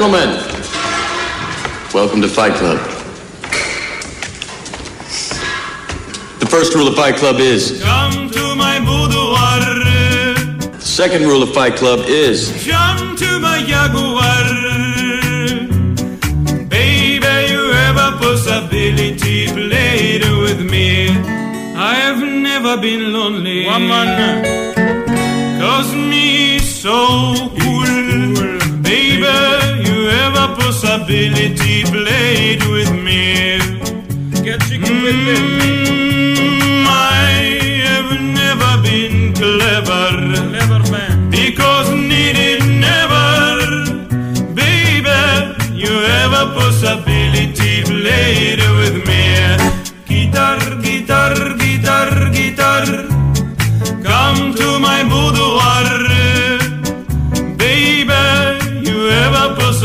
Gentlemen, welcome to Fight Club. The first rule of Fight Club is. Come to my boudoir. The second rule of Fight Club is. Jump to my jaguar. Baby, you have a possibility. Play with me. I have never been lonely. Woman. Cause me so cool. Baby, you have a possibility. Play it with me. Get chicken with mm, me. I have never been clever. Clever man. Because needed never. Baby, you have a possibility. Play it with me. Guitar, guitar, guitar, guitar. Come to my boudoir.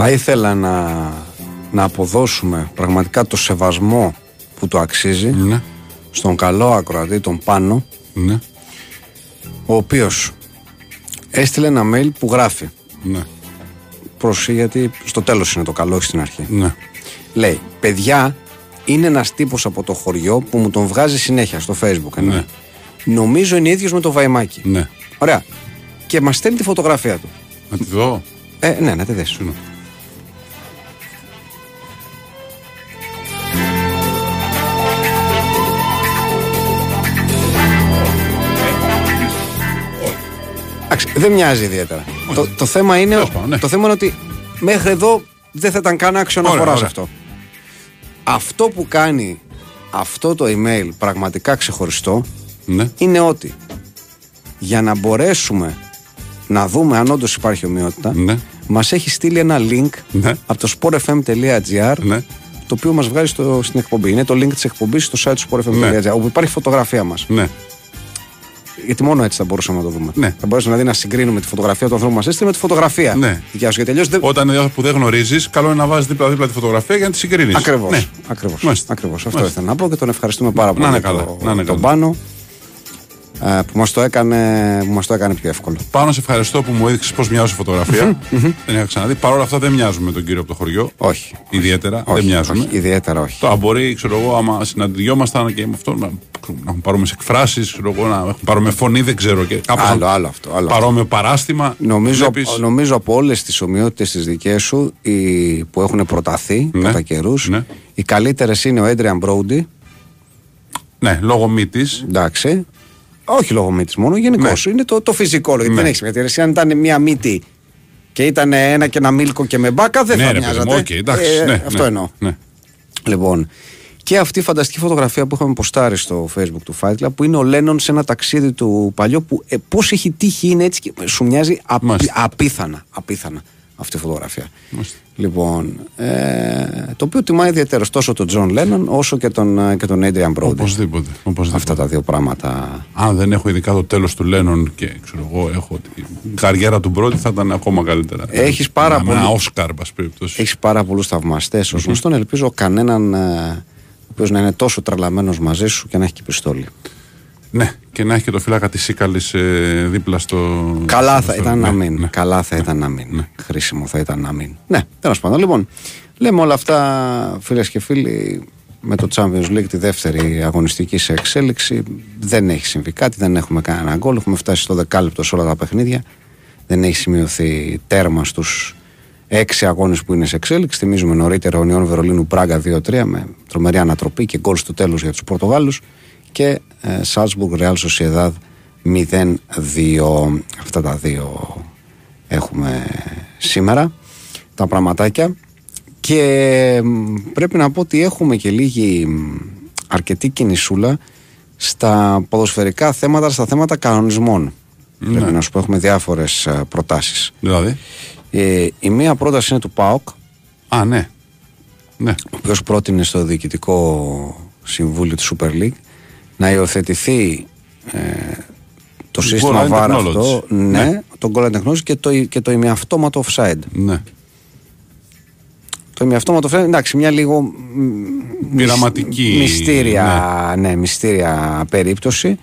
Θα ήθελα να, να αποδώσουμε πραγματικά το σεβασμό που το αξίζει Ναι. στον καλό ακροατή, τον Πάνο, Ναι. ο οποίος έστειλε ένα mail που γράφει Ναι. Πρόσεχε γιατί στο τέλος είναι το καλό, όχι στην αρχή. Ναι. Λέει, παιδιά, είναι ένας τύπος από το χωριό που μου τον βγάζει συνέχεια στο facebook. εννοεί. Ναι. Νομίζω είναι ίδιος με το Βαϊμάκι. Ναι. Ωραία. Και μας στέλνει τη φωτογραφία του. Να τη δω. Ε, ναι, να τη δεις. Εντάξει, δεν μοιάζει ιδιαίτερα. Το, το, θέμα είναι, Τέλος πάντων, ναι. το θέμα είναι ότι μέχρι εδώ δεν θα ήταν καν άξιο να Ωραία, φοράς ωραία. αυτό. Αυτό που κάνει αυτό το email πραγματικά ξεχωριστό Ναι. είναι ότι για να μπορέσουμε να δούμε αν όντως υπάρχει ομοιότητα, Ναι. μας έχει στείλει ένα link Ναι. από το sportfm.gr Ναι. το οποίο μας βγάζει στο, στην εκπομπή. Είναι το link της εκπομπής στο site του sportfm.gr όπου υπάρχει φωτογραφία μας. Ναι. Γιατί μόνο έτσι θα μπορούσαμε να το δούμε. Ναι. Θα μπορούσαμε δηλαδή να συγκρίνουμε τη φωτογραφία του ανθρώπου που μας έστειλε με τη φωτογραφία. Ναι. Δικιά σου. Γιατί αλλιώς δεν. Όταν είναι που δεν γνωρίζεις, καλό είναι να βάζεις δίπλα-δίπλα τη φωτογραφία για να τη συγκρίνεις. Ακριβώς. Ναι. Ακριβώς. Μάλιστα. Ακριβώς. Αυτό Μάλιστα. ήθελα να πω και τον ευχαριστούμε πάρα πολύ. είναι για καλά. Το, Να είναι τον καλά. πάνω. ε, που μας το έκανε, που μας το έκανε πιο εύκολο. Πάνω σε ευχαριστώ που μου έδειξες πώς μοιάζω φωτογραφία. δεν είχα ξαναδεί. Παρ' όλα αυτά δεν μοιάζουμε με τον κύριο από το χωριό. Όχι. Ιδιαίτερα. όχι, δεν μοιάζουμε. όχι, ιδιαίτερα όχι. Τώρα μπορεί, ξέρω εγώ, άμα συναντιόμασταν και με αυτό να, να έχουν πάρουμε εκφράσεις, ξέρω εγώ, να έχουν πάρουμε φωνή, δεν ξέρω. Και κάπως Άλλο, να- άλλο αυτό. Άλλο αυτό. Παρόμοιο παράστημα. Νομίζω, Βλέπεις- νομίζω από όλες τις ομοιότητες τις δικές σου οι, που έχουν προταθεί Ναι. κατά καιρούς, Ναι. οι καλύτερες είναι ο Έντριαν Μπρόντι. Ναι, λόγω μύτης. Εντάξει. Όχι λόγω μύτης μόνο, γενικώς. Ναι. Είναι το, το φυσικό. Γιατί Ναι. δεν έχει σημασία. Εσύ, Αν ήταν μια μύτη και ήταν ένα και ένα μίλκο και με μπάκα, δεν Ναι, θα ρε παιδί μοιάζατε. μου, οκ, εντάξει. Ε, ναι, αυτό ναι, εννοώ. Ναι. Λοιπόν, και αυτή η φανταστική φωτογραφία που είχαμε ποστάρει στο facebook του Fight Club που είναι ο Λένον σε ένα ταξίδι του παλιό που ε, πώς έχει τύχει είναι έτσι και σου μοιάζει απ- Μάλιστα. απίθανα, απίθανα αυτή η φωτογραφία. Μάλιστα. Λοιπόν, ε, το οποίο τιμάει ιδιαιτέρως τόσο τον Τζον Λένον όσο και τον, ε, και τον Adrian Brody. Οπωσδήποτε. οπωσδήποτε. Αυτά τα δύο πράγματα. Αν δεν έχω ειδικά το τέλος του Λένον και ξέρω εγώ έχω την καριέρα του πρώτη, θα ήταν ακόμα καλύτερα. Έχεις πάρα Με πολύ- Ένα Όσκαρ, πα περιπτώσει. Έχεις πάρα πολλούς θαυμαστές. Ως γνωστόν, ελπίζω κανέναν ε, ο οποίος να είναι τόσο τρελαμένος μαζί σου και να έχει και πιστόλι. Ναι, και να έχει και το φύλακα στη Σίκαλη δίπλα στο. Καλά θα στο- ήταν να ναι, μην. ναι. Καλά θα ήταν να μην. Χρήσιμο θα ήταν να μην. Ναι, τέλος πάντων. Λοιπόν, λέμε όλα αυτά, φίλες και φίλοι, με το Champions League τη δεύτερη αγωνιστική σε εξέλιξη. Δεν έχει συμβεί κάτι, δεν έχουμε κανένα γκολ. Έχουμε φτάσει στο δεκάλεπτο σε όλα τα παιχνίδια. Δεν έχει σημειωθεί τέρμα στους έξι αγώνες που είναι σε εξέλιξη. Θυμίζουμε νωρίτερα ο Νιόν Βερολίνου Πράγκα 2-3 με τρομερή ανατροπή και γκολ στο τέλος για τους Πορτογάλους. Και ε, Σάλτσμπουργκ Ρεάλ Σοσιεδάδ 0-2. Αυτά τα δύο έχουμε σήμερα τα πραγματάκια. Και μ, πρέπει να πω ότι έχουμε και λίγη μ, αρκετή κινησούλα στα ποδοσφαιρικά θέματα, στα θέματα κανονισμών. Πρέπει να σου πω, έχουμε διάφορες ε, προτάσεις. Δηλαδή; Ε, η μία πρόταση είναι του ΠΑΟΚ, Α, ναι. Ναι. ο οποίος πρότεινε στο Διοικητικό Συμβούλιο του Super League να υιοθετηθεί ε, το Goal σύστημα line VAR technology. αυτό, ναι, Ναι. το goal line technology και το, και το ημιαυτόματο offside. ναι. Το ημιαυτόματο offside, εντάξει, μια λίγο μ, Πειραματική, μυς- μυστήρια, ναι. μυστήρια περίπτωση.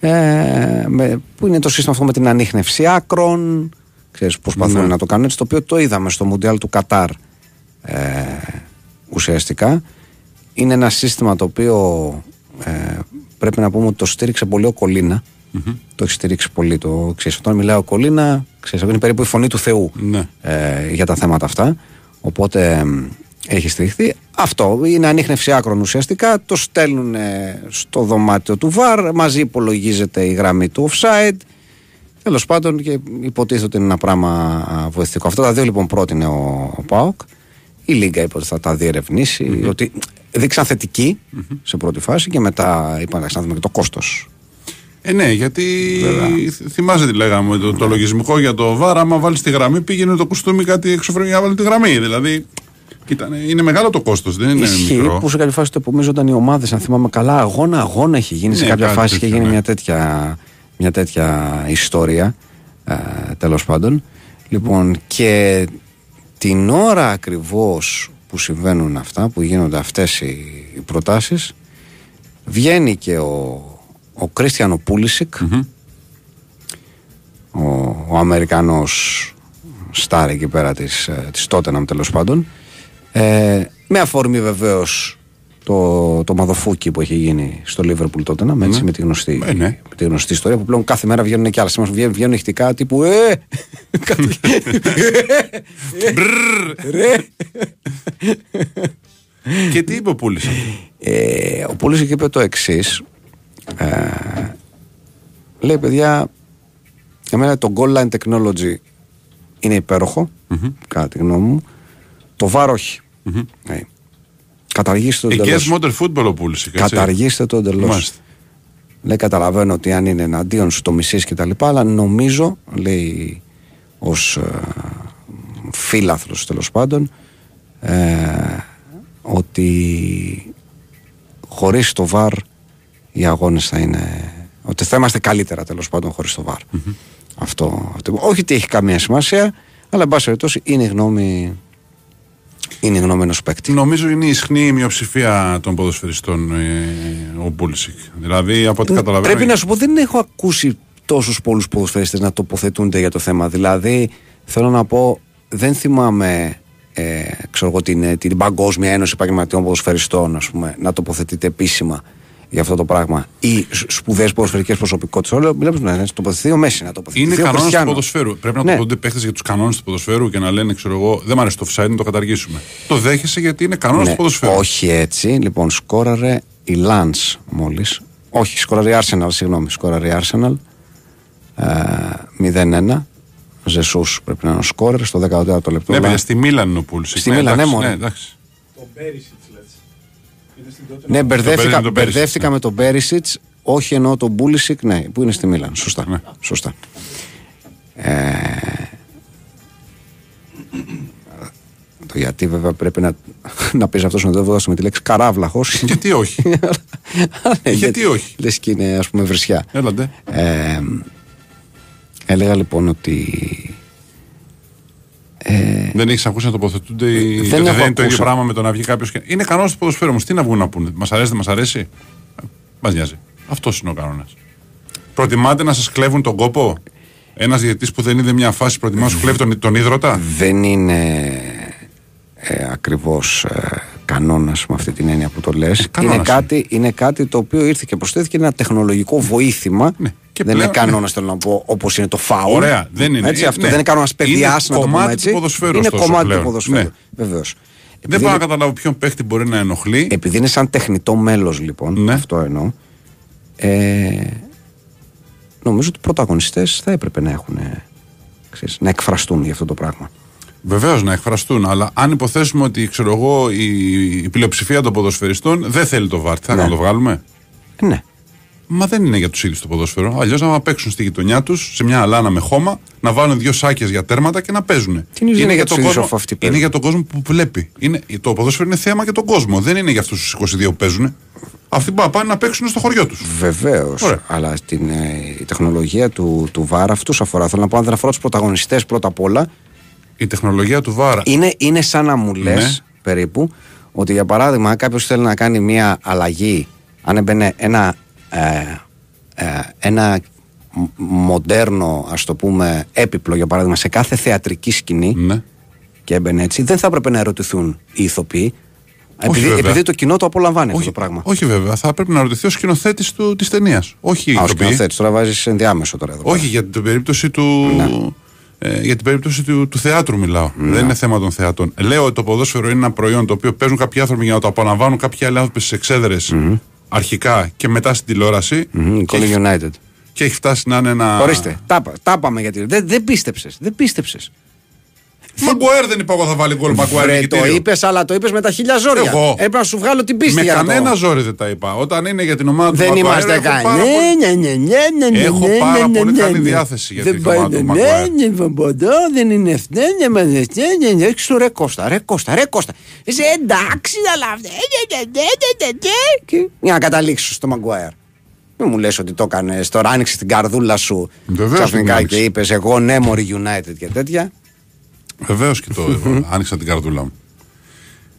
Ε, με, που είναι το σύστημα αυτό με την ανείχνευση άκρων. Ξέρεις, προσπαθούν Ναι. να το κάνουν έτσι. Το οποίο το είδαμε στο Μουντιάλ του Κατάρ ε, ουσιαστικά. Είναι ένα σύστημα το οποίο ε, πρέπει να πούμε ότι το στήριξε πολύ ο κολινα Το έχει στηρίξει πολύ. Το, ξέρεις, όταν μιλάει ο Κολίνα, ξέρεις, είναι περίπου η φωνή του Θεού Ναι. ε, για τα θέματα αυτά. Οπότε μ, έχει στηριχθεί. Αυτό είναι ανείχνευση άκρων ουσιαστικά. Το στέλνουν ε, στο δωμάτιο του ΒΑΡ. Μαζί υπολογίζεται η γραμμή του offside. Τέλος πάντων και υποτίθεται ότι είναι ένα πράγμα α, βοηθητικό. Αυτά τα δύο λοιπόν πρότεινε ο, ο ΠΑΟΚ. Η Λίγκα είπε ότι θα τα διερευνησει Ότι δείξαν θετική σε πρώτη φάση και μετά είπαν "Εντάξει, να δούμε και το κόστος. Ε, ναι, γιατί θ- θυμάσαι τι λέγαμε, το, το λογισμικό για το βάρα, άμα βάλεις τη γραμμή, πήγαινε το κουστούμι κάτι εξωφρενικά να βάλει τη γραμμή. Δηλαδή, κοίτα, είναι μεγάλο το κόστος, δεν είναι Ισχύει μικρό. που σε κάποια φάση το επομίζονταν οι ομάδες, αν θυμάμαι καλά, αγώνα, αγώνα έχει γίνει σε Ναι, κάποια κάτι φάση και τέτοιο, γίνει ναι. μια τέτοια, μια τέτοια ιστορία. Ε, Τέλος πάντων. Λοιπόν, και την ώρα ακριβώς που συμβαίνουν αυτά, που γίνονται αυτές οι, οι προτάσεις, βγαίνει και ο, ο Κρίστιανο Πούλησικ, ο, ο Αμερικανός στάρ εκεί πέρα της, ε, της Tottenham τέλος πάντων ε, με αφορμή βεβαίως το, το μαδοφούκι που έχει γίνει στο Liverpool τότε με, έτσι, με, τη γνωστή, Ε, ναι. με τη γνωστή ιστορία που πλέον κάθε μέρα βγαίνουν και άλλα σήμερα βγαίνουν, βγαίνουν ηχτικά τύπου ε, κάτι- ρε. Και τι είπε ο Πούλης Ε, ο Πούλης είπε το εξής. Ε, λέει παιδιά, για μένα το goal line technology είναι υπέροχο, κατά τη γνώμη μου. Το VAR όχι. Ναι. Καταργήστε το εντελώς. Against motor football ο Πούλης. έτσι. Καταργήστε το εντελώς. Μάλιστα. Λέει, καταλαβαίνω ότι αν είναι εναντίον σου το μισή και τα λοιπά, αλλά νομίζω, λέει, ως ε, φίλαθρο τέλος πάντων, ε, ότι χωρίς το βαρ οι αγώνες θα είναι. ότι θα είμαστε καλύτερα τέλος πάντων χωρίς το βαρ. Αυτό, αυτό. Όχι ότι έχει καμία σημασία, αλλά εν πάση περιπτώσει είναι η γνώμη. Είναι η γνώμη ενό παίκτη. Νομίζω είναι η ισχνή μειοψηφία των ποδοσφαιριστών ε, ο Πούλσικ. Δηλαδή από ό,τι καταλαβαίνω. Πρέπει να σου πω, δεν έχω ακούσει τόσους πολλούς ποδοσφαιριστές να τοποθετούνται για το θέμα. Δηλαδή, θέλω να πω, δεν θυμάμαι ε, ξέρω εγώ, την, την Παγκόσμια Ένωση Επαγγελματιών Ποδοσφαιριστών ας πούμε, να τοποθετείται επίσημα για αυτό το πράγμα. Ή σπουδαίες ποδοσφαιρικές προσωπικότητες. Όλο μιλάμε να τοποθετηθεί ο Μέση, να τοποθετηθεί. Είναι ο κανόνα του Κριστιάνο. ποδοσφαίρου. Πρέπει να Ναι. το δουν παίχτες για τους κανόνες του ποδοσφαίρου και να λένε, ξέρω εγώ, δεν μου αρέσει το offside, να το καταργήσουμε. Το δέχεσαι γιατί είναι κανόνα Ναι, του ποδοσφαίρου. όχι έτσι. Λοιπόν, σκόραρε η Lance μόλις. Όχι, σκόραρε η Arsenal, συγγνώμη. Σκόραρε η Arsenal. Ε, 0-1. Ζεσούς πρέπει να είναι ο σκόρερ στο 14ο λεπτό. Ναι, παιδιά, στη Μίλαν είναι ο Πούλισικ. Στη Μίλαν, ναι, εντάξει, μωρέ. εντάξει. Ναι, μπερδεύτηκα, τον Πέρυσιτς, μπερδεύτηκα ναι. με τον Μπέρισιτ. Όχι εννοώ τον Πούλισικ, ναι, που είναι στη Μίλαν. Σωστά. Ναι. Σωστά. Ε, το γιατί βέβαια πρέπει να, να πεις αυτός να το με τη λέξη καράβλαχος. Γιατί όχι. Γιατί όχι. Λες και είναι ας πούμε βρισιά. Έλαντε. Ε, έλεγα λοιπόν ότι. Δεν έχεις ακούσει να τοποθετούνται. οι- Δεν ότι έχω δεν είναι το ίδιο ακούσει. πράγμα με το να βγει κάποιος. Και... Είναι κανόνα του ποδοσφαίρου όμως. Τι να βγουν να πούνε; Μας αρέσει, δεν μας αρέσει; Μας νοιάζει. Αυτός είναι ο κανόνας. Προτιμάτε να σας κλέβουν τον κόπο; Ένας διαιτητής που δεν είδε μια φάση προτιμά να σου κλέβει τον, τον ίδρωτα. δεν είναι ε, ακριβώς ε, κανόνας με αυτή την έννοια που το λες είναι κανόνας κάτι, είναι κάτι το οποίο ήρθε και προσθέθηκε ένα τεχνολογικό βοήθημα Ναι, και δεν πλέον- είναι κανόνας θέλω να πω όπως είναι το φάουλ Ωραία, δεν είναι. έτσι, Ε, αυτό ναι. δεν είναι κανόνας παιδιάς Είναι να το πούμε κομμάτι έτσι του ποδοσφαίρου, είναι ωστόσο, κομμάτι πλέον. του ποδοσφαίρου Ναι. βεβαίως Δεν Επειδή μπορώ να είναι- καταλάβω ποιον παίχτη μπορεί να ενοχλεί. επειδή είναι σαν τεχνητό μέλος λοιπόν Ναι. αυτό εννοώ ε, νομίζω ότι οι πρωταγωνιστές θα έπρεπε να έχουν ε, ξέρεις, να εκφραστούν για αυτό το πράγμα Βεβαίως να εκφραστούν, αλλά αν υποθέσουμε ότι ξέρω εγώ, η, η πλειοψηφία των ποδοσφαιριστών δεν θέλει το βάρ, θα Ναι. να το βγάλουμε; Ε, ναι Μα δεν είναι για τους ίδιους το ποδόσφαιρο. Αλλιώς να παίξουν στη γειτονιά τους, σε μια αλάνα με χώμα, να βάλουν δύο σάκες για τέρματα και να παίζουν. Τι είναι για τους τον ίδιους κόσμο- αφού αυτοί Είναι παίζουν; για τον κόσμο που βλέπει. Είναι, το ποδόσφαιρο είναι θέμα για τον κόσμο. Δεν είναι για αυτούς τους 22 που παίζουν. Αυτοί που πάνε να παίξουν στο χωριό τους. Βεβαίως. Ωραία. Αλλά την, ε, η τεχνολογία του, του VAR αυτούς αφορά. Θέλω να πω, αν δεν αφορά τους πρωταγωνιστές πρώτα απ' όλα, Η τεχνολογία του Βάρα. είναι, είναι σαν να μου λες Ναι. περίπου ότι για παράδειγμα, κάποιος θέλει να κάνει μια αλλαγή, αν έμπαινε ένα, ε, ε, ένα μ- μοντέρνο, ας το πούμε, έπιπλο για παράδειγμα, σε κάθε θεατρική σκηνή Ναι. και έμπαινε έτσι, δεν θα έπρεπε να ερωτηθούν οι ηθοποιοί. Επειδή, βέβαια. επειδή το κοινό το απολαμβάνει αυτό Όχι, το πράγμα. όχι βέβαια. Θα πρέπει να ρωτηθεί ο σκηνοθέτης της ταινίας. Όχι οι Α, ο ηθοποιοί. σκηνοθέτης, τώρα βάζεις ενδιάμεσο τώρα εδώ. Όχι, για την περίπτωση του. Ε, για την περίπτωση του, του θεάτρου μιλάω. Ναι. Δεν είναι θέμα των θεατών. Λέω ότι το ποδόσφαιρο είναι ένα προϊόν το οποίο παίζουν κάποιοι άνθρωποι για να το απολαμβάνουν κάποιοι άλλοι άνθρωποι στις εξέδρες αρχικά και μετά στην τηλεόραση. Μμμ, και, έχει, Colin United. και έχει φτάσει να είναι ένα. Ορίστε, τα, τα είπαμε γιατί. Δεν, δεν πίστεψες. Δεν πίστεψες. Μαγκουέρ δεν είπα εγώ θα βάλει γκολ Μαγκουέρ. Βρε, το νικητήριο. είπε, αλλά το είπε με τα χίλια ζόρια. Εγώ. Έπρεπε να σου βγάλω την πίστη Με για να το- κανένα ζόρι δεν τα είπα. Όταν είναι για την ομάδα του Δεν Μαγκουέρ, είμαστε έχω πάρα κανένα. πολύ- Ναι, ναι, ναι, ναι, Έχω ναι, πάρα ναι, πολύ ναι, καλή ναι. διάθεση για Δεν την πάει, ομάδα του ναι, Μαγκουέρ. ναι, Βαμποντό, δεν είναι αυτό, ναι, μα δεν ναι, ναι, έξω ρε Κώστα, ρε Κώστα, ρε Κώστα. Είσαι εντάξει, αλλά αυτό. ναι, ναι, ναι, ναι, ναι, ναι. Και Για να καταλήξω στο Μαγκουάιρ. Μην μου λες ότι το έκανε τώρα, άνοιξε την καρδούλα σου Βεβαίως την ξαφνικά άνοιξε. και είπε Εγώ ναι, Μωρή United και τέτοια. Βεβαίως και το άνοιξα την καρδούλα μου.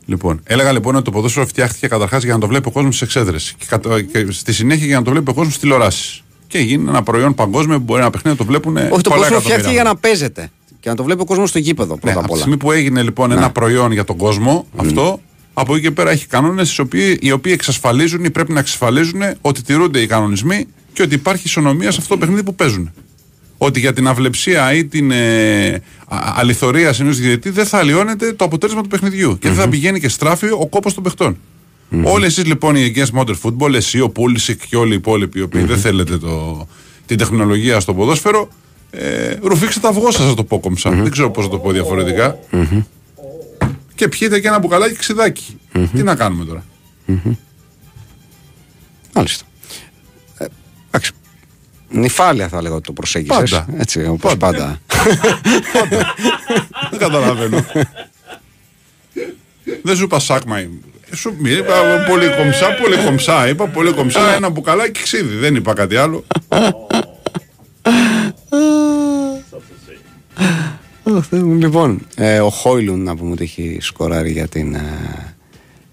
Λοιπόν, έλεγα λοιπόν ότι το ποδόσφαιρο φτιάχτηκε καταρχάς για να το βλέπει ο κόσμος στις εξέδρες. Και, κατα- και στη συνέχεια για να το βλέπει ο κόσμος στις τηλεοράσεις. Και γίνει ένα προϊόν παγκόσμιο που μπορεί ένα παιχνίδι να το βλέπουν. Όχι, το ποδόσφαιρο φτιάχτηκε για να παίζεται. Και να το βλέπει ο κόσμος στο γήπεδο Ναι, πρώτα από απ' τη όλα. στιγμή που έγινε λοιπόν ένα προϊόν για τον κόσμο, αυτό, από εκεί και πέρα έχει κανόνες οι οποίοι, οι οποίοι εξασφαλίζουν ή πρέπει να εξασφαλίζουν ότι τηρούνται οι κανονισμοί και ότι υπάρχει ισονομία σε αυτό το παιχνίδι που παίζουν. Ότι για την αυλεψία ή την ε, α- αληθωρία ενός διαιτητή δεν θα αλλοιώνεται το αποτέλεσμα του παιχνιδιού και δεν θα πηγαίνει και στράφει ο κόπος των παιχτών. Όλοι εσείς λοιπόν οι Against Modern Football, εσύ, ο Πούλησικ και όλοι οι υπόλοιποι οι οποίοι δεν θέλετε το, την τεχνολογία στο ποδόσφαιρο, ε, ρουφήξτε τα αυγό σας, να το πω κομψά. Δεν ξέρω πώς να το πω διαφορετικά. Και πιείτε και ένα μπουκαλάκι ξυδάκι. Τι να κάνουμε τώρα; Μάλιστα. Ε, Εντάξει. Νυφάλια θα λέγω ότι το προσέγγισες Πάντα. Έτσι, όπως πάντα. Δεν καταλαβαίνω. Δεν σου είπα σάκμα. ε, Σου είπα πολύ κομψά, πολύ κομψά. Είπα πολύ κομψά, ένα μπουκαλάκι ξύδι. Δεν είπα κάτι άλλο. Ω, Θεέ μου. λοιπόν, ε, ο Χόιλουν να πούμε ότι έχει σκοράρει για την, ε,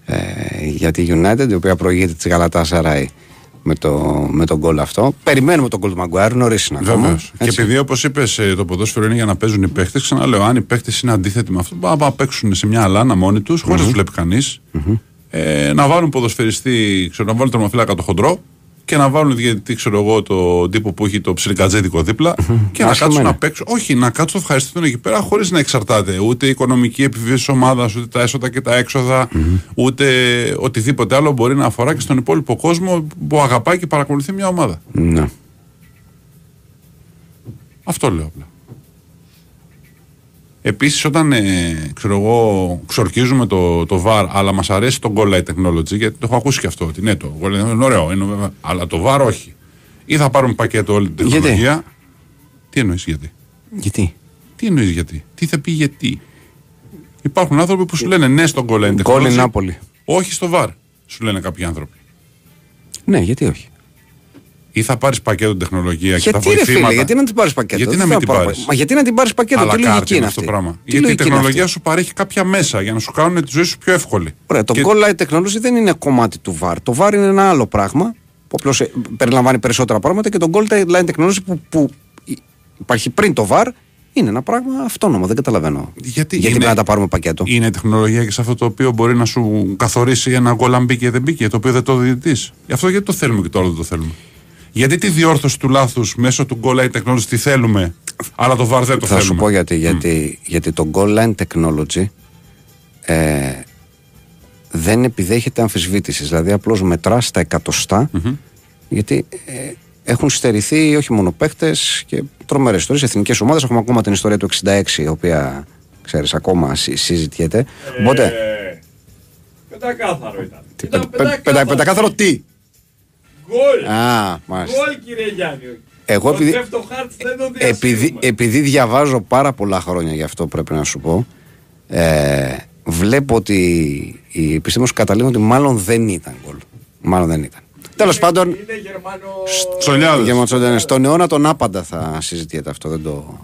ε, για τη United, η οποία προηγείται της Γαλατά Σαράι με, το, με τον γκολ αυτό. Περιμένουμε τον γκολ του Μαγκουάρ, νωρίς είναι ακόμα. Βεβαίως. Και έτσι. επειδή όπως είπες, το ποδόσφαιρο είναι για να παίζουν οι παίχτες, ξαναλέω, αν οι παίχτες είναι αντίθετοι με αυτό, πάνε να παίξουν σε μια αλάνα μόνοι τους, χωρίς να του βλέπει κανείς, Ε, να βάλουν ποδοσφαιριστή, ξέρω, να βάλουν τερματοφύλακα το χοντρό και να βάλουν διαιτητή, ξέρω εγώ, το τύπο που έχει το ψιλικατζέτικο δίπλα και να Άσχημα κάτσουν είναι. να παίξουν. Όχι, να κάτσουν να ευχαριστηθούν εκεί πέρα χωρίς να εξαρτάται ούτε η οικονομική επιβίωση της ομάδας, ούτε τα έσοδα και τα έξοδα, ούτε οτιδήποτε άλλο μπορεί να αφορά και στον υπόλοιπο κόσμο που αγαπάει και παρακολουθεί μια ομάδα. Ναι. Αυτό λέω απλά. Επίσης, όταν ε, ξέρω εγώ, ξορκίζουμε το, το VAR, αλλά μας αρέσει το goal line technology, γιατί το έχω ακούσει και αυτό. Ότι ναι, το goal line είναι ωραίο, είναι, βέβαια, αλλά το VAR όχι. Ή θα πάρουμε πακέτο όλη την Γιατί; τεχνολογία. Τι εννοείς γιατί; Γιατί; Τι εννοείς γιατί; Τι θα πει γιατί; Υπάρχουν άνθρωποι που σου λένε ναι στο goal line Γκολ technology. είναι Νάπολη. Όχι στο VAR, σου λένε κάποιοι άνθρωποι. Ναι, γιατί όχι; Ή θα πάρεις πακέτο τεχνολογία και τα Γιατί ρε φίλε, βοηθήματα; γιατί να την πάρεις πακέτο; Γιατί Δεν να θα μην την πάρω- πάρεις; Μα γιατί να την πάρεις πακέτο, Αλλά τι λογική κάρτη είναι αυτό αυτή; το πράγμα. Τι Γιατί η λογική είναι τεχνολογία αυτή; σου παρέχει κάποια μέσα για να σου κάνουν τη ζωή σου πιο εύκολη. Ωραία, το Και- goal line technology δεν είναι κομμάτι του VAR. Το VAR είναι ένα άλλο πράγμα που απλώς περιλαμβάνει περισσότερα πράγματα και το goal line technology που, που υπάρχει πριν το VAR είναι ένα πράγμα αυτόνομο. Δεν καταλαβαίνω. Γιατί γιατί είναι- πρέπει να τα πάρουμε πακέτο; Είναι τεχνολογία και σε αυτό το οποίο μπορεί να σου καθορίσει ένα γκολ αν μπήκε ή δεν μπήκε, το οποίο δεν το διαιτητή. Γι' αυτό γιατί το θέλουμε και το άλλο δεν το θέλουμε. Γιατί τη διόρθωση του λάθους μέσω του goal line technology τη θέλουμε, αλλά το VAR δεν το Θα θέλουμε. σου πω γιατί. Γιατί, γιατί το goal line technology ε, δεν επιδέχεται αμφισβήτησης. Δηλαδή απλώς μετράς στα εκατοστά γιατί ε, έχουν στερηθεί όχι μόνο παίχτε και τρομερές ιστορίες. Εθνικές ομάδες. Έχουμε ακόμα την ιστορία του 66, η οποία ξέρεις ακόμα συ- συζητιέται. Οπότε. Ε, Πεντακάθαρο ήταν. τι, Ήταν πε- πε- πεντα- Πεντακάθαρο τι; Γκολ. Α, μάλιστα. Γκολ κύριε Γιάννη. Εγώ Το επειδή- Θεύτο Χάρτς δεν το επειδή, διασύρουμε. επειδή διαβάζω πάρα πολλά χρόνια γι' αυτό πρέπει να σου πω ε, βλέπω ότι οι επιστήμονες καταλήγουν ότι μάλλον δεν ήταν γκολ μάλλον δεν ήταν τέλος πάντων Είναι Γερμανο... Τσολιάδες. για Ματσόντενες, στον αιώνα τον άπαντα θα συζητιέται αυτό δεν το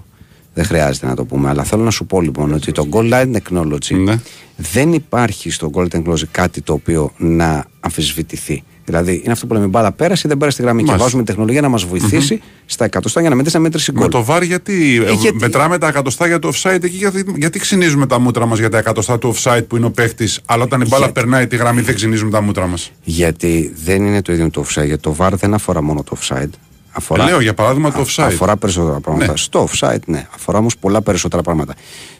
δεν χρειάζεται να το πούμε αλλά θέλω να σου πω λοιπόν ότι το goal line technology Ναι. δεν υπάρχει στο goal line technology κάτι το οποίο να αμφισβητηθεί Δηλαδή είναι αυτό που λέμε μπάλα πέρασε ή δεν πέρασε τη γραμμή. Και Μάλιστα. βάζουμε τεχνολογία να μας βοηθήσει στα εκατοστά για να μετρήσει να μέτρηση Με γκολ. το VAR γιατί, ε, γιατί- μετράμε τα εκατοστά για το offside εκεί, γιατί, γιατί ξυνίζουμε τα μούτρα μας για τα εκατοστά του offside που είναι ο παίχτης, αλλά όταν η μπάλα Γιατί- περνάει τη γραμμή δεν ξυνίζουμε τα μούτρα μας. Γιατί δεν είναι το ίδιο το offside. Γιατί το VAR δεν αφορά μόνο το offside. Αφορά, Λέω για παράδειγμα το α- offside. Αφορά περισσότερα πράγματα. Ναι. Στο offside, ναι. Αφορά όμως πολλά περισσότερα πράγματα.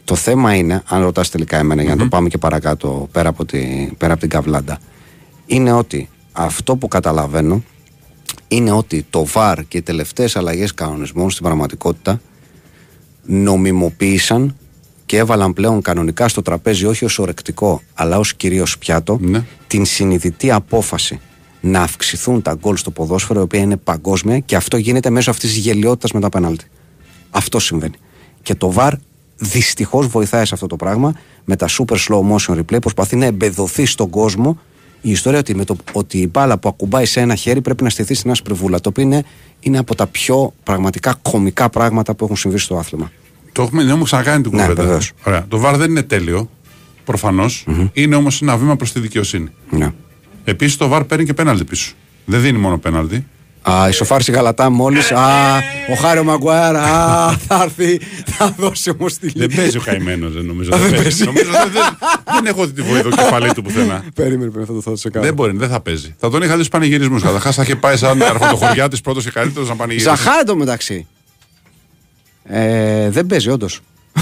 Το θέμα είναι, αν ρωτάς τελικά εμένα, για να το πάμε και παρακάτω, πέρα από, τη, πέρα από την καβλάντα, είναι ότι αυτό που καταλαβαίνω είναι ότι το VAR και οι τελευταίες αλλαγές κανονισμών στην πραγματικότητα νομιμοποίησαν και έβαλαν πλέον κανονικά στο τραπέζι όχι ως ορεκτικό αλλά ως κυρίως πιάτο Ναι. την συνειδητή απόφαση να αυξηθούν τα γκολ στο ποδόσφαιρο η οποία είναι παγκόσμια και αυτό γίνεται μέσω αυτής της γελιότητας με τα πέναλτι. Αυτό συμβαίνει. Και το VAR δυστυχώς βοηθάει σε αυτό το πράγμα με τα super slow motion replay προσπαθεί να εμπεδοθεί στον κόσμο η ιστορία ότι, με το, ότι η μπάλα που ακουμπάει σε ένα χέρι πρέπει να στηθεί στην άσπρη βούλα το οποίο είναι, είναι από τα πιο πραγματικά κομικά πράγματα που έχουν συμβεί στο άθλημα. Το έχουμε, δεν έχουμε ξανακάνει την Ναι, κουβέντα. βεβαίως. Ωραία. Το VAR δεν είναι τέλειο, προφανώς. Είναι όμως ένα βήμα προς τη δικαιοσύνη. Ναι. Επίσης το VAR παίρνει και πέναλτι πίσω. Δεν δίνει μόνο πέναλτι. Α, ισοφάρισε η Γαλατά μόλις. Α, ο Χάριο Μαγκουάρα. Α, θα έρθει. Θα δώσει όμω τη Δεν λύση. παίζει ο καημένος, δεν νομίζω. Α, δεν δεν παίζει. παίζει. νομίζω δεν, δεν, δεν έχω δει τη βοήθεια του κεφαλή του πουθενά. Περίμενε, περίμενε, θα το θα το σε κάνω. δεν μπορεί, δεν θα παίζει. Θα τον είχα δει στους πανηγυρισμούς. Καταρχάς θα είχε πάει σαν αρχοντοχωριά της πρώτος και καλύτερος να πανηγυρίσει. Ζαχά το μεταξύ. Ε, δεν παίζει, όντως.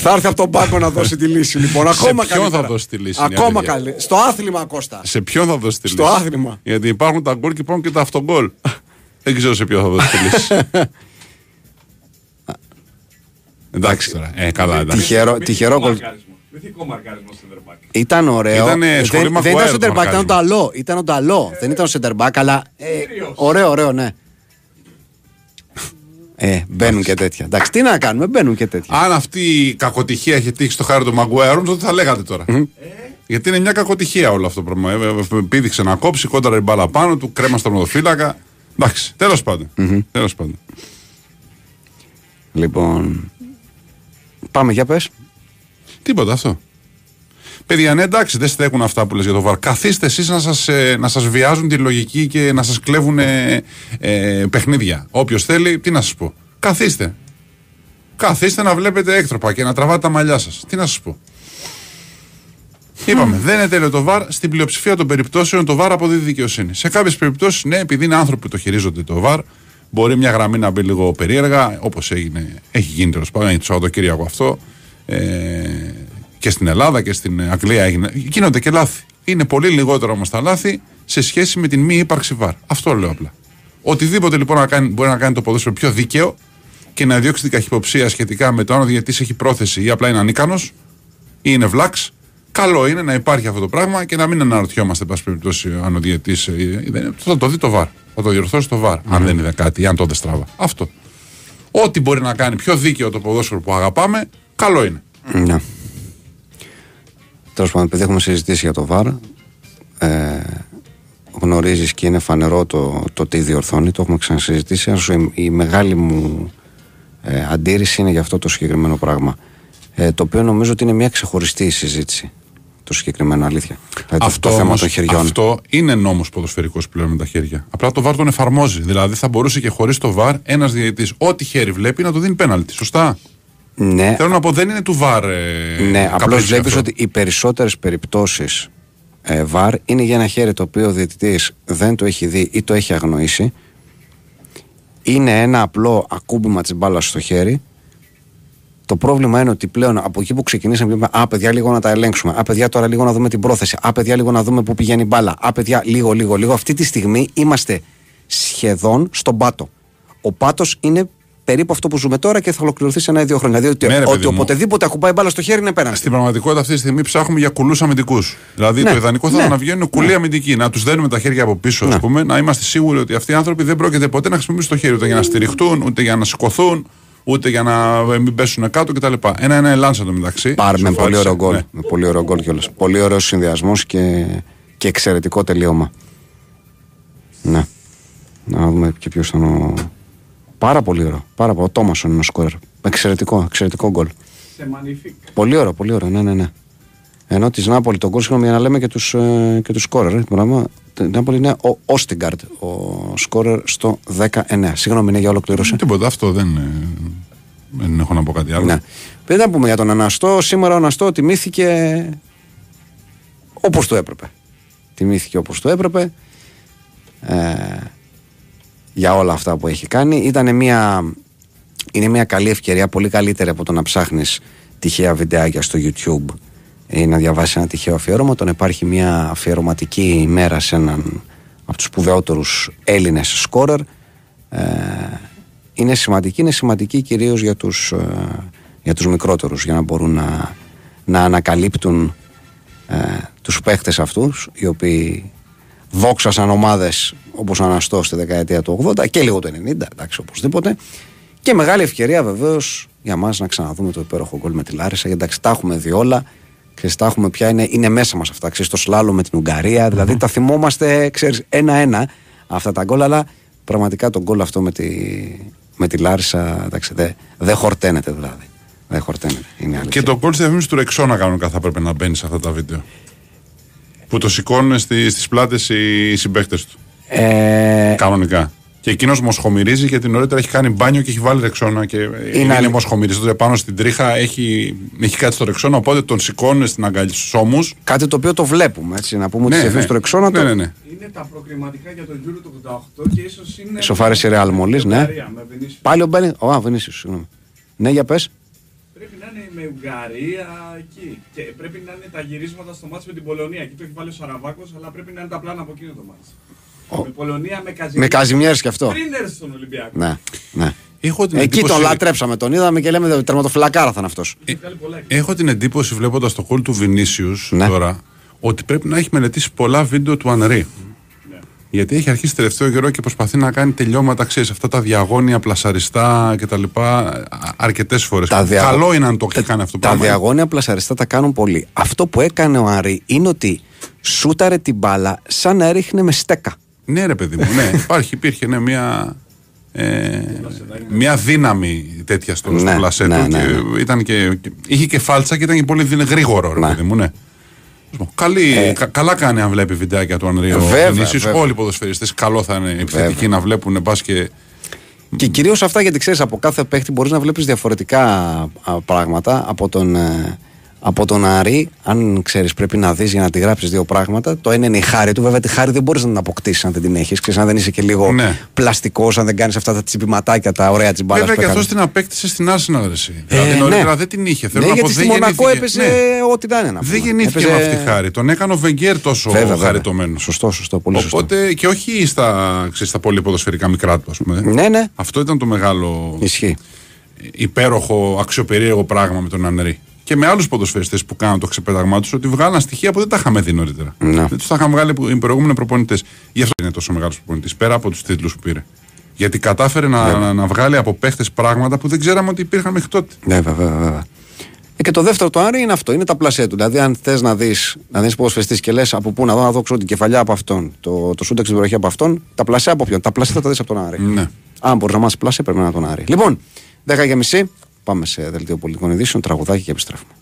θα έρθει από τον Πάκο να δώσει τη λύση. Λοιπόν, ακόμα ποιον καλύτερα. θα δώσει τη λύση, είναι η Ακόμα αλήθεια. καλύτερα. Στο άθλημα, Κώστα. Σε ποιον θα δώσει τη Στο λύση; άθλημα. Γιατί υπάρχουν τα γκολ και υπάρχουν και τα αυτογκολ. δεν ξέρω σε ποιον θα δώσει τη λύση. εντάξει τώρα. Ε, καλά, εντάξει. Τυχερό, τυχερό γκολ. Μυθικό μαρκάρισμα center back. Ήταν ωραίο. Ήτανε Ε, σχολή δεν, δεν ήταν Maguire το center back, ήταν ο μαρκάρισμα. Νταλό. Ήταν ο Νταλό. Δεν ήταν ο center back, αλλά. Ε, ωραίο, ωραίο, ναι. Ε, μπαίνουν και τέτοια. Εντάξει, τι να κάνουμε, μπαίνουν και τέτοια. Αν αυτή η κακοτυχία είχε τύχει στο χάρη του Μαγκουάιρ, νομίζω ότι θα λέγατε τώρα. Γιατί είναι μια κακοτυχία όλο αυτό το πράγμα. Ε, ε, Πήδηξε να κόψει, κόντρα η μπάλα πάνω του, κρέμα στο μοδοφύλακα. Εντάξει, τέλος πάντων. Τέλος πάντων. Λοιπόν. Πάμε για πες. Τίποτα αυτό. Παιδιά, ναι, εντάξει, δεν στέκουν αυτά που λες για το βαρ. Καθίστε εσείς να σας να σας βιάζουν τη λογική και να σας κλέβουν ε, ε, παιχνίδια. Όποιος θέλει, τι να σας πω. Καθίστε. Καθίστε να βλέπετε έκτροπα και να τραβάτε τα μαλλιά σας. Τι να σας πω. Είπαμε, δεν είναι τέλειο το βαρ. Στην πλειοψηφία των περιπτώσεων το βαρ αποδίδει δικαιοσύνη. Σε κάποιες περιπτώσεις, ναι, επειδή είναι άνθρωποι που το χειρίζονται το βαρ, μπορεί μια γραμμή να μπει λίγο περίεργα, όπως έχει γίνει τέλος πάντων, το Σαββατοκύριακο αυτό. Ε, και στην Ελλάδα και στην Αγγλία έγινε. Γίνονται και λάθη. Είναι πολύ λιγότερο όμως τα λάθη σε σχέση με την μη ύπαρξη βαρ. Αυτό λέω απλά. Οτιδήποτε λοιπόν να κάνει, μπορεί να κάνει το ποδόσφαιρο πιο δίκαιο και να διώξει την καχυποψία σχετικά με το αν ο διαιτητή έχει πρόθεση ή απλά είναι ανίκανος ή είναι βλάξ. Καλό είναι να υπάρχει αυτό το πράγμα και να μην αναρωτιόμαστε, πάση περιπτώσει, αν ο διαιτητής. Ε, θα το δει το βαρ. Θα το διορθώσει το βαρ. Αν δεν είδε κάτι ή αν το δεν στράβα. Αυτό. Ό,τι μπορεί να κάνει πιο δίκαιο το ποδόσφαιρο που αγαπάμε, καλό είναι. Ναι. Τέλος πάντων, επειδή έχουμε συζητήσει για το ΒΑΡ, ε, γνωρίζεις και είναι φανερό το, το τι διορθώνει, το έχουμε ξανασυζητήσει. η, η μεγάλη μου ε, αντίρρηση είναι για αυτό το συγκεκριμένο πράγμα. Ε, το οποίο νομίζω ότι είναι μια ξεχωριστή συζήτηση. Το συγκεκριμένο αλήθεια. Δηλαδή αυτό, το, θέμα των χεριών. Αυτό είναι νόμος ποδοσφαιρικός πλέον με τα χέρια. Απλά το ΒΑΡ τον εφαρμόζει. Δηλαδή θα μπορούσε και χωρίς το ΒΑΡ ένας διαιτητής, ό,τι χέρι βλέπει, να το δίνει πέναλτι. Σωστά. Ναι. Θέλω να πω, δεν είναι του ΒΑΡ. Ε, ναι, απλώς βλέπεις ότι οι περισσότερες περιπτώσεις ε, ΒΑΡ είναι για ένα χέρι το οποίο ο διαιτητής δεν το έχει δει ή το έχει αγνοήσει. Είναι ένα απλό ακούμπημα της μπάλας στο χέρι. Το πρόβλημα είναι ότι πλέον από εκεί που ξεκινήσαμε, είπαμε Α, παιδιά, λίγο να τα ελέγξουμε. Α, παιδιά, τώρα λίγο να δούμε την πρόθεση. Α, παιδιά, λίγο να δούμε πού πηγαίνει η μπάλα. Α, παιδιά, λίγο, λίγο, λίγο. Αυτή τη στιγμή είμαστε σχεδόν στον πάτο. Ο πάτος είναι περίπου αυτό που ζούμε τώρα και θα ολοκληρωθεί σε ένα ή δύο χρόνια. Δηλαδή ότι, ναι, ότι οποτεδήποτε ακουμπάει μπάλα στο χέρι είναι πέραν. Στην πραγματικότητα αυτή τη στιγμή ψάχνουμε για κουλούς αμυντικούς. Δηλαδή ναι, το ιδανικό θα ναι, ήταν να βγαίνουν κουλοί ναι. αμυντικοί, να τους δένουμε τα χέρια από πίσω, ναι. πούμε, να είμαστε σίγουροι ότι αυτοί οι άνθρωποι δεν πρόκειται ποτέ να χρησιμοποιήσουν το χέρι ούτε για να στηριχτούν, ούτε για να σηκωθούν, ούτε για να μην πέσουν κάτω κτλ. Ένα-ένα ελάνσα το μεταξύ. Πάρουμε πολύ ωραίο γκολ. Ναι. Πολύ ωραίο γκολ κιόλας. Πολύ ωραίος συνδυασμός και, και εξαιρετικό τελείωμα. Ναι. Να δούμε και ποιος ήταν ο. Πάρα πολύ ωραίο. Πάρα πολύ. Ο Τόμασον είναι ο σκόρερ. Εξαιρετικό, εξαιρετικό γκολ. Πολύ ωραίο, πολύ ωραίο. Ναι, ναι, ναι. Ενώ της Νάπολη τον γκολ, συγγνώμη, για να λέμε και τους ε, και τους σκόρερ. Ε, την Νάπολη είναι ο Όστιγκαρτ, ο σκόρερ στο 19. Συγγνώμη, είναι για ολοκλήρωση. Τίποτα, αυτό δεν, δεν έχω να πω κάτι άλλο. Ναι. Δεν θα πούμε για τον Αναστό. Σήμερα ο Αναστό τιμήθηκε όπως το έπρεπε. Τιμήθηκε όπως το έπρεπε. Ε, για όλα αυτά που έχει κάνει. Ήταν μια, είναι μια καλή ευκαιρία, πολύ καλύτερη από το να ψάχνεις τυχαία βιντεάκια στο YouTube ή να διαβάσεις ένα τυχαίο αφιέρωμα. Τον υπάρχει μια αφιερωματική ημέρα σε έναν από τους σπουδαιότερους Έλληνες σκόρερ. Ε, είναι σημαντική, είναι σημαντική κυρίως για τους ε, για τους μικρότερους για να μπορούν να, να ανακαλύπτουν ε, τους παίχτες αυτούς οι οποίοι δόξασαν ομάδες όπως ο Αναστός στη δεκαετία του 80 και λίγο το 90, εντάξει οπωσδήποτε. Και μεγάλη ευκαιρία βεβαίως για μας να ξαναδούμε το υπέροχο γκολ με τη Λάρισα. Γιατί εντάξει, τα έχουμε δει όλα και τα έχουμε πια, είναι, είναι μέσα μας αυτά. Ξέρεις, το σλάλο με την Ουγγαρία, δηλαδή τα θυμόμαστε, ξέρεις, ένα-ένα αυτά τα γκολ. Αλλά πραγματικά το γκολ αυτό με τη, με τη Λάρισα, εντάξει, δεν δε χορταίνεται δηλαδή. Δεν χορταίνεται. Είναι και το γκολ στη του Ρεξόνα κανονικά θα πρέπει να μπαίνει σε αυτά τα βίντεο. Που το σηκώνουν στις πλάτες οι συμπαίχτε του. Ε... Κανονικά. Και εκείνος μοσχομυρίζει γιατί νωρίτερα έχει κάνει μπάνιο και έχει βάλει ρεξόνα. Και είναι, είναι μοσχομυρίζει. πάνω στην τρίχα έχει, έχει κάτι στο ρεξόνα. Οπότε τον σηκώνουν στην αγκαλιά στους ώμους. Κάτι το οποίο το βλέπουμε. Έτσι, να πούμε ναι, ότι ναι. στο ρεξόνα. Ναι, το... ναι, ναι. Είναι τα προκριματικά για τον Euro του 88 και ίσως είναι. Σοφάρε η Ρεάλ μόλι, ναι. Πάλι ο Μπένι. Ω, Βενίσιο, συγγνώμη. Ναι, για πες. Πρέπει να είναι με Ουγγαρία εκεί. Και πρέπει να είναι τα γυρίσματα στο μάτσο με την Πολωνία. Εκεί το έχει βάλει ο Σαραβάκος, αλλά πρέπει να είναι τα πλάνα από εκείνο το μάτσο. Με Πολωνία, με Καζιμιέρ. Με Καζιμιέρ και αυτό. Πριν έρθει στον Ολυμπιακό. Ναι, ναι. Έχω την Εκεί εντύπωση... τον λατρέψαμε, τον είδαμε και λέμε τερματοφυλακάρα θα είναι αυτός. Ε, έχω την εντύπωση βλέποντας το κόλ του Βινίσιους ναι. τώρα ότι πρέπει να έχει μελετήσει πολλά βίντεο του Ανρή. Ναι. Γιατί έχει αρχίσει τελευταίο καιρό και προσπαθεί να κάνει τελειώματα, ξέρεις, αυτά τα διαγώνια, πλασαριστά κτλ. Αρκετές φορές. Δια... Καλό είναι αν το έχει κάνει αυτό Τα πράγμα. διαγώνια πλασαριστά τα κάνουν πολύ. Αυτό που έκανε ο Ανρή είναι ότι σούταρε την μπάλα σαν να έριχνε με στέκα. Ναι, ρε παιδί μου, ναι. Υπάρχει, υπήρχε ναι, μια, ε, μια δύναμη τέτοια στο, ναι, πλασέτο. Ναι, ναι, ναι. Ήταν και, είχε και φάλτσα και ήταν και πολύ γρήγορο, ρε παιδί μου, ναι. Καλή, κα- καλά κάνει αν βλέπει βιντεάκια του Ανρίου. Ε. Βέβαια, Βινίσιους. βέβαια. Όλοι οι ποδοσφαιριστές καλό θα είναι επιθετικοί να βλέπουν πα και. Και κυρίως αυτά γιατί ξέρεις, από κάθε παίχτη μπορείς να βλέπεις διαφορετικά α, πράγματα. Από τον, ε, από τον Άρη, αν ξέρεις, πρέπει να δεις για να τη γράψεις δύο πράγματα. Το ένα είναι η χάρη του. Βέβαια, τη χάρη δεν μπορείς να την αποκτήσεις αν δεν την έχεις. Ξέρεις, αν δεν είσαι και λίγο Ναι. πλαστικός, αν δεν κάνεις αυτά τα τσιμπηματάκια, τα ωραία τσιμπάλα Βέβαια που και αυτός έκανε. την απέκτησε στην Arsenal. ρε εσύ. Ε, δηλαδή ναι. νωρίτερα δεν την είχε. Θέλω ναι, να πω, γιατί στη δεν Μονακό γεννήθηκε- έπαιζε ναι. ό,τι ήταν. να Δεν πούμε. γεννήθηκε Έπαιζε- με αυτή τη χάρη. Τον έκανε ο Βεγγέρ τόσο Βέβαια, βέβαια. χαριτωμένος. Σωστό, σωστό. Πολύ σωστό. Οπότε και όχι στα, ξέρεις, στα πολύ ποδοσφαιρικά μικρά του, ας πούμε. Ναι, ναι. Αυτό ήταν το μεγάλο Ισχύει. υπέροχο, αξιοπερίεργο πράγμα με τον Ανρή. Και με άλλους ποδοσφαιριστές που κάνουν το ξεπέταγμά τους ότι βγάλαν στοιχεία που δεν τα είχαμε δει νωρίτερα. Ναι. Δεν τους τα είχαν βγάλει που- οι προηγούμενοι προπονητές. Γι' αυτό είναι τόσο μεγάλος προπονητής, πέρα από τους τίτλους που πήρε. Γιατί κατάφερε να, να, να βγάλει από παίχτες πράγματα που δεν ξέραμε ότι υπήρχαν μέχρι τότε. Ναι, βέβαια, βέβαια. Ε, Και το δεύτερο το Άρη είναι αυτό, είναι τα πλασέ του. Δηλαδή, αν θες να δεις να δεις ποδοσφαιριστής και λες από πού να δω, να δω ξέρω, την κεφαλιά από αυτόν, το, το σούντεξ στην περιοχή από αυτόν, τα πλασέ από ποιον; Τα πλασέ θα τα δεις από τον Άρη. Ναι. Αν μπορείς να μάθεις πλασέ, πρέπει να είναι τον Άρη. Λοιπόν, 10 και μισή, πάμε σε δελτίο πολιτικών ειδήσεων, τραγουδάκι και επιστρέφουμε.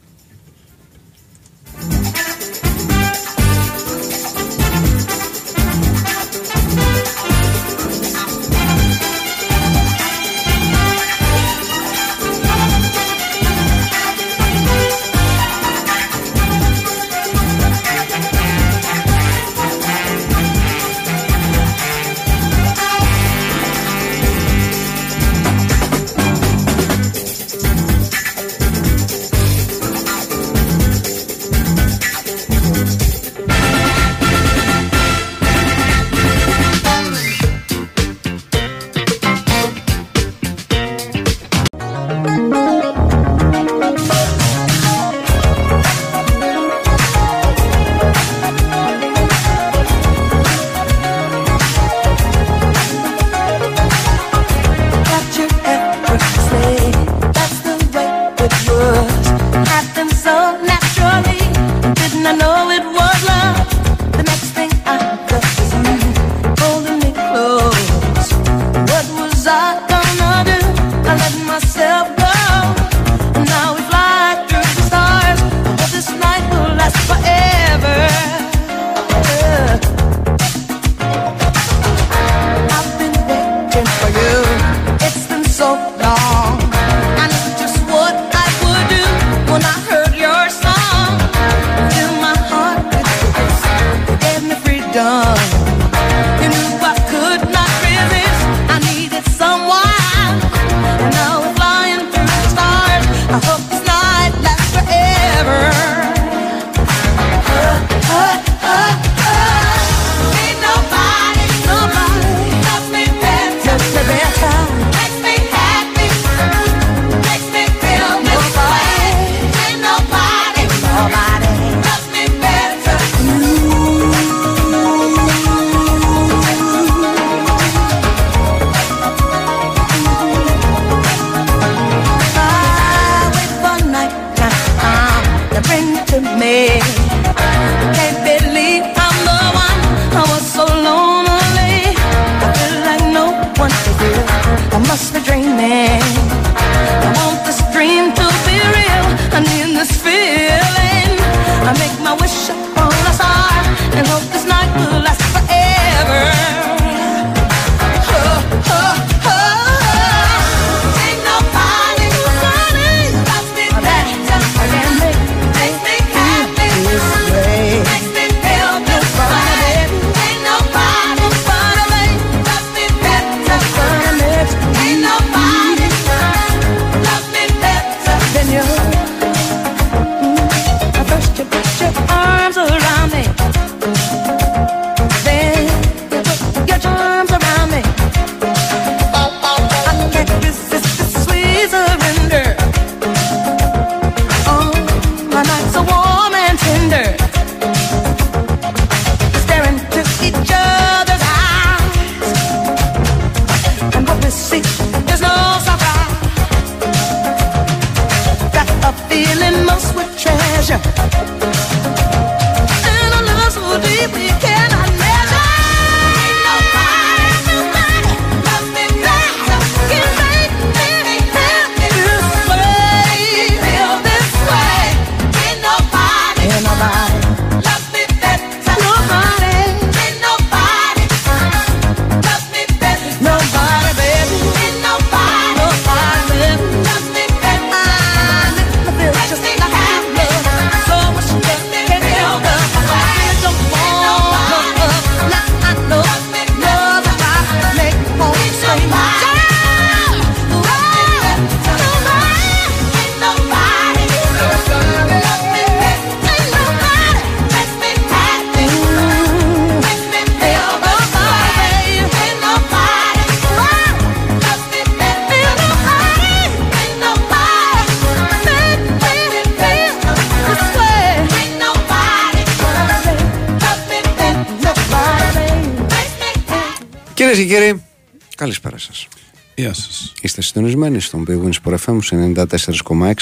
Συντονισμένοι στον Big Wins Sport FM σε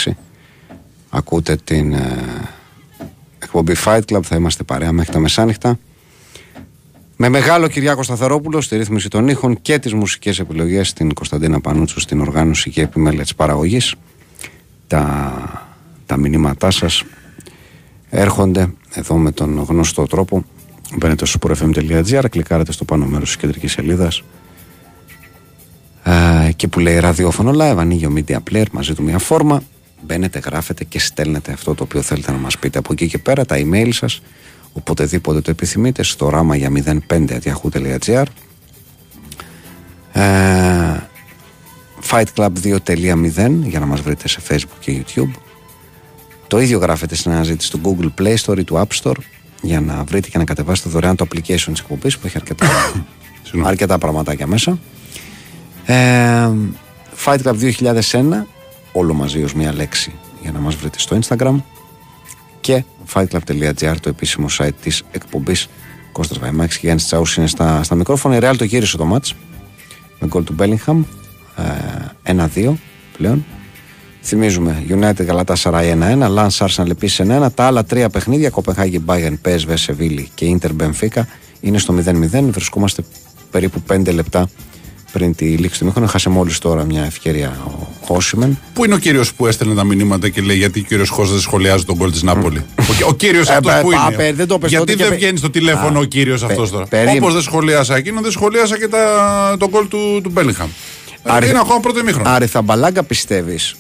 94,6. Ακούτε την ε, εκπομπή Fight Club. Θα είμαστε παρέα μέχρι τα μεσάνυχτα. Με μεγάλο Κυριάκο Σταθερόπουλο στη ρύθμιση των ήχων και τις μουσικές επιλογές στην Κωνσταντίνα Πανούτσου στην οργάνωση και επιμέλεια της παραγωγής. Τα, τα μηνύματά σας έρχονται εδώ με τον γνωστό τρόπο. Μπαίνετε στο sportfm.gr, κλικάρετε στο πάνω μέρος της κεντρικής σελίδας και που λέει ραδιόφωνο live, ανοίγει ο media player μαζί του μια φόρμα. Μπαίνετε, γράφετε και στέλνετε αυτό το οποίο θέλετε να μας πείτε από εκεί και πέρα, τα email σας, οποτεδήποτε το επιθυμείτε, στο ράμα για 05.yahoo.gr. Ε, Fight 2.0 για να μας βρείτε σε facebook και youtube το ίδιο γράφετε στην αναζήτηση του Google Play Store ή του App Store για να βρείτε και να κατεβάσετε δωρεάν το application της εκπομπής που έχει αρκετά, αρκετά πραγματάκια μέσα ε, Fight Club 2001 όλο μαζί ως μία λέξη για να μας βρείτε στο Instagram και fightclub.gr το επίσημο site της εκπομπής Κώστας Βαϊμάκης και Γιάννης Τσάους είναι στα, στα μικρόφωνα η Real το γύρισε το μάτς με γκολ του Bellingham ε, 1-2 πλέον Θυμίζουμε United Γαλατά Σαράι 1-1, Lance Arsenal επίσης 1-1. Τα άλλα τρία παιχνίδια, Κοπεχάγη Bayern, PSV Σεβίλη και Inter Benfica, είναι στο 0-0. Βρισκόμαστε περίπου 5 λεπτά πριν τη λήξη του μήχρονου. Χάσε μόλις τώρα μια ευκαιρία ο Χόσιμεν. Πού είναι ο κύριος που έστελνε τα μηνύματα και λέει γιατί ο κύριος Χώστα δεν σχολιάζει τον κόλ της Νάπολη. Ο, ο κύριος Ε, αυτός πα- που πα- είναι. πε- δεν το πες τότε γιατί και δεν πε- βγαίνει στο τηλέφωνο Α, ο κύριος πε- αυτός τώρα; περίμενε. Όπως δεν σχολίασα εκείνο, δεν σχολίασα και τα, τον κόλ του, του Μπέλιγχαμ. Άρη- Είναι ακόμα πρώτο ημίχρονο. Άρη Θαμπαλάγκα πιστεύεις;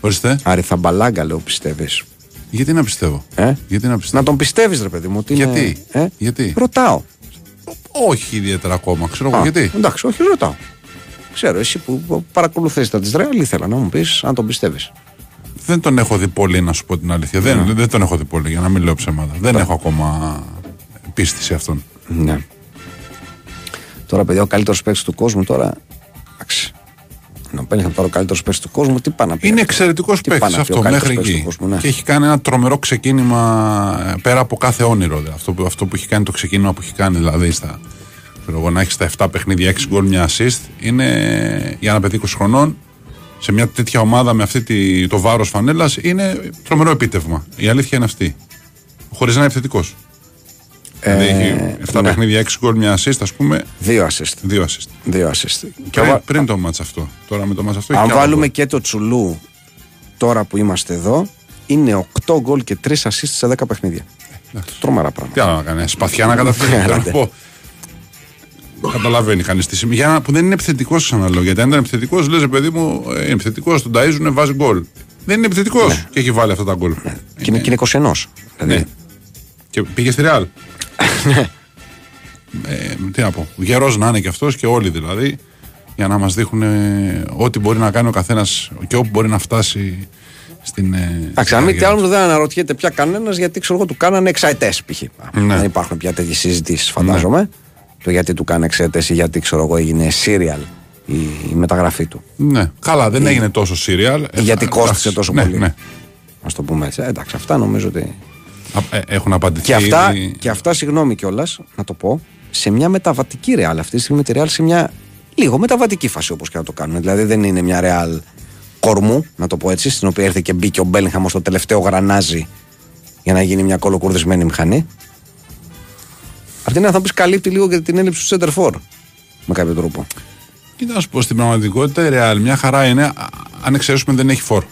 Ορίστε. Άρη Θαμπαλάγκα λέω πιστεύεις; Γιατί να πιστεύω; Ε; Γιατί να πιστεύω; Να τον πιστεύεις, ρε παιδί μου. Ότι είναι- Γιατί; Ε; Γιατί; Ρωτάω. Όχι ιδιαίτερα ακόμα. Ξέρω εγώ Α, γιατί; Εντάξει, όχι, ρωτάω. Ξέρω, εσύ που παρακολουθείς τα της Ρεάλ, ήθελα να μου πεις αν τον πιστεύεις. Δεν τον έχω δει πολύ, να σου πω την αλήθεια. Δεν, δεν τον έχω δει πολύ, για να μην λέω ψέματα. Δεν έχω ακόμα πίστη σε αυτόν. Ναι. Τώρα, παιδιά, ο καλύτερος παίκτης του κόσμου τώρα. Εντάξει. Να παίρνει τώρα ο καλύτερος παίκτης του κόσμου, τι πάει να πει. Είναι αυτός. εξαιρετικός Τι πάει παίκτης να πει ο αυτό καλύτερος μέχρι παίκτης εκεί. του κόσμου, ναι. Και έχει κάνει ένα τρομερό ξεκίνημα ε, πέρα από κάθε όνειρο. δηλαδή. Αυτό, που, αυτό που έχει κάνει το ξεκίνημα που έχει κάνει, δηλαδή στα, ξέρω εγώ, να έχεις στα 7 παιχνίδια 6 γκολ, μια assist, είναι για ένα παιδί 20 χρονών σε μια τέτοια ομάδα με αυτή τη, το βάρος φανέλας είναι τρομερό επίτευγμα. Η αλήθεια είναι αυτή. Χωρίς να είναι επιθετικός. δηλαδή έχει 7 ναι. παιχνίδια 6 γκολ, μια assist, ας πούμε, Δύο assist. 2 assist. Δύο assist. Και Πριν, βα- πριν το μάτς αυτό. Τώρα με το μάτς αυτό έχει αν και άλλο βάλουμε γκολ. και το τσουλού τώρα που είμαστε εδώ, είναι 8 γκολ και 3 assist σε 10 παιχνίδια. Τρομερά Τι πράγματα. άλλο να κάνεις, σπαθιά να καταφέρει. Ναι, Θέλω να άντε. πω. Καταλαβαίνει κανείς τη σημεία. Για να- που δεν είναι επιθετικός, ξαναλέω. Γιατί αν ήταν επιθετικός, λες, παιδί μου, ε, είναι επιθετικός, τον ταΐζουνε, βάζει γκολ. Δεν είναι επιθετικός και έχει βάλει αυτά τα γκολ. Και είναι, και είναι 21. Δηλαδή, Ναι. Και πήγε στη Ρεάλ. ε, τι να πω. Γερός να είναι και αυτός και όλοι δηλαδή. Για να μας δείχνουν ε, ό,τι μπορεί να κάνει ο καθένας και όπου μπορεί να φτάσει στην. ε, Εντάξει, στην αν μη τι καριέρα άλλο δεν αναρωτιέται πια κανένας γιατί ξέρω εγώ του κάνανε εξαετές π.χ. Ναι. Δεν υπάρχουν πια τέτοιες συζητήσεις, φαντάζομαι. Το γιατί του κάνει εξαετέ ή γιατί ξέρω εγώ έγινε serial η, η μεταγραφή του. Ναι, καλά, δεν έγινε τόσο serial. Ή γιατί Ε, κόστησε εντάξει, τόσο ναι, πολύ. Ναι. Α το πούμε έτσι. Ε, εντάξει, αυτά νομίζω ότι. Α, ε, Έχουν απαντηθεί. Και αυτά, ήδη. και αυτά συγγνώμη κιόλας, να το πω, σε μια μεταβατική ρεάλ. Αυτή τη στιγμή τη ρεάλ σε μια λίγο μεταβατική φάση όπως και να το κάνουμε. Δηλαδή δεν είναι μια ρεάλ κορμού, να το πω έτσι, στην οποία ήρθε και μπήκε ο Μπέλιγχαμ ως το τελευταίο γρανάζι για να γίνει μια κολοκουρδισμένη μηχανή. Αυτή είναι, θα πει, καλύπτει λίγο και την έλλειψη του Center for με κάποιο τρόπο. Κοίτα να σου πω στην πραγματικότητα η Real μια χαρά είναι, α, αν εξαιρέσουμε δεν έχει φόρ.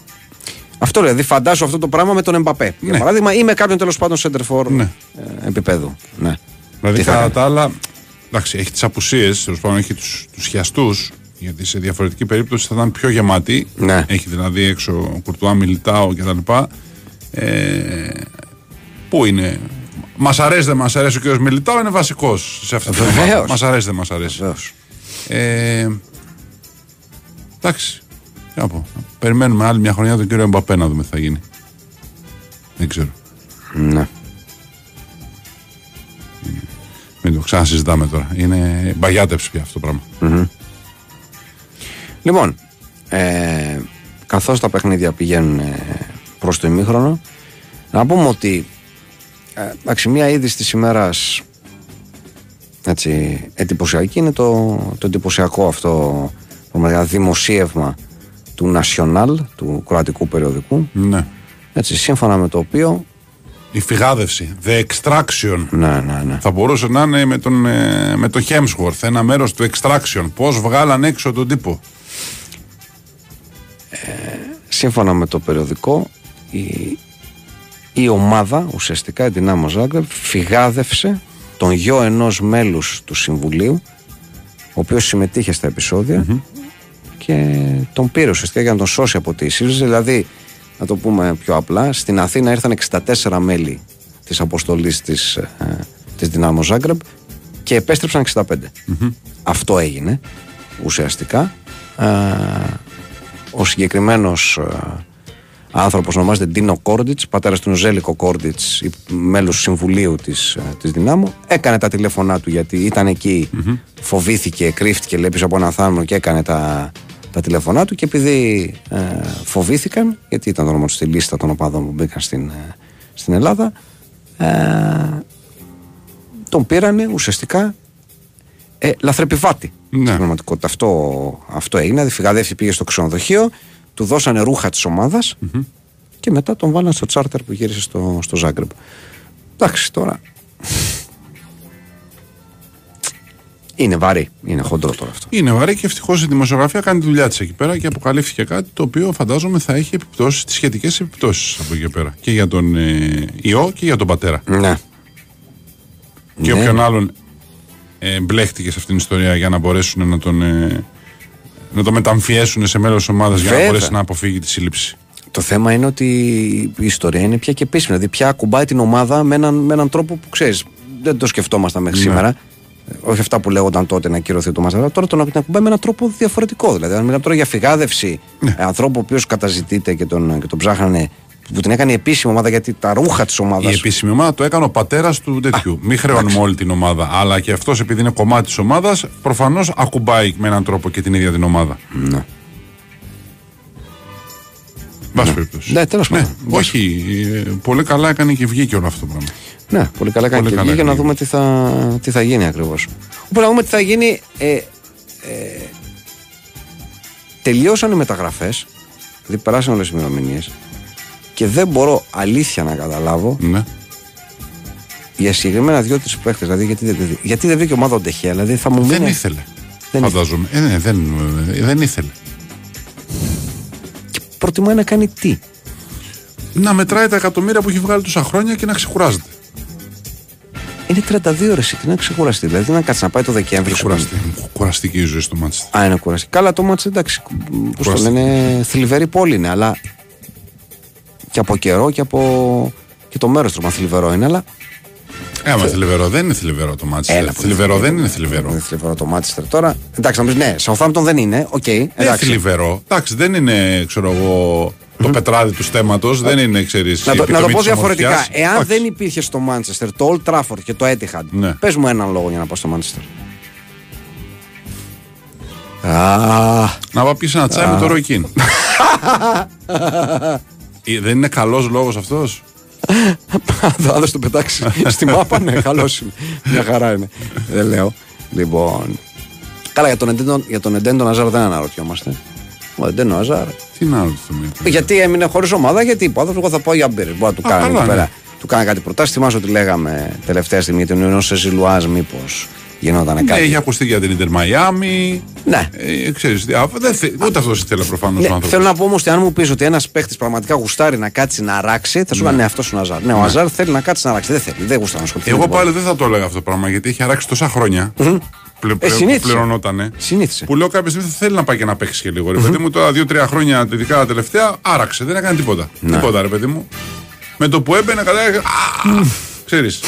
Αυτό δηλαδή, φαντάσου αυτό το πράγμα με τον Εμπαπέ. Για Ναι. παράδειγμα, ή με κάποιον τέλος πάντων Center for Ναι. ε, επίπεδου. Ναι. Δηλαδή Τι θα κατά κάνει; τα άλλα, εντάξει, έχει τις απουσίες, τέλος πάντων έχει τους τους χιαστούς, γιατί σε διαφορετική περίπτωση θα ήταν πιο γεμάτη. Ναι. Έχει δηλαδή έξω Κουρτουά, Μιλιτάο κτλ. Ε, πού είναι. Μας αρέσει, δεν μας αρέσει ο κ. Μιλιτάο, είναι βασικός σε αυτή τη Βεβαίως. Μας αρέσει, δεν μας αρέσει. Βεβαίως. Ε, εντάξει. Τι να πω. Περιμένουμε άλλη μια χρονιά τον κύριο Εμπαπέ να δούμε τι θα γίνει. Δεν ξέρω. Ναι. Μην το ξανασυζητάμε τώρα. Είναι μπαγιάτεψη πια αυτό το πράγμα. Λοιπόν, ε, καθώς τα παιχνίδια πηγαίνουν ε, προς το ημίχρονο, να πούμε ότι ε, εντάξει, μία είδηση της ημέρας έτσι, εντυπωσιακή είναι το, το εντυπωσιακό αυτό πραγματικά, δημοσίευμα του National, του κροατικού περιοδικού. Ναι. Έτσι, σύμφωνα με το οποίο. Η φυγάδευση. The extraction. Ναι, ναι, ναι. Θα μπορούσε να είναι με τον, ε, με το Hemsworth, ένα μέρος του extraction. Πώς βγάλαν έξω τον τύπο; Σύμφωνα με το περιοδικό, η, η ομάδα ουσιαστικά, η Δυνάμο Ζάγκρεπ, φυγάδευσε τον γιο ενός μέλους του Συμβουλίου, ο οποίος συμμετείχε στα επεισοδια και τον πήρε ουσιαστικά για να τον σώσει από τη ΣΥΡΙΖΑ. Δηλαδή, να το πούμε πιο απλά, στην Αθήνα ήρθαν 64 μέλη της αποστολής της, ε, της Δυνάμω Ζάγκρεπ και επέστρεψαν 65. Αυτό έγινε ουσιαστικά. Ε, ο συγκεκριμένος ε, άνθρωπος ονομάζεται Ντίνο Κόρντιτς, πατέρας του Ζέλικο Κόρντιτς, μέλος συμβουλίου της, ε, της Δυνάμου. Έκανε τα τηλέφωνά του γιατί ήταν εκεί, φοβήθηκε, κρύφτηκε λέει πίσω από ένα θάμνο και έκανε τα, τα τηλέφωνά του και επειδή ε, φοβήθηκαν, γιατί ήταν το όνομα του στη λίστα των οπαδών που μπήκαν στην, ε, στην Ελλάδα, ε, τον πήρανε ουσιαστικά ε, λαθρεπιβάτη. Ναι. Στην πραγματικότητα αυτό, αυτό έγινε. Δηλαδή φυγαδεύτηκε, πήγε στο ξενοδοχείο, του δώσανε ρούχα της ομάδας και μετά τον βάλανε στο τσάρτερ που γύρισε στο, στο Ζάγκρεπ. Εντάξει τώρα. Είναι βαρύ, είναι χοντρό τώρα αυτό. Είναι βαρύ και ευτυχώς η δημοσιογραφία κάνει τη δουλειά της εκεί πέρα και αποκαλύφθηκε κάτι το οποίο φαντάζομαι θα έχει επιπτώσεις, τις σχετικές επιπτώσεις από εκεί και πέρα. Και για τον ε, ιό και για τον πατέρα. Ναι. Και Ναι. όποιον άλλον ε, μπλέχτηκε σε αυτήν την ιστορία για να μπορέσουν να τον. Ε, να το μεταμφιέσουν σε μέλο ομάδα για να Βέβαια. μπορέσει να αποφύγει τη σύλληψη. Το θέμα είναι ότι η ιστορία είναι πια και επίσημη. Δηλαδή πια ακουμπάει την ομάδα με έναν, με έναν τρόπο που ξέρεις. Δεν το σκεφτόμασταν μέχρι Ναι. σήμερα. Ε, Όχι αυτά που λέγονταν τότε να ακυρωθεί το Μαζαρά. Τώρα τον ακουμπάει με έναν τρόπο διαφορετικό. Δηλαδή, αν μιλάμε τώρα για φυγάδευση Ναι. ε, ανθρώπου ο οποίος καταζητείται και τον, και τον ψάχνανε. Που την έκανε η επίσημη ομάδα γιατί τα ρούχα της ομάδα. Η επίσημη ομάδα το έκανε ο πατέρας του τέτοιου. Μην χρεώνουμε όλη την ομάδα. Αλλά και αυτός επειδή είναι κομμάτι της ομάδας, προφανώς ακουμπάει με έναν τρόπο και την ίδια την ομάδα. Ναι. Βάση περιπτώσει. Ναι, τέλος πάντων. όχι. ε, Πολύ καλά έκανε και βγήκε όλο αυτό το πράγμα. Ναι, πολύ καλά κάνει Πολύ και καλά βγήκε να κάνει. δούμε τι θα, τι θα γίνει ακριβώς. Οπότε να δούμε τι θα γίνει. Ε, ε, τελειώσαν οι μεταγραφές, δηλαδή περάσαν όλες οι ημερομηνίες και δεν μπορώ αλήθεια να καταλάβω Ναι. για συγκεκριμένα δύο-τρει παίχτες. Δηλαδή, γιατί, δεν- γιατί δεν βρήκε ομάδα ο Ντεχέα. Δηλαδή, θα μου Δεν μείνει. ήθελε. Δεν φαντάζομαι. Ε, ναι, δεν, ε, δεν ήθελε. Και προτιμάει να κάνει τι; Να μετράει τα εκατομμύρια που έχει βγάλει τόσα χρόνια και να ξεκουράζεται. Είναι 32 ώρε, τι να ξεκουραστεί. Δηλαδή, να κάτσει να πάει το Δεκέμβρη. Έχει κουραστεί. Κουραστική η ζωή στο Μάτσεστερ. Α, είναι κουραστή. Καλά, το μάτς εντάξει. Πώς το Κουραστική. λένε, θλιβερή πόλη είναι, αλλά και από καιρό και από. και το μέρος του μα θλιβερό είναι, αλλά. Ε, άμα θλιβερό δεν είναι θλιβερό το Μάντσεστερ. Έλα, που θλιβερό δεν είναι Είναι θλιβερό. θλιβερό το Μάντσεστερ τώρα. Εντάξει, να πεις ναι, Southampton δεν είναι, οκ. Δεν είναι εντάξει. θλιβερό. Εντάξει, δεν είναι, ξέρω εγώ, το πετράδι του στέματος. Δεν είναι, ξέρεις. Να το, να το πω διαφορετικά. Εάν δεν υπήρχε στο Μάντσεστερ το Old Trafford και το Etihad, Ναι. πες μου έναν λόγο για να πάω στο Μάντσεστερ. Α, Να πάω πει ένα τσάι με το Ρόι Κιν. Ε, Δεν είναι καλός λόγος αυτός; θα δω το πετάξεις στη μάπα, ναι, καλός είναι. Μια χαρά είναι. Δεν λέω. Λοιπόν. Καλά, για τον Εντέντον, για τον Εντέντον Αζάρ δεν αναρωτιόμαστε. Ο Εντέντον Αζάρ. Τι να ρωτήσουμε. Γιατί έμεινε χωρίς ομάδα, γιατί είπα, εγώ θα πάω για μπύρες. Μπορεί να του Α, κάνει καλά, εκεί ναι. πέρα. Του κάνει κάτι προτάσεις. Θυμάσαι ότι λέγαμε τελευταία στιγμή τον ενό σε Ζιλουάζ, μήπως γινόταν Ναι, κάτι. έχει ακουστεί για την Ιντερ Μαϊάμι. Ναι. Ε, ξέρεις, α, δεν θε- ούτε αυτός ήθελε προφανώς Ναι, ο άνθρωπος. θέλω να πω όμως ότι αν μου πεις ότι ένας παίχτη πραγματικά γουστάρει να κάτσει να ράξει, θα σου πει ναι, αυτός είναι ο Αζάρ. Ναι, ο Αζάρ θέλει να κάτσει να ράξει. Δεν θέλει, δεν γουστάρει να ασχοληθεί. με Εγώ τίποτα. πάλι δεν θα το έλεγα αυτό το πράγμα γιατί έχει αράξει τόσα χρόνια. Πλε, πλε, που συνήθισε. πληρωνότανε. Συνήθισε. Που λέω κάποια στιγμή θα θέλει να πάει και να παίξει και λίγο. Ρε παιδί μου, τώρα δύο-τρία χρόνια, ειδικά τα τελευταία, άραξε. Δεν έκανε τίποτα. Ναι. Τίποτα, ρε παιδί μου. Με το που έμπαινε, κατά. Ξέρεις.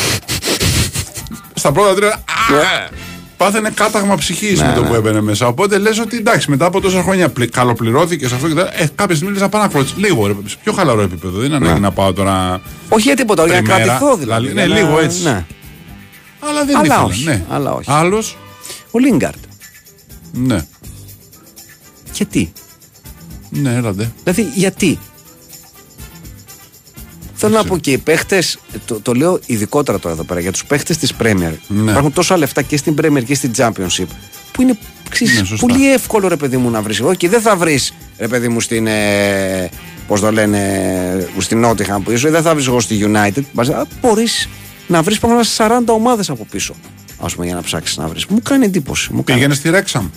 Στα πρώτα τρία. α, Πάθαινε κάταγμα ψυχής με το που έμπαινε μέσα. Οπότε λες ότι εντάξει, μετά από τόσα χρόνια πλη, καλοπληρώθηκε σε αυτό και τα. Ε, κάποια στιγμή λες να πάω να κλωτσίσω. Λίγο, ρε, σε πιο χαλαρό επίπεδο. Δεν είναι ανάγκη να πάω τώρα. Όχι για τίποτα, για να τριμέρα. κρατηθώ δηλαδή. Ναι, για να- λίγο έτσι. Ναι. Αλλά δεν Αλλά ήθελε. όχι, Ναι. αλλά όχι. Άλλος; Ο Λίγκαρτ. Ναι. Γιατί. Ναι, έλατε. Δηλαδή, γιατί; Θέλω να πω και οι παίχτες, το, το λέω ειδικότερα τώρα εδώ πέρα, για τους παίχτες της Premier. Ναι. Υπάρχουν τόσα λεφτά και στην Premier και στην Championship που είναι ξέρεις, Ναι, σωστά. πολύ εύκολο ρε παιδί μου να βρεις. Όχι, δεν θα βρεις ρε παιδί μου στην. Ε, Πώς το λένε, στην Nottingham που είσαι, δεν θα βρεις εγώ στη United. Μπορείς να βρεις πάνω σε 40 ομάδες από πίσω. Α πούμε, για να ψάξεις να βρεις. Μου κάνει εντύπωση. Μου κάνει. Πήγαινε στη Ρέξαμ.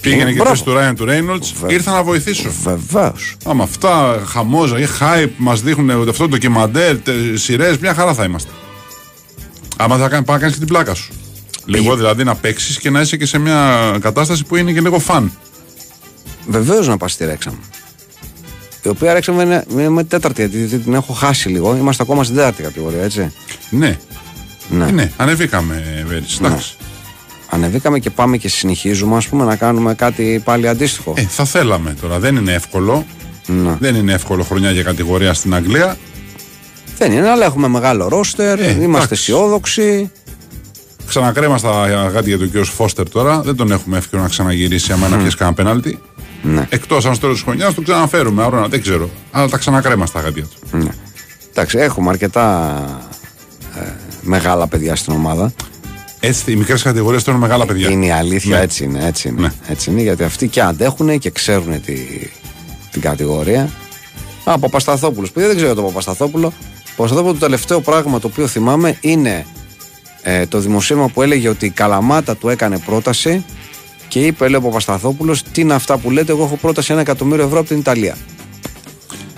Πήγαινε και μπράβο. πες του Ράιν του Ρέινολτ. Βε- Ήρθα να βοηθήσω. Βεβαίως. Άμα αυτά χαμόζα ή hype μας δείχνουν ότι αυτό το ντοκιμαντέρ, σειρές, μια χαρά θα είμαστε. Άμα θα κάνει, πάει να κάνεις και την πλάκα σου. Λίγο δηλαδή να παίξεις και να είσαι και σε μια κατάσταση που είναι και λίγο φαν. Βεβαίως να πας στη Ρέξαμ. Η οποία Ρέξαμ είναι, είναι με τέταρτη, γιατί την έχω χάσει λίγο. Είμαστε ακόμα στην τέταρτη κατηγορία, έτσι. Ναι, Ναι. ναι, ναι ανεβήκαμε Βέρις, εντάξει. Ανεβήκαμε και πάμε και συνεχίζουμε, ας πούμε, να κάνουμε κάτι πάλι αντίστοιχο. Ε, θα θέλαμε τώρα. Δεν είναι εύκολο. Ναι. Δεν είναι εύκολο χρονιά για κατηγορία στην Αγγλία. Δεν είναι, αλλά έχουμε μεγάλο ρόστερ, Ε, είμαστε εντάξει. αισιόδοξοι. Ξανακρέμα στα γάτια για τον κύριο Φώστερ τώρα. Δεν τον έχουμε εύκολο να ξαναγυρίσει άμα να πιέσει κανένα πέναλτι. Ναι. Εκτός αν στο τέλος της χρονιάς το ξαναφέρουμε. Άρα δεν ξέρω. Αλλά τα ξανακρέμα στα γάτια του. ναι. Εντάξει, έχουμε αρκετά ε, μεγάλα παιδιά στην ομάδα. Έτσι, οι μικρές κατηγορίες τώρα είναι μεγάλα παιδιά. Είναι η αλήθεια, Ναι. έτσι είναι. Έτσι είναι, Ναι. έτσι είναι γιατί αυτοί και αντέχουν και ξέρουν τη, την κατηγορία. Α, Παπασταθόπουλος. Παιδιά δεν ξέρω το Παπασταθόπουλο. Παπασταθόπουλο το τελευταίο πράγμα το οποίο θυμάμαι είναι ε, το δημοσίευμα που έλεγε ότι η Καλαμάτα του έκανε πρόταση και είπε, λέει ο Παπασταθόπουλος, τι είναι αυτά που λέτε, εγώ έχω πρόταση ένα εκατομμύριο ευρώ από την Ιταλία.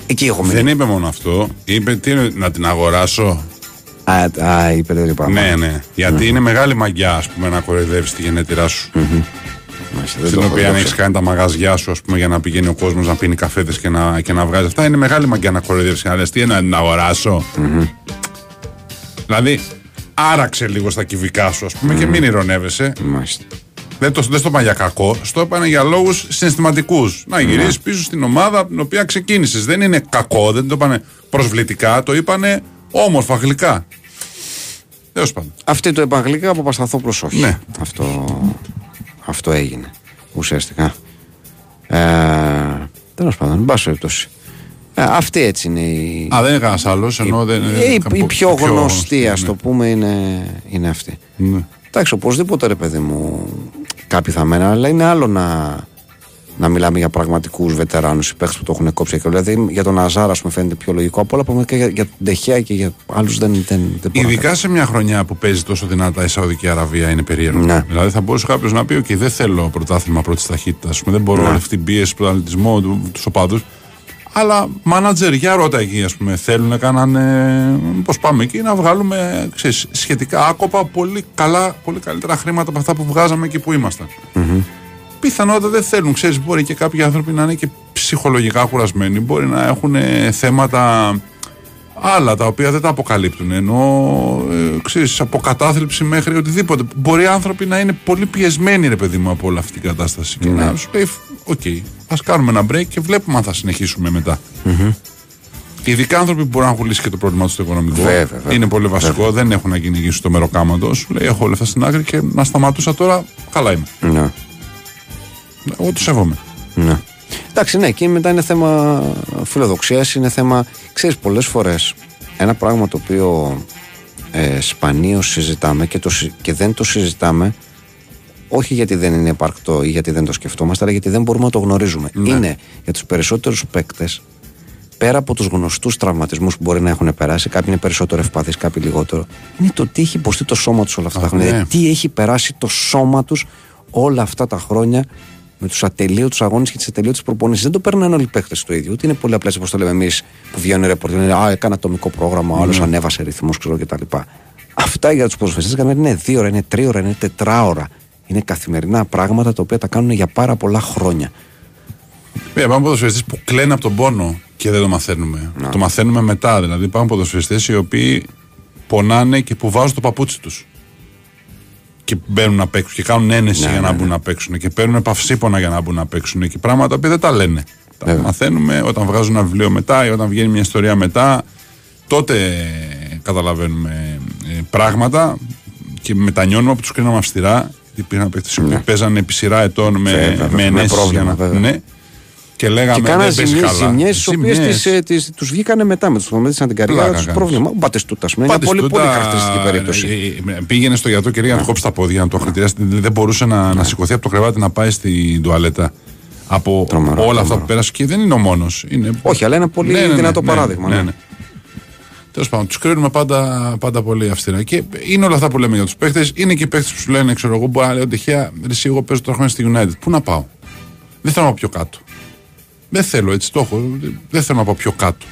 Εκεί έχω μείνει. Δεν είπε μόνο αυτό. Είπε τι είναι, να την αγοράσω. Α, α, είπε τέτοιο πράγμα. Ναι, ναι. Γιατί είναι μεγάλη μαγιά, ας πούμε, να κοροϊδεύεις τη γενέτειρά σου. Μάλιστα, δεν Στην το έχω οποία αν δώσει. έχεις κάνει τα μαγαζιά σου, ας πούμε, για να πηγαίνει ο κόσμος να πίνει καφέδες και να, και να βγάζει αυτά. Είναι μεγάλη μαγιά να κοροϊδεύεις και να λε τι είναι να την αγοράσω. Δηλαδή, άραξε λίγο στα κυβικά σου, ας πούμε, και μην ηρωνεύεσαι. Μάλιστα. Δεν το, δεν στο είπαν για κακό, στο είπαν για λόγους συναισθηματικούς. Να γυρίσεις πίσω στην ομάδα από την οποία ξεκίνησες. Δεν είναι κακό, δεν το είπαν προσβλητικά, το είπαν όμορφα γλυκά. Τέλος πάντων. Αυτή το είπαν γλυκά, ο Παπασταθόπουλο όχι. Ναι. Αυτό, αυτό έγινε ουσιαστικά. Ε, Τέλος πάντων, εν πάση περιπτώσει. Ε, αυτή έτσι είναι η, Α, δεν είναι κανένας άλλος, ενώ δεν. η, η, η πιο γνωστή, ας ναι. το πούμε, είναι, είναι αυτή. Ναι. Εντάξει, οπωσδήποτε ρε παιδί μου, κάποιοι θα μένουν, αλλά είναι άλλο να, να μιλάμε για πραγματικούς βετεράνους, οι παίχτες που το έχουν κόψει. Και Δηλαδή για τον Αζάρα, ας πούμε, φαίνεται πιο λογικό από όλα. Πούμε και για, για τον Ντεχέα και για άλλους δεν, δεν, δεν μπορώ να Ειδικά σε μια χρονιά που παίζει τόσο δυνατά η Σαουδική Αραβία είναι περίεργο. Ναι. Δηλαδή θα μπορούσε κάποιος να πει: OK, δεν θέλω πρωτάθλημα πρώτης ταχύτητας. Δεν μπορώ Ναι. όλη αυτή την πίεση, τον αθλητισμό, του οπαδούς. Αλλά μάνατζερ, για ρώτα εκεί, ας πούμε, θέλουν να κάνανε. Πώς πάμε εκεί να βγάλουμε ξέρεις, σχετικά άκοπα πολύ καλά, πολύ καλύτερα χρήματα από αυτά που βγάζαμε εκεί που ήμασταν. Πιθανότατα δεν θέλουν. Ξέρεις, μπορεί και κάποιοι άνθρωποι να είναι και ψυχολογικά κουρασμένοι. Μπορεί να έχουν ε, θέματα άλλα τα οποία δεν τα αποκαλύπτουν. Ενώ ε, ξέρεις, από κατάθλιψη μέχρι οτιδήποτε. Μπορεί οι άνθρωποι να είναι πολύ πιεσμένοι, ρε παιδί μου, από όλη αυτή την κατάσταση. Και να σου λέει, οκ, ας κάνουμε ένα break και βλέπουμε αν θα συνεχίσουμε μετά. Ειδικά άνθρωποι που μπορούν να έχουν λύσει και το πρόβλημα τους στο οικονομικό. Βέβαια, βέβαια. είναι πολύ βασικό. Δεν έχουν να κυνηγήσουν το μεροκάματο. Σου λέει: Έχω λεφτά στην άκρη και να σταματούσα τώρα. Καλά είμαι. Ναι. Εγώ τους σέβομαι. Ναι. Εντάξει, ναι, και μετά είναι θέμα φιλοδοξίας, είναι θέμα. ξέρεις, πολλές φορές ένα πράγμα το οποίο ε, σπανίως συζητάμε και, το, συ- και δεν το συζητάμε όχι γιατί δεν είναι επαρκτό ή γιατί δεν το σκεφτόμαστε, αλλά γιατί δεν μπορούμε να το γνωρίζουμε. Είναι για τους περισσότερους παίκτες, πέρα από τους γνωστούς τραυματισμούς που μπορεί να έχουν περάσει, κάποιοι είναι περισσότερο ευπαθείς, κάποιοι λιγότερο, είναι το τι έχει υποστεί το σώμα τους όλα αυτά τα Α, χρόνια. ναι. Δηλαδή, τι έχει περάσει το σώμα τους όλα αυτά τα χρόνια με τους ατελείωτους αγώνες και τις ατελείωτες προπονήσεις. Δεν το παίρνουν όλοι οι παίκτες το ίδιο. Ούτε είναι πολύ απλέ όπως το λέμε εμείς που βγαίνουν ρεπορτ. Λένε Α, έκανα ατομικό πρόγραμμα, ο άλλος Ναι. ανέβασε ρυθμούς, ξέρω κτλ. Αυτά για τους ποδοσφαιριστές είναι δύο ώρα, είναι τρία ώρα, είναι τετράωρα. Είναι καθημερινά πράγματα τα οποία τα κάνουν για πάρα πολλά χρόνια. Ε, Υπάρχουν ποδοσφαιριστές που κλαίνουν από τον πόνο και δεν το μαθαίνουμε. Το μαθαίνουμε μετά. Δηλαδή, υπάρχουν ποδοσφαιριστές οι οποίοι πονάνε και που βάζουν το παπούτσι τους. Και μπαίνουν να παίξουν και κάνουν ένεση Ναι, για ναι, να ναι. μπουν να παίξουν και παίρνουν παυσίπονα για να μπουν να παίξουν και πράγματα που δεν τα λένε. Τα Βέβαια. μαθαίνουμε όταν βγάζουν ένα βιβλίο μετά ή όταν βγαίνει μια ιστορία μετά. Τότε καταλαβαίνουμε ε, πράγματα και μετανιώνουμε που τους κρίναμε αυστηρά. Γιατί υπήρχαν παίκτες οι οποίοι παίζανε επί σειρά ετών με, Βέβαια, με με ενέσεις πρόβλημα, για να- βέβαια. Ναι. Και λέγαμε Και κάνανε δεν παίζει ζημιές, καλά. ζημιές, οι οποίες Ζημιές. τις, ε, τις, τους βγήκανε μετά με τους σταματήσαν την καριέρα Πλάκα τους κάνεις. πρόβλημα. Ο Μπατεστούτα, είναι μια πολύ, Πάντως, πολύ τούτα, χαρακτηριστική περίπτωση. ε, ε, Πήγαινε στο γιατρό και για να του κόψει τα πόδια, να το αχαρτηράσει. Δεν μπορούσε να, να σηκωθεί από το κρεβάτι να πάει στην τουαλέτα. Από Τρομερό, όλα αυτά τρομερό. που πέρασε και δεν είναι ο μόνος. Όχι, αλλά είναι πολύ δυνατό παράδειγμα, ναι. Τέλος πάντων, τους κρίνουμε πάντα, πάντα πολύ αυστηρά. Και είναι όλα αυτά που λέμε για τους παίχτες. Είναι και οι παίχτες που σου λένε, ξέρω εγώ, μπορεί να λέω τυχαία, εσύ, εγώ παίζω τώρα χρόνια στη United. Πού να πάω; Δεν θέλω να πάω πιο κάτω. Δεν θέλω, έτσι το έχω. Δεν θέλω να πάω πιο κάτω.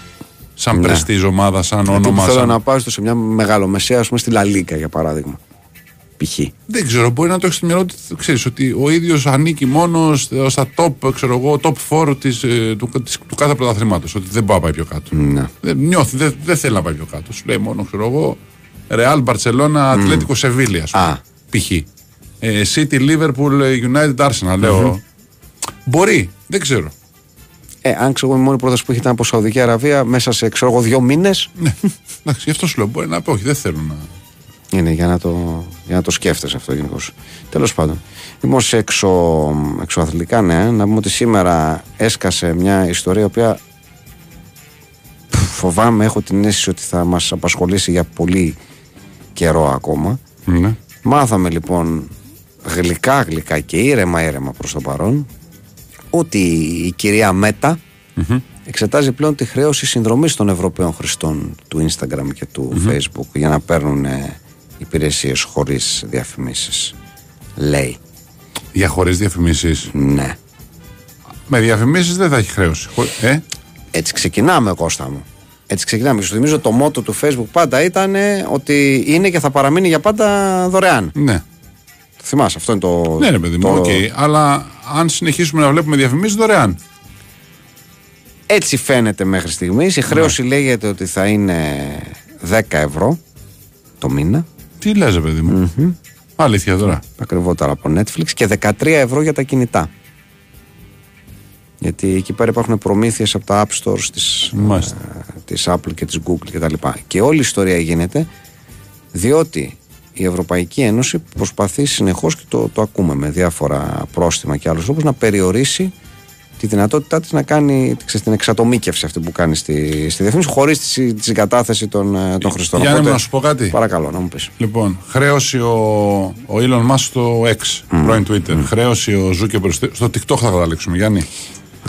Σαν Ναι. πρεστή ομάδα, σαν Γιατί όνομα. θέλω Σαν... να πάω στο σε μια μεγάλο μεσαία, ας πούμε, στη Λαλίκα για παράδειγμα. Π.χ. Δεν ξέρω, μπορεί να το έχεις στο μυαλό του, ξέρεις ότι ο ίδιος ανήκει μόνος στα top, ξέρω εγώ, top 4 της, ε, του, της, του κάθε πρωταθλήματος. Ότι δεν μπορεί να πάει πιο κάτω. Ναι. Δεν, νιώθει, δεν, δεν θέλει να πάει πιο κάτω. Σου λέει μόνο, ξέρω εγώ, Real Barcelona, Ατλέτικο Σεβίλια. Α. Π.χ. Ε, City, Liverpool, United, Arsenal. λεω Μπορεί, δεν ξέρω. Ε, αν ξέρω εγώ η μόνη πρόταση που είχε ήταν από Σαουδική Αραβία μέσα σε ξέρω εγώ δύο μήνες. Ναι, εντάξει, γι' αυτό σου λέω. Μπορεί να πει, όχι, δεν θέλω να. Είναι για να το, για να το σκέφτεσαι αυτό γενικώς. Τέλος πάντων. Είμαι σε εξω, εξωαθλητικά, ναι. Να πούμε ότι σήμερα έσκασε μια ιστορία η οποία πφ, φοβάμαι, έχω την αίσθηση ότι θα μας απασχολήσει για πολύ καιρό ακόμα. Ναι. Μάθαμε λοιπόν γλυκά γλυκά και ήρεμα ήρεμα προς το παρόν ότι η κυρία Μέτα εξετάζει πλέον τη χρέωση συνδρομής των Ευρωπαίων χρηστών του Instagram και του Facebook για να παίρνουν ε, υπηρεσίες χωρίς διαφημίσεις. Λέει. Για χωρίς διαφημίσεις; Ναι. Με διαφημίσεις δεν θα έχει χρέωση. Χω- Ε, Έτσι ξεκινάμε Κώστα μου. Έτσι ξεκινάμε. Και σου θυμίζω το μότο του Facebook πάντα ήταν ε, ότι είναι και θα παραμείνει για πάντα δωρεάν. ναι. Το θυμάσαι, αυτό είναι το. Ναι, ρε παιδί μου, το- οκ. Αλλά αν συνεχίσουμε να βλέπουμε διαφημίσεις δωρεάν. Έτσι φαίνεται μέχρι στιγμής Η χρέωση λέγεται ότι θα είναι 10 ευρώ το μήνα. Τι λες, ρε παιδί μου; Αλήθεια τώρα. Ακριβότερα από Netflix και 13 ευρώ για τα κινητά. Γιατί εκεί πέρα υπάρχουν προμήθειες από τα App Stores της, Μάλιστα. ε, της Apple και της Google κτλ. Και όλη η ιστορία γίνεται διότι η Ευρωπαϊκή Ένωση προσπαθεί συνεχώς και το, το ακούμε με διάφορα πρόστιμα και άλλους τρόπους να περιορίσει τη δυνατότητά της να κάνει ξέρεις, την εξατομίκευση αυτή που κάνει στη, στη διαφήμιση χωρίς τη, τη συγκατάθεση των, ε, των χρηστών. Γιάννη μου, Οπότε, να σου πω κάτι. Παρακαλώ να μου πεις. Λοιπόν, χρέωση ο, ο Elon Musk στο X, πρώην Twitter. Χρέωση ο Zuckerberg στο- στο TikTok θα καταλήξουμε, Γιάννη.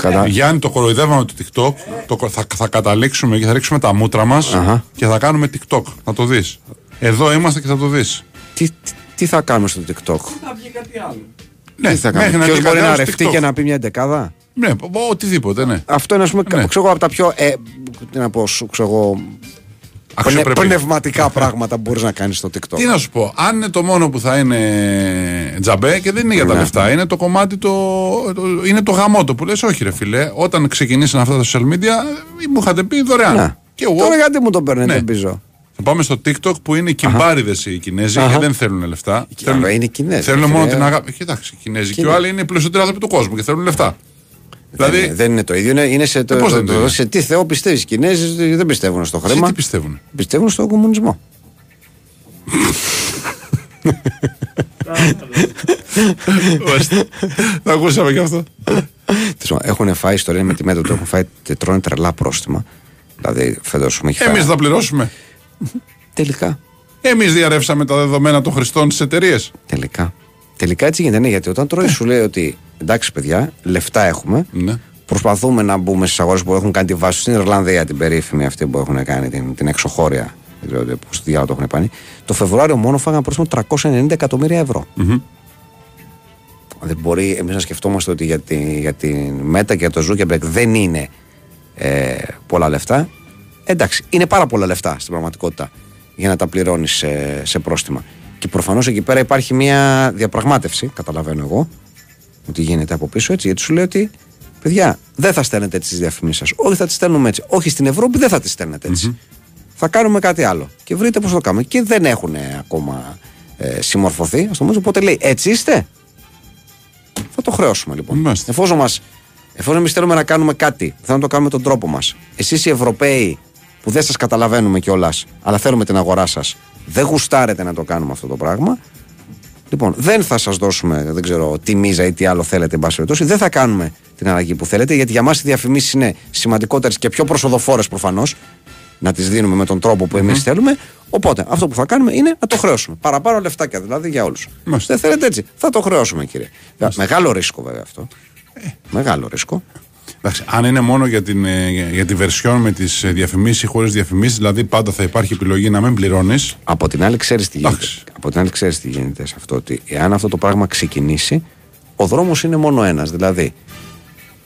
Κατα... Γιάννη, το κοροϊδεύαμε το TikTok. Το, θα, θα καταλήξουμε και θα ρίξουμε τα μούτρα μας Αχα. και θα κάνουμε TikTok. Θα το δεις. Εδώ είμαστε και θα το δεις. Τι, τι, τι θα κάνουμε στο TikTok; Θα βγει κάτι άλλο. Ναι, τι θα μέχρι κάνουμε. να Ποιος βγει μπορεί κάτι να άλλο στο ρευτεί TikTok. και να πει μια εντεκάδα; Ναι, ο- οτιδήποτε, ναι. Αυτό είναι, ας πούμε, Ναι. ξέρω εγώ, από τα πιο. Ε, τι να πω, σου, ξέρω εγώ, πνε, Αξιοπρεπή. πνευματικά πράγματα που μπορείς να κάνεις στο TikTok. Τι να σου πω, αν είναι το μόνο που θα είναι τζαμπέ και δεν είναι για τα Ναι. λεφτά, είναι το κομμάτι το. το- είναι το γαμότο που λες, όχι ρε φιλέ, όταν ξεκινήσαν αυτά τα social media, ε, μου είχατε πει δωρεάν. Να. Και εγώ Τώρα γιατί μου το παίρνετε Ναι. πίσω. Θα πάμε στο TikTok που είναι κυμπάριδε οι Κινέζοι Αχα. και δεν θέλουν λεφτά. Και Θέλουν, βέβαια είναι Κινέζοι, Θέλουν φίλε. μόνο την αγάπη. Κοιτάξτε, οι Κινέζοι και Κινέ- ο άλλοι είναι οι πλουσιότεροι άνθρωποι του κόσμου και θέλουν λεφτά. δεν, Δηλαδή, είναι, δεν είναι το ίδιο. Είναι, είναι σε, το, πώς το- δεν είναι το το- ίδιο; σε τι Θεό πιστεύεις. Οι Κινέζοι δεν πιστεύουν στο εσύ χρήμα. τι πιστεύουν. Πιστεύουν στον κομμουνισμό. Θα ακούσαμε και αυτό. Τέλος πάντων, Έχουν φάει ιστορία με τη μέτρο του, έχουν φάει τε- τρώνε τρελά πρόστιμα. Δηλαδή, φέτος μου έχει Εμείς φάει. θα πληρώσουμε. Τελικά. Εμείς διαρρεύσαμε τα δεδομένα των χρηστών στις εταιρείες. Τελικά. Τελικά έτσι γίνεται. Ναι, γιατί όταν τρώει σου λέει ότι εντάξει, παιδιά, λεφτά έχουμε. Ναι. Προσπαθούμε να μπούμε στις αγορές που έχουν κάνει τη βάση στην Ιρλανδία, την περίφημη αυτή που έχουν κάνει, την, την εξωχώρια. Δεν ξέρω πώ στη διάλογο το έχουν κάνει. Το Φεβρουάριο μόνο φάγανε πρόστιμο 390 εκατομμύρια ευρώ. Δεν μπορεί εμείς να σκεφτόμαστε ότι για, τη, για την Μέτα και για το Zuckerberg δεν είναι ε, πολλά λεφτά. Εντάξει, είναι πάρα πολλά λεφτά στην πραγματικότητα για να τα πληρώνεις σε, σε πρόστιμα. Και προφανώς εκεί πέρα υπάρχει μια διαπραγμάτευση, καταλαβαίνω εγώ, ότι γίνεται από πίσω έτσι, γιατί σου λέει ότι παιδιά, δεν θα στέλνετε έτσι τις διαφημίσεις σας. Όχι, θα τις στέλνουμε έτσι. Όχι στην Ευρώπη, δεν θα τις στέλνετε έτσι. Θα κάνουμε κάτι άλλο. Και βρείτε πώς το κάνουμε. Και δεν έχουν ακόμα ε, συμμορφωθεί, ας το πούμε. Οπότε λέει, έτσι είστε; Θα το χρεώσουμε λοιπόν. Μάλιστα. Εφόσον μας, εφόσον εμείς θέλουμε να κάνουμε κάτι, θέλουμε να το κάνουμε με τον τρόπο μας. Εσείς οι Ευρωπαίοι που δεν σας καταλαβαίνουμε κιόλας, αλλά θέλουμε την αγορά σας, δεν γουστάρετε να το κάνουμε αυτό το πράγμα, Λοιπόν, δεν θα σας δώσουμε, δεν ξέρω, τη μίζα ή τι άλλο θέλετε, εν πάση περιπτώσει. Δεν θα κάνουμε την αλλαγή που θέλετε, γιατί για μας οι διαφημίσεις είναι σημαντικότερες και πιο προσοδοφόρες προφανώς. Να τις δίνουμε με τον τρόπο που εμείς θέλουμε. Οπότε, αυτό που θα κάνουμε είναι να το χρεώσουμε. Παραπάνω λεφτάκια δηλαδή για όλους. Μάλιστα. Δεν θέλετε έτσι. Θα το χρεώσουμε, κύριε. Μεγάλο ρίσκο βέβαια αυτό. Μεγάλο ρίσκο. Εντάξει, αν είναι μόνο για, την, ε, για, για τη βερσιόν με τις διαφημίσεις ή χωρίς διαφημίσεις, δηλαδή πάντα θα υπάρχει επιλογή να μην πληρώνεις. Από την άλλη, ξέρεις τι γίνεται. Εντάξει. Από την άλλη, ξέρεις τι γίνεται σε αυτό. Ότι εάν αυτό το πράγμα ξεκινήσει, ο δρόμος είναι μόνο ένας. Δηλαδή,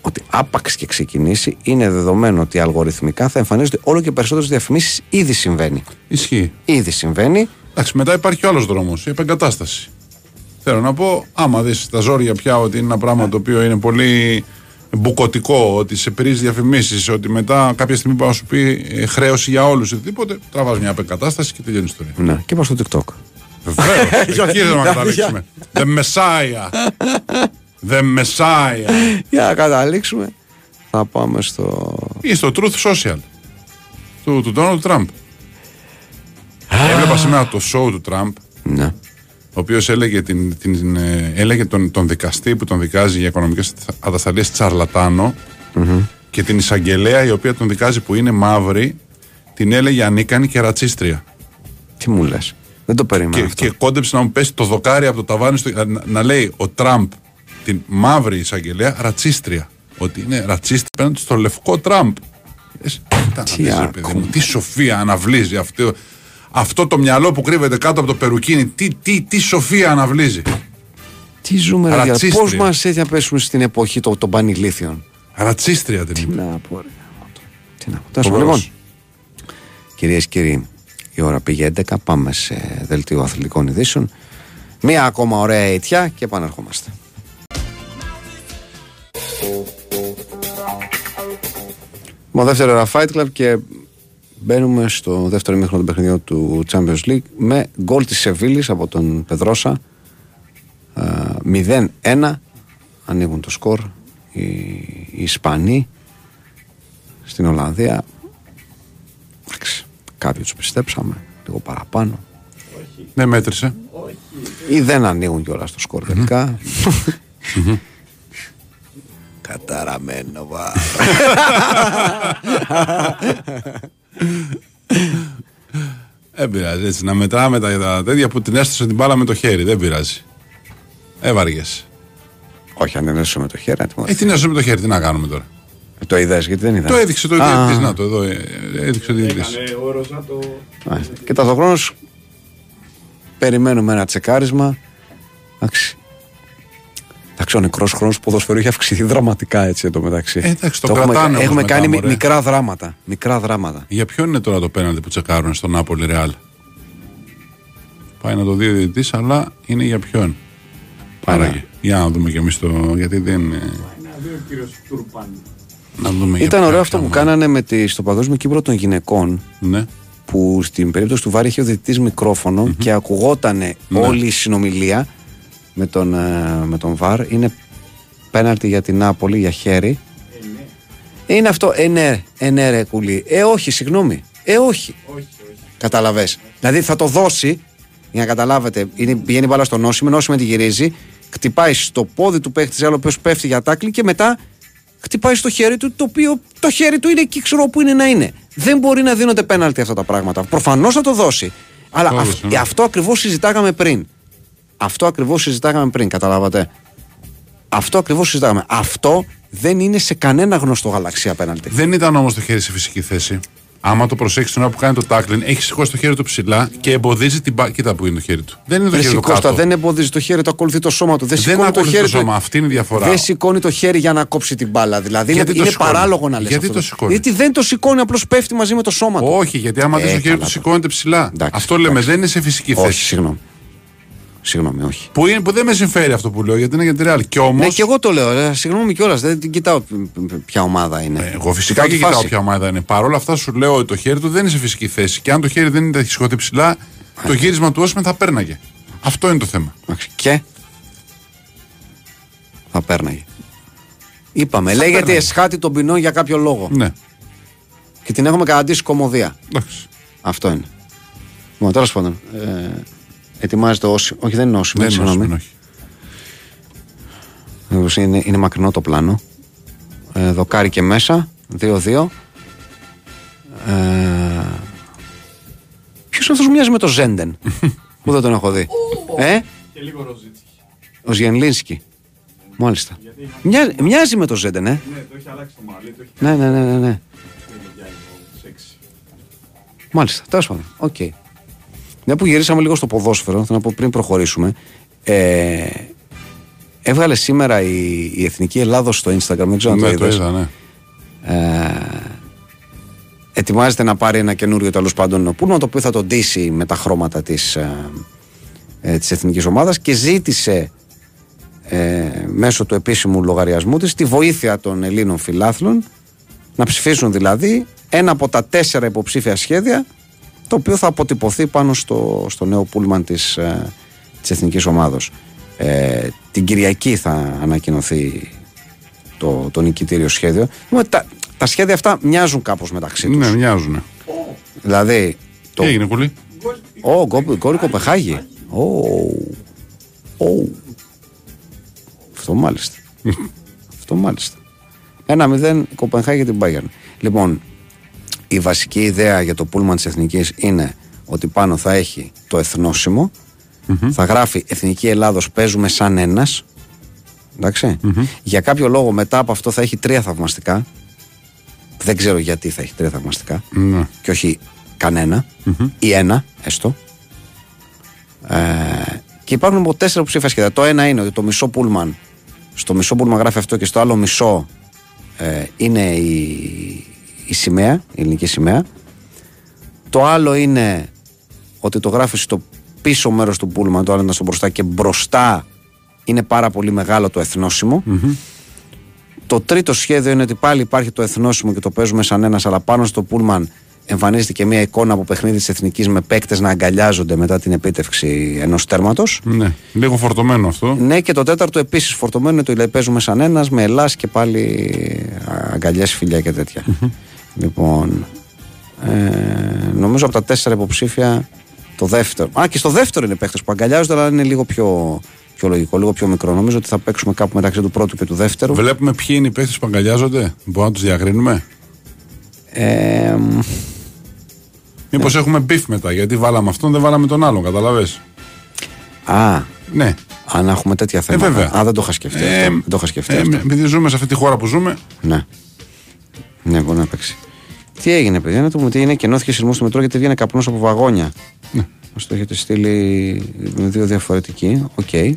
ότι άπαξ και ξεκινήσει, είναι δεδομένο ότι αλγοριθμικά θα εμφανίζονται όλο και περισσότερες διαφημίσεις. Ήδη συμβαίνει. Ισχύει. Ήδη συμβαίνει. Εντάξει, μετά υπάρχει ο άλλος δρόμος, η επεγκατάσταση. Θέλω να πω, άμα δεις τα ζόρια πια ότι είναι ένα πράγμα το οποίο είναι πολύ μπουκωτικό, ότι σε πρίζει διαφημίσεις, ότι μετά κάποια στιγμή πάει να σου πει ε, χρέωση για όλους ή οτιδήποτε, τραβάς μια επεγκατάσταση και τελειώνει η ιστορία. Ναι, και πάω στο TikTok. Βεβαίως. Εκεί θέλουμε να καταλήξουμε. The Messiah. The Messiah. Για να καταλήξουμε, θα πάμε στο. Ή στο Truth Social του, του Donald Trump. Έβλεπα σήμερα το show του Trump, Ναι. Ο οποίος έλεγε, την, την, ε, έλεγε τον, τον δικαστή που τον δικάζει για οικονομικές ατασταλίες τσαρλατάνο και την εισαγγελέα η οποία τον δικάζει που είναι μαύρη, την έλεγε ανίκανη και ρατσίστρια. Τι μου λες; Δεν το περίμενα Και, αυτό. και κόντεψε να μου πέσει το δοκάρι από το ταβάνι στο, να, να λέει ο Τραμπ την μαύρη εισαγγελέα ρατσίστρια. Ότι είναι ρατσίστη απέναντι στο λευκό Τραμπ. Λες, κοίτα να δεις, ρε παιδί άκου. μου, τι σοφία αναβλύζει αυτό, αυτό το μυαλό που κρύβεται κάτω από το περουκίνι. Τι, τι, τι σοφία αναβλύζει. Τι ζούμε, ρε Ρατσίστρια. Πώς μας έτσι να πέσουμε στην εποχή των, των πανηλήθιων. Ρατσίστρια την Τι είπε. να πω, ρε. Τι να πω. Τέλος πάντων, Φοβερός. Λοιπόν, κυρίες και κύριοι, η ώρα πήγε 11. Πάμε σε δελτίο αθλητικών ειδήσεων. Μία ακόμα ωραία αιτιά και επαναρχόμαστε. Με δεύτερο ώρα Fight Club και μπαίνουμε στο δεύτερο μήχρονο του παιχνιδιού του Champions League με γκολ της Σεβίλης από τον Πεδρόσα. Α, 0-1 ανοίγουν το σκορ οι, οι Ισπανοί στην Ολλανδία. Εντάξει κάποιοι τους πιστέψαμε λίγο παραπάνω. Δεν μέτρησε. ή δεν ανοίγουν κιόλας το σκορ τελικά. Καταραμένο βα Δεν πειράζει έτσι. Να μετράμε τα, τα τέτοια που την έστωσε την μπάλα με το χέρι. Δεν πειράζει. Έβαργε. όχι αν δεν έσω με το χέρι να Ε, τιμωρηθεί. την έστωσε με το χέρι. Τι να κάνουμε τώρα; το είδες γιατί δεν είδα Το έδειξε το Α, διαιτητής. Να το εδώ. ε, Έδειξε ο διαιτητή. Έκανε ο Ροζά το. Μάλιστα. Και ταυτοχρόνω περιμένουμε ένα τσεκάρισμα. Εντάξει. Εντάξει, ο νεκρός χρόνος του ποδοσφαίρου έχει αυξηθεί δραματικά έτσι εδώ μεταξύ. Ε, εντάξει, το έχουμε, κρατάνε όμως έχουμε μετά, κάνει μι- μωρέ. μικρά δράματα. Μικρά δράματα. Για ποιον είναι τώρα το πέναλτι που τσεκάρουν στον Νάπολη Ρεάλ; Πάει να το δει ο διαιτητής, αλλά είναι για ποιον; Άραγε. Για να δούμε κι εμείς το. Γιατί δεν. είναι- Ένα δύο κύριο Τουρπάν. Να δούμε για Ήταν ποια ωραίο αυτό που ομάδα. κάνανε με τη, στο Παγκόσμιο Κύπρο των Γυναικών. Ναι. Που στην περίπτωση του Βάρη είχε ο διαιτητής μικρόφωνο και ακουγότανε Ναι. όλη η συνομιλία με τον, ε, με τον Βαρ. Είναι πέναλτι για την Νάπολη, για χέρι. Είναι αυτό, ε ναι, ε ναι ρε κουλή. Ε όχι, συγγνώμη. Ε όχι. Όχι, όχι. Καταλαβέ. Δηλαδή θα το δώσει, για να καταλάβετε, είναι, πηγαίνει μπάλα στο νόσημα, νόσημα τη γυρίζει, χτυπάει στο πόδι του παίχτης άλλο, ο οποίος πέφτει για τάκλι και μετά χτυπάει στο χέρι του, το οποίο το χέρι του είναι εκεί, ξέρω που είναι να είναι. Δεν μπορεί να δίνονται πέναλτι αυτά τα πράγματα. Προφανώς θα το δώσει. Αλλά Το αυ- έδωσε, ναι. αυτό ακριβώς συζητάγαμε πριν. Αυτό ακριβώς συζητάγαμε πριν, καταλάβατε; Αυτό ακριβώς συζητάγαμε. Αυτό δεν είναι σε κανένα γνωστό γαλαξία πέναλτι. Δεν ήταν όμως το χέρι σε φυσική θέση. Άμα το προσέξεις την ώρα που κάνει το τάκλιν, έχεις σηκώσει το χέρι του ψηλά και εμποδίζει την μπάλα. Κοίτα που είναι το χέρι του. Δεν είναι το Ρε χέρι του Κώστα, κάτω. δεν εμποδίζει το χέρι, το ακολουθεί το σώμα του. Δεν, Δεν σηκώνει το ακολουθεί χέρι το σώμα, του. αυτή είναι η διαφορά. Δεν σηκώνει το χέρι για να κόψει την μπάλα. Δηλαδή Γιατί είναι, το είναι σηκώνει; παράλογο να λες Γιατί αυτό. το σηκώνει; Γιατί δεν το σηκώνει, απλώς πέφτει μαζί με το σώμα του. Όχι, γιατί άμα δεις Ε, το χέρι καλά του τώρα. σηκώνεται ψηλά. Εντάξει, αυτό λέμε, εντάξει. δεν είναι σε φυσική όχι, θέση. συγγνώμη. Συγγνώμη, όχι. Που, είναι, που δεν με συμφέρει αυτό που λέω, γιατί είναι για τη Real. Και όμω. Ναι, και εγώ το λέω. ε, Συγγνώμη κιόλας. Δεν την κοιτάω π- π- ποια ομάδα είναι. Εγώ φυσικά Κοιτάω και τη κοιτάω φάση. ποια ομάδα είναι. Παρ' όλα αυτά σου λέω ότι το χέρι του δεν είναι σε φυσική θέση. Και αν το χέρι δεν είναι σηκωθεί ψηλά, το γύρισμα του Όσμεν θα πέρναγε. Αυτό είναι το θέμα. Εντάξει, Και; Θα πέρναγε. Είπαμε, Θα λέγεται πέρναγε. εσχάτη των ποινών για κάποιο λόγο. Ναι. Και την έχουμε καταντήσει κομμωδία. Εντάξει. Αυτό είναι. Λοιπόν, τέλος πάντων. Ε, Ετοιμάζεται όσοι. Όχι, δεν είναι όσοι. Δεν είναι συγγνώμη. Όσιμεν, όχι. Μήπως Είναι, είναι μακρινό το πλάνο. Ε, δοκάρι και μέσα. 2-2. Ε, Ποιος αυτός μοιάζει με το Ζέντεν που δεν τον έχω δει. ε, Και λίγο Ροζίτσκι. ο Ζιενλίνσκι. Μάλιστα. Μοιάζει, μοιάζει με το Ζέντεν, ε; Ναι, το έχει αλλάξει το μαλλί, το έχει Ναι, ναι, ναι, ναι. ναι. κάνει για λίγο σεξι. Μάλιστα, τέλος πάντων. Οκ. Μια που γυρίσαμε λίγο στο ποδόσφαιρο, θέλω να πω πριν προχωρήσουμε. Ε, έβγαλε σήμερα η, η Εθνική Ελλάδος στο Instagram, δεν ξέρω αν Ναι, το το είδες. είδα, ναι. Ε, ετοιμάζεται να πάρει ένα καινούριο τέλος πάντων πούλμα το οποίο θα τον ντύσει με τα χρώματα της, ε, ε, της εθνικής ομάδας και ζήτησε ε, μέσω του επίσημου λογαριασμού της τη βοήθεια των Ελλήνων φιλάθλων να ψηφίσουν δηλαδή ένα από τα τέσσερα υποψήφια σχέδια το οποίο θα αποτυπωθεί πάνω στο, στο νέο πούλμαν της, ε, της εθνικής ομάδος. Ε, την Κυριακή θα ανακοινωθεί το, το νικητήριο σχέδιο. Λοιπόν, Τα, τα σχέδια αυτά μοιάζουν κάπως μεταξύ τους. Ναι, μοιάζουν. Δηλαδή, το, Τι έγινε, Κουλή; Ω, γκολ γκολ Κοπεχάγη. Ω, ω. Αυτό μάλιστα. Αυτό μάλιστα. Ένα μηδέν η Κοπενχάγη για την Bayern. Λοιπόν, η βασική ιδέα για το πούλμαν της Εθνικής είναι ότι πάνω θα έχει το εθνόσημο, θα γράφει Εθνική Ελλάδος παίζουμε σαν ένας, εντάξει. Για κάποιο λόγο μετά από αυτό θα έχει τρία θαυμαστικά. Δεν ξέρω γιατί θα έχει τρία θαυμαστικά Ναι. και όχι κανένα, ή ένα έστω. Ε, και υπάρχουν από τέσσερα ψήφια σχέδια. Το ένα είναι ότι το μισό πούλμαν, στο μισό πούλμαν γράφει αυτό και στο άλλο μισό ε, είναι η, η σημαία, η ελληνική σημαία. Το άλλο είναι ότι το γράφεις στο πίσω μέρος του πούλμαν, το άλλο είναι στο μπροστά και μπροστά είναι πάρα πολύ μεγάλο το εθνόσημο. Το τρίτο σχέδιο είναι ότι πάλι υπάρχει το εθνόσημο και το παίζουμε σαν ένας, αλλά πάνω στο πούλμαν εμφανίζεται και μια εικόνα από παιχνίδι της Εθνικής με παίκτες να αγκαλιάζονται μετά την επίτευξη ενός τέρματος. Ναι. Λίγο φορτωμένο αυτό. Ναι, και το τέταρτο επίσης φορτωμένο είναι το λέει παίζουμε σαν ένας με ελά και πάλι αγκαλιές, φιλιά και τέτοια. Λοιπόν, ε, νομίζω από τα τέσσερα υποψήφια το δεύτερο. Α, και στο δεύτερο είναι παίκτες που αγκαλιάζονται, αλλά είναι λίγο πιο, πιο λογικό, λίγο πιο μικρό. Νομίζω ότι θα παίξουμε κάπου μεταξύ του πρώτου και του δεύτερου. Βλέπουμε ποιοι είναι οι παίχτες που αγκαλιάζονται. Μπορούμε να τους διακρίνουμε. Ε, Μήπως έχουμε beef μετά, γιατί βάλαμε αυτόν, δεν βάλαμε τον άλλον, κατάλαβες. α, Ναι. αν έχουμε τέτοια θέματα. βέβαια. Α, δεν το είχα σκεφτεί. Ε, αυτό. Δεν το είχα σκεφτεί. ε, αυτό. επειδή ζούμε σε αυτή τη χώρα που ζούμε, Ναι. Ναι, μπορεί να παίξει. Τι έγινε, παιδιά, να το πούμε τι είναι. Εκκενώθηκε συρμός στο μετρό γιατί βγαίνει καπνός από βαγόνια. Ναι. Μας το έχετε στείλει με δύο διαφορετικοί. Οκ. Ε,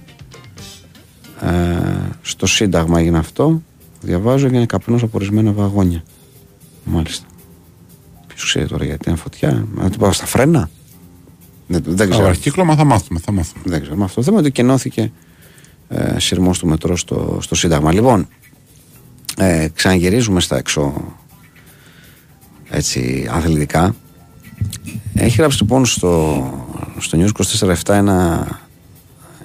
στο Σύνταγμα έγινε αυτό. Διαβάζω, έγινε καπνός από ορισμένα βαγόνια. Μάλιστα. Ποιος ξέρει τώρα γιατί είναι φωτιά. Να την πάω στα φρένα. Δεν, δεν το ξέρω. αρχίκλωμα θα μάθουμε. Θα μάθουμε. Δεν ξέρω. Με αυτό το θέμα ότι εκκενώθηκε ε, σειρμός του μετρό στο, στο Σύνταγμα. Λοιπόν, ε, ξαναγυρίζουμε στα έξω έτσι αθλητικά. Έχει γράψει λοιπόν στο, στο News 24-7 ένα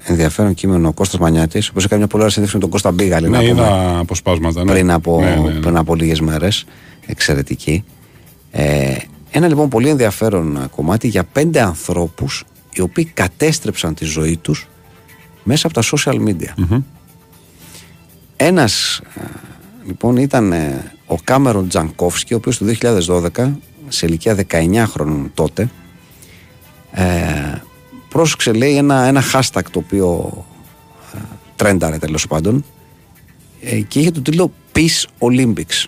ενδιαφέρον κείμενο ο Κώστας Μανιάτης, ο οποίος έκανε μια πολύ ωραία συνέντευξη με τον Κώστα Μπίγαλη να Ναι, πούμε, είδα αποσπάσματα. Ναι. πριν, από, Ναι, ναι, ναι. πριν από λίγες μέρες. Εξαιρετική. Ε, ένα λοιπόν πολύ ενδιαφέρον κομμάτι για πέντε ανθρώπους οι οποίοι κατέστρεψαν τη ζωή τους μέσα από τα social media. Ένας ε, λοιπόν ήταν ε, ο Κάμερον Τζανκόφσκι ο οποίος το 2012 σε ηλικία 19 χρόνων τότε ε, πρόσεξε λέει ένα, ένα hashtag το οποίο ε, τρένταρε τέλος πάντων ε, και είχε τον τίτλο Peace Olympics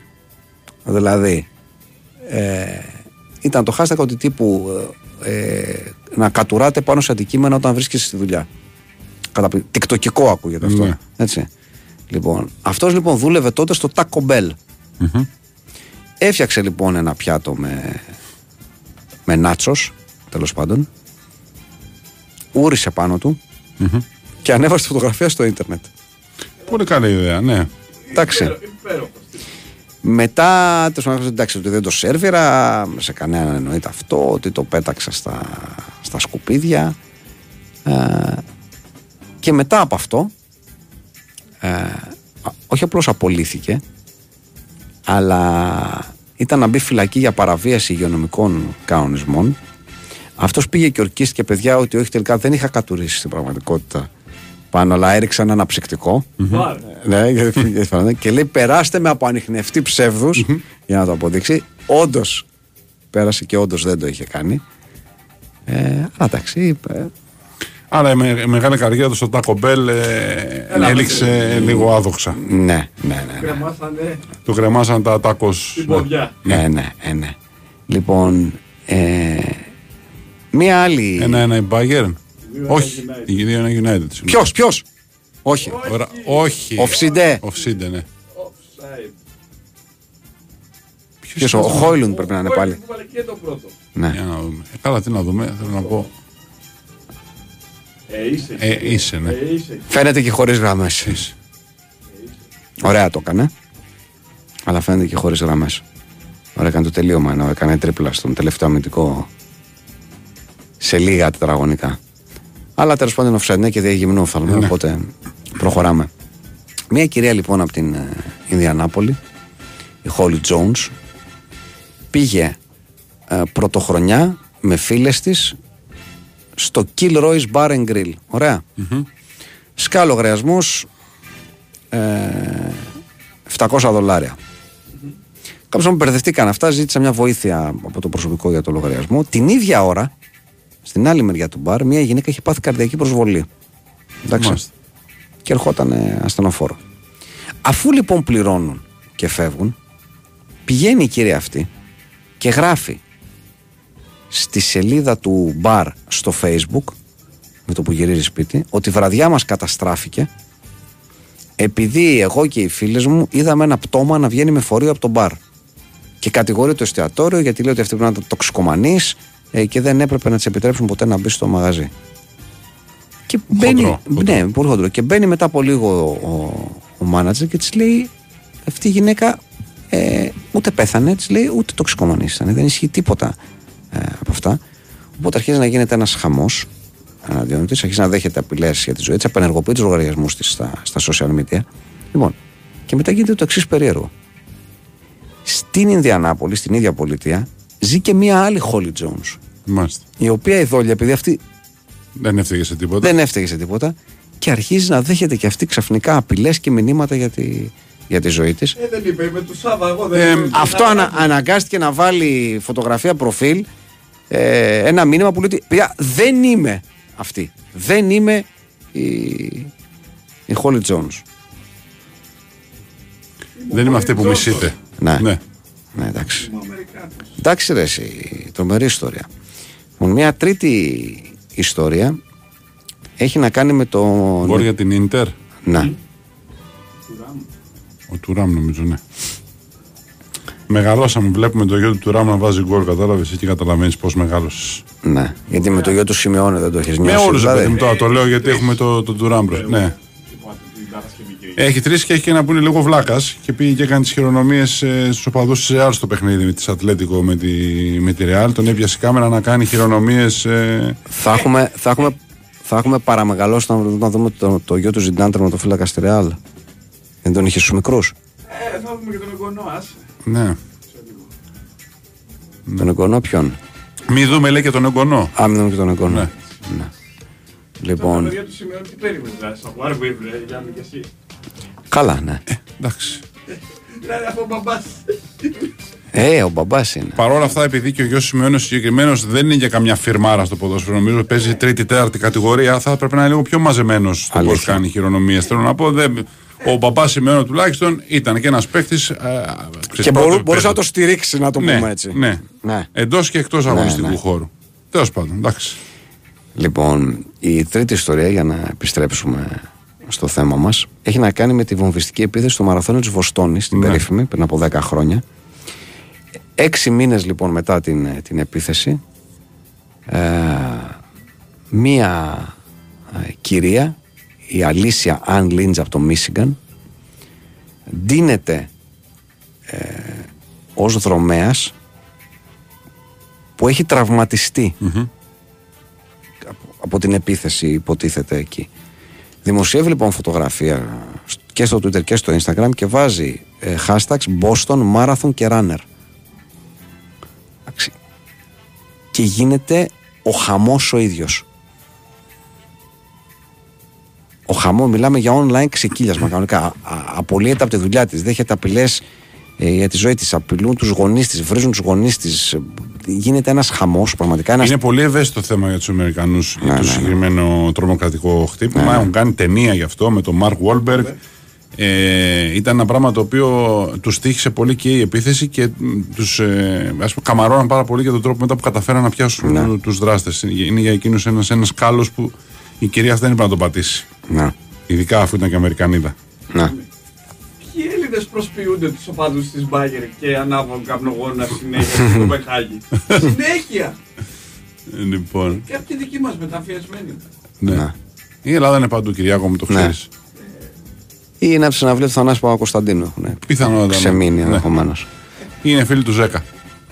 δηλαδή ε, ήταν το hashtag ότι τύπου ε, ε, να κατουράτε πάνω σε αντικείμενα όταν βρίσκεσαι στη δουλειά. Καταπλη... τικτοκικό ακούγεται αυτό Ναι. έτσι λοιπόν αυτός λοιπόν δούλευε τότε στο Taco Bell Έφτιαξε λοιπόν ένα πιάτο με, με νάτσος, τέλος πάντων. Ούρισε πάνω του και ανέβασε τη φωτογραφία στο ίντερνετ. Πολύ καλή ιδέα, ναι. Εντάξει. Υπέροχο. Μετά, τέλος πάντων, εντάξει, ότι δεν το σερβιρα, σε κανέναν εννοείται αυτό, ότι το πέταξα στα, στα σκουπίδια. Ε, και μετά από αυτό, ε, α- όχι απλώς απολύθηκε, αλλά ήταν να μπει φυλακή για παραβίαση υγειονομικών κανονισμών, Αυτός πήγε και ορκίστηκε παιδιά ότι όχι τελικά δεν είχα κατουρίσει στην πραγματικότητα πάνω, αλλά έριξα ένα αναψυκτικό. Βάρ. Ναι, γιατί- γιατί φαίνεται. και λέει: Περάστε με από ανιχνευτή ψεύδους για να το αποδείξει. Όντως πέρασε και όντως δεν το είχε κάνει. Ε, αλλά εντάξει, είπε, Άρα η, με- η μεγάλη καριέρα του στο Taco Bell ε, Έλα, έληξε λίγο άδοξα. ναι, ναι, ναι. ναι. Κρεμάσανε Του κρεμάσαν τα τάκος. την ποδιά. Ναι, ναι, ε, ναι. Λοιπόν, ε, μία άλλη. Ένα-ένα η Bayern. Δύο Όχι, ένα United. η δύο είναι United. συγγνώμη. Ποιος, ποιος; Όχι. Ωρα- Όχι. Οφσιντέ. Οφσίντε, ναι. Offside. Ποιος, ο Χόιλουντ πρέπει να είναι Όχι, πάλι. που βάλε και το πρώτο. Ναι. Για να δούμε. Ε, καλά, τι να δούμε. Θέλω να πω. Ε, είσαι. Ε, είσαι, ναι. Ε, είσαι. Φαίνεται και χωρίς γραμμές. Είσαι. Ωραία το έκανε. Αλλά φαίνεται και χωρίς γραμμές. Ωραία, έκανε το τελείωμα ενώ έκανε τρίπλα στον τελευταίο αμυντικό σε λίγα τετραγωνικά. Αλλά τέλος πάντων offside ναι και διαγυμνόφθαλμο, Ναι. οπότε προχωράμε. Μία κυρία λοιπόν από την ε, Ινδιανάπολη, η Holly Jones, πήγε ε, πρωτοχρονιά με φίλες της στο Kilroy's Bar and Grill. Ωραία. Σκάλο γραιασμός ε, 700 δολάρια. Κάποιος μου μπερδευτήκαν αυτά, ζήτησα μια βοήθεια από το προσωπικό για το λογαριασμό. Την ίδια ώρα, στην άλλη μεριά του μπαρ, μια γυναίκα είχε πάθει καρδιακή προσβολή. Εντάξει. Μάλιστα. Και ερχόταν ε, ασθενοφόρο. Αφού λοιπόν πληρώνουν και φεύγουν, πηγαίνει η κυρία αυτή και γράφει στη σελίδα του μπαρ στο facebook με το που γυρίζει σπίτι ότι η βραδιά μας καταστράφηκε επειδή εγώ και οι φίλες μου είδαμε ένα πτώμα να βγαίνει με φορείο από τον μπαρ και κατηγορεί το εστιατόριο γιατί λέει ότι αυτή πρέπει να ήταν τοξικομανής ε, και δεν έπρεπε να τη επιτρέψουν ποτέ να μπει στο μαγαζί. Και μπαίνει, χοντρό. ναι, πολύ χοντρό. Και μπαίνει μετά από λίγο ο, ο, ο μάνατζερ και της λέει αυτή η γυναίκα ε, ούτε πέθανε, της λέει ούτε τοξικομανής ήταν. Δεν ισχύει τίποτα ε, από αυτά. Οπότε αρχίζει να γίνεται ένας χαμός εναντίον της, αρχίζει να δέχεται απειλές για τη ζωή της, απενεργοποιεί τους λογαριασμούς της στα, στα social media. Λοιπόν, και μετά γίνεται το εξής περίεργο. Στην Ινδιανάπολη, στην ίδια πολιτεία, ζει και μία άλλη Holly Jones. Μάλιστα. Η οποία η δόλια, επειδή αυτή Δεν έφταιγε σε τίποτα. δεν έφταιγε σε τίποτα και αρχίζει να δέχεται και αυτή ξαφνικά απειλές και μηνύματα για τη, για τη ζωή της. Ε, δεν είπε, με του Σάβα, εγώ δεν Ε, είμαι. Αυτό ανα, αναγκάστηκε να βάλει φωτογραφία προφίλ ε, ένα μήνυμα που λέει ότι παιδιά δεν είμαι αυτή. Δεν είμαι η, η Holly Jones. Δεν είμαι αυτή που μισείτε. Ναι. ναι. Ναι, εντάξει. Είμαι Αμερικάνος. Εντάξει ρε εσύ, τρομερή ιστορία. Λοιπόν, μια τρίτη ιστορία έχει να κάνει με το... Μπορεί για την Ίντερ. Ναι. Ο Τουράμ νομίζω, ναι. Μεγαλώσαμε, βλέπουμε το γιο του Τουράμ να βάζει γκολ. Κατάλαβες εσύ και καταλαβαίνεις πώς μεγάλωσες. Ναι, γιατί με το γιο του Σιμεώνε δεν το έχεις Με νιώσεις. όλους, δηλαδή. παιδί μου, τώρα το λέω γιατί έχουμε το, το Τουράμ. μπρο- Ναι. Λοιπόν, την Παρασκευή, κύριε. Έχει τρεις και έχει και ένα που είναι λίγο βλάκας και πήγε και έκανε τις χειρονομίες στους οπαδούς της Ρεάλ στο παιχνίδι με τη Ατλέτικο με τη, με τη Ρεάλ. Τον έπιασε η κάμερα να κάνει χειρονομίες. Θα έχουμε, θα έχουμε, θα έχουμε παραμεγαλώσει να, να δούμε το, το γιο του Ζιντάν τερματοφύλακας στη Ρεάλ. Δεν τον είχε στους μικρούς. Ε, θα δούμε και τον εγγονό, άσε. Ναι. Τον εγγονό ποιον; Μη δούμε, λέει και τον εγγονό. Α, μην δούμε και τον εγγονό. Ναι. Ναι. Τα Λοιπόν, παιδιά του σημαίνουν τι περίμενε, δηλαδή, από Άρβο ήβρε, Γιάννη και εσύ. καλά, ναι. Εντάξει. Δηλαδή, αφού ο μπαμπάς. Ε, ο μπαμπάς είναι. Παρ' όλα αυτά, επειδή και ο γιος Σημειώνη συγκεκριμένος δεν είναι για καμιά φιρμάρα στο ποδόσφαιρο, νομίζω παίζει τρίτη, τέταρτη κατηγορία, θα έπρεπε να είναι λίγο πιο μαζεμένος στο πώς Αλήθεια. κάνει χειρονομίες. Θέλω να πω, δεν, ο παπά Σημειώνη τουλάχιστον ήταν και ένας παίχτη. Και μπορού, μπορούσε να το στηρίξει, να το ναι, πούμε έτσι. Ναι. Ναι. Εντός και εκτός αγωνιστικού ναι. χώρου. Τέλος πάντων, εντάξει. Λοιπόν, η τρίτη ιστορία για να επιστρέψουμε στο θέμα μας έχει να κάνει με τη βομβιστική επίθεση στο μαραθώνιο της Βοστόνης την Ναι. περίφημη πριν από 10 χρόνια έξι μήνες λοιπόν μετά την, την επίθεση ε, μία ε, κυρία η Αλίσια Αν Λίντζ από το Μίσιγκαν ντύνεται ε, ως δρομέας που έχει τραυματιστεί από- από την επίθεση υποτίθεται εκεί. Δημοσιεύει λοιπόν φωτογραφία και στο Twitter και στο Instagram και βάζει ε, hashtags Boston Marathon και Runner. Εντάξει. Και γίνεται ο χαμός ο ίδιος. Ο χαμό, μιλάμε για online ξεκύλιασμα κανονικά. Α- α- Απολύεται από τη δουλειά της, δέχεται απειλές για τη ζωή της. Απειλούν τους γονείς της, βρίζουν τους γονείς της. Γίνεται ένας χαμός, πραγματικά. Ένας... Είναι πολύ ευαίσθητο θέμα για τους Αμερικανούς Ναι, για το συγκεκριμένο τρομοκρατικό χτύπημα. Έχουν κάνει ταινία γι' αυτό με τον Μαρκ Βόλμπεργκ. Ε, ήταν ένα πράγμα το οποίο τους τύχησε πολύ και η επίθεση και τους ε, ας πούμε, καμαρώναν πάρα πολύ για τον τρόπο μετά που καταφέραν να πιάσουν Ναι. τους δράστες. Είναι για εκείνους ένας ένας κάλο που η κυρία αυτή δεν είπε να τον πατήσει. Να, Ειδικά αφού ήταν και Αμερικανίδα. να. Ποιοι Έλληνες προσποιούνται τους οπαδούς της Μπάγκερ και ανάβουν καπνογόνα συνέχεια στην Κοπεχάγη; συνέχεια! Ε, λοιπόν. Κάποιοι δικοί μας μεταφιασμένοι. Ναι. Να. Η Ελλάδα είναι παντού, Κυριάκο μου, το Ναι. ξέρεις. Ή είναι από τη συναυλία του Θανάση Παπα-Κωνσταντίνου. έχουν Πιθανότατα. ναι. Ξεμείνει Ναι. ενδεχομένως. Είναι φίλοι του Ζέκα.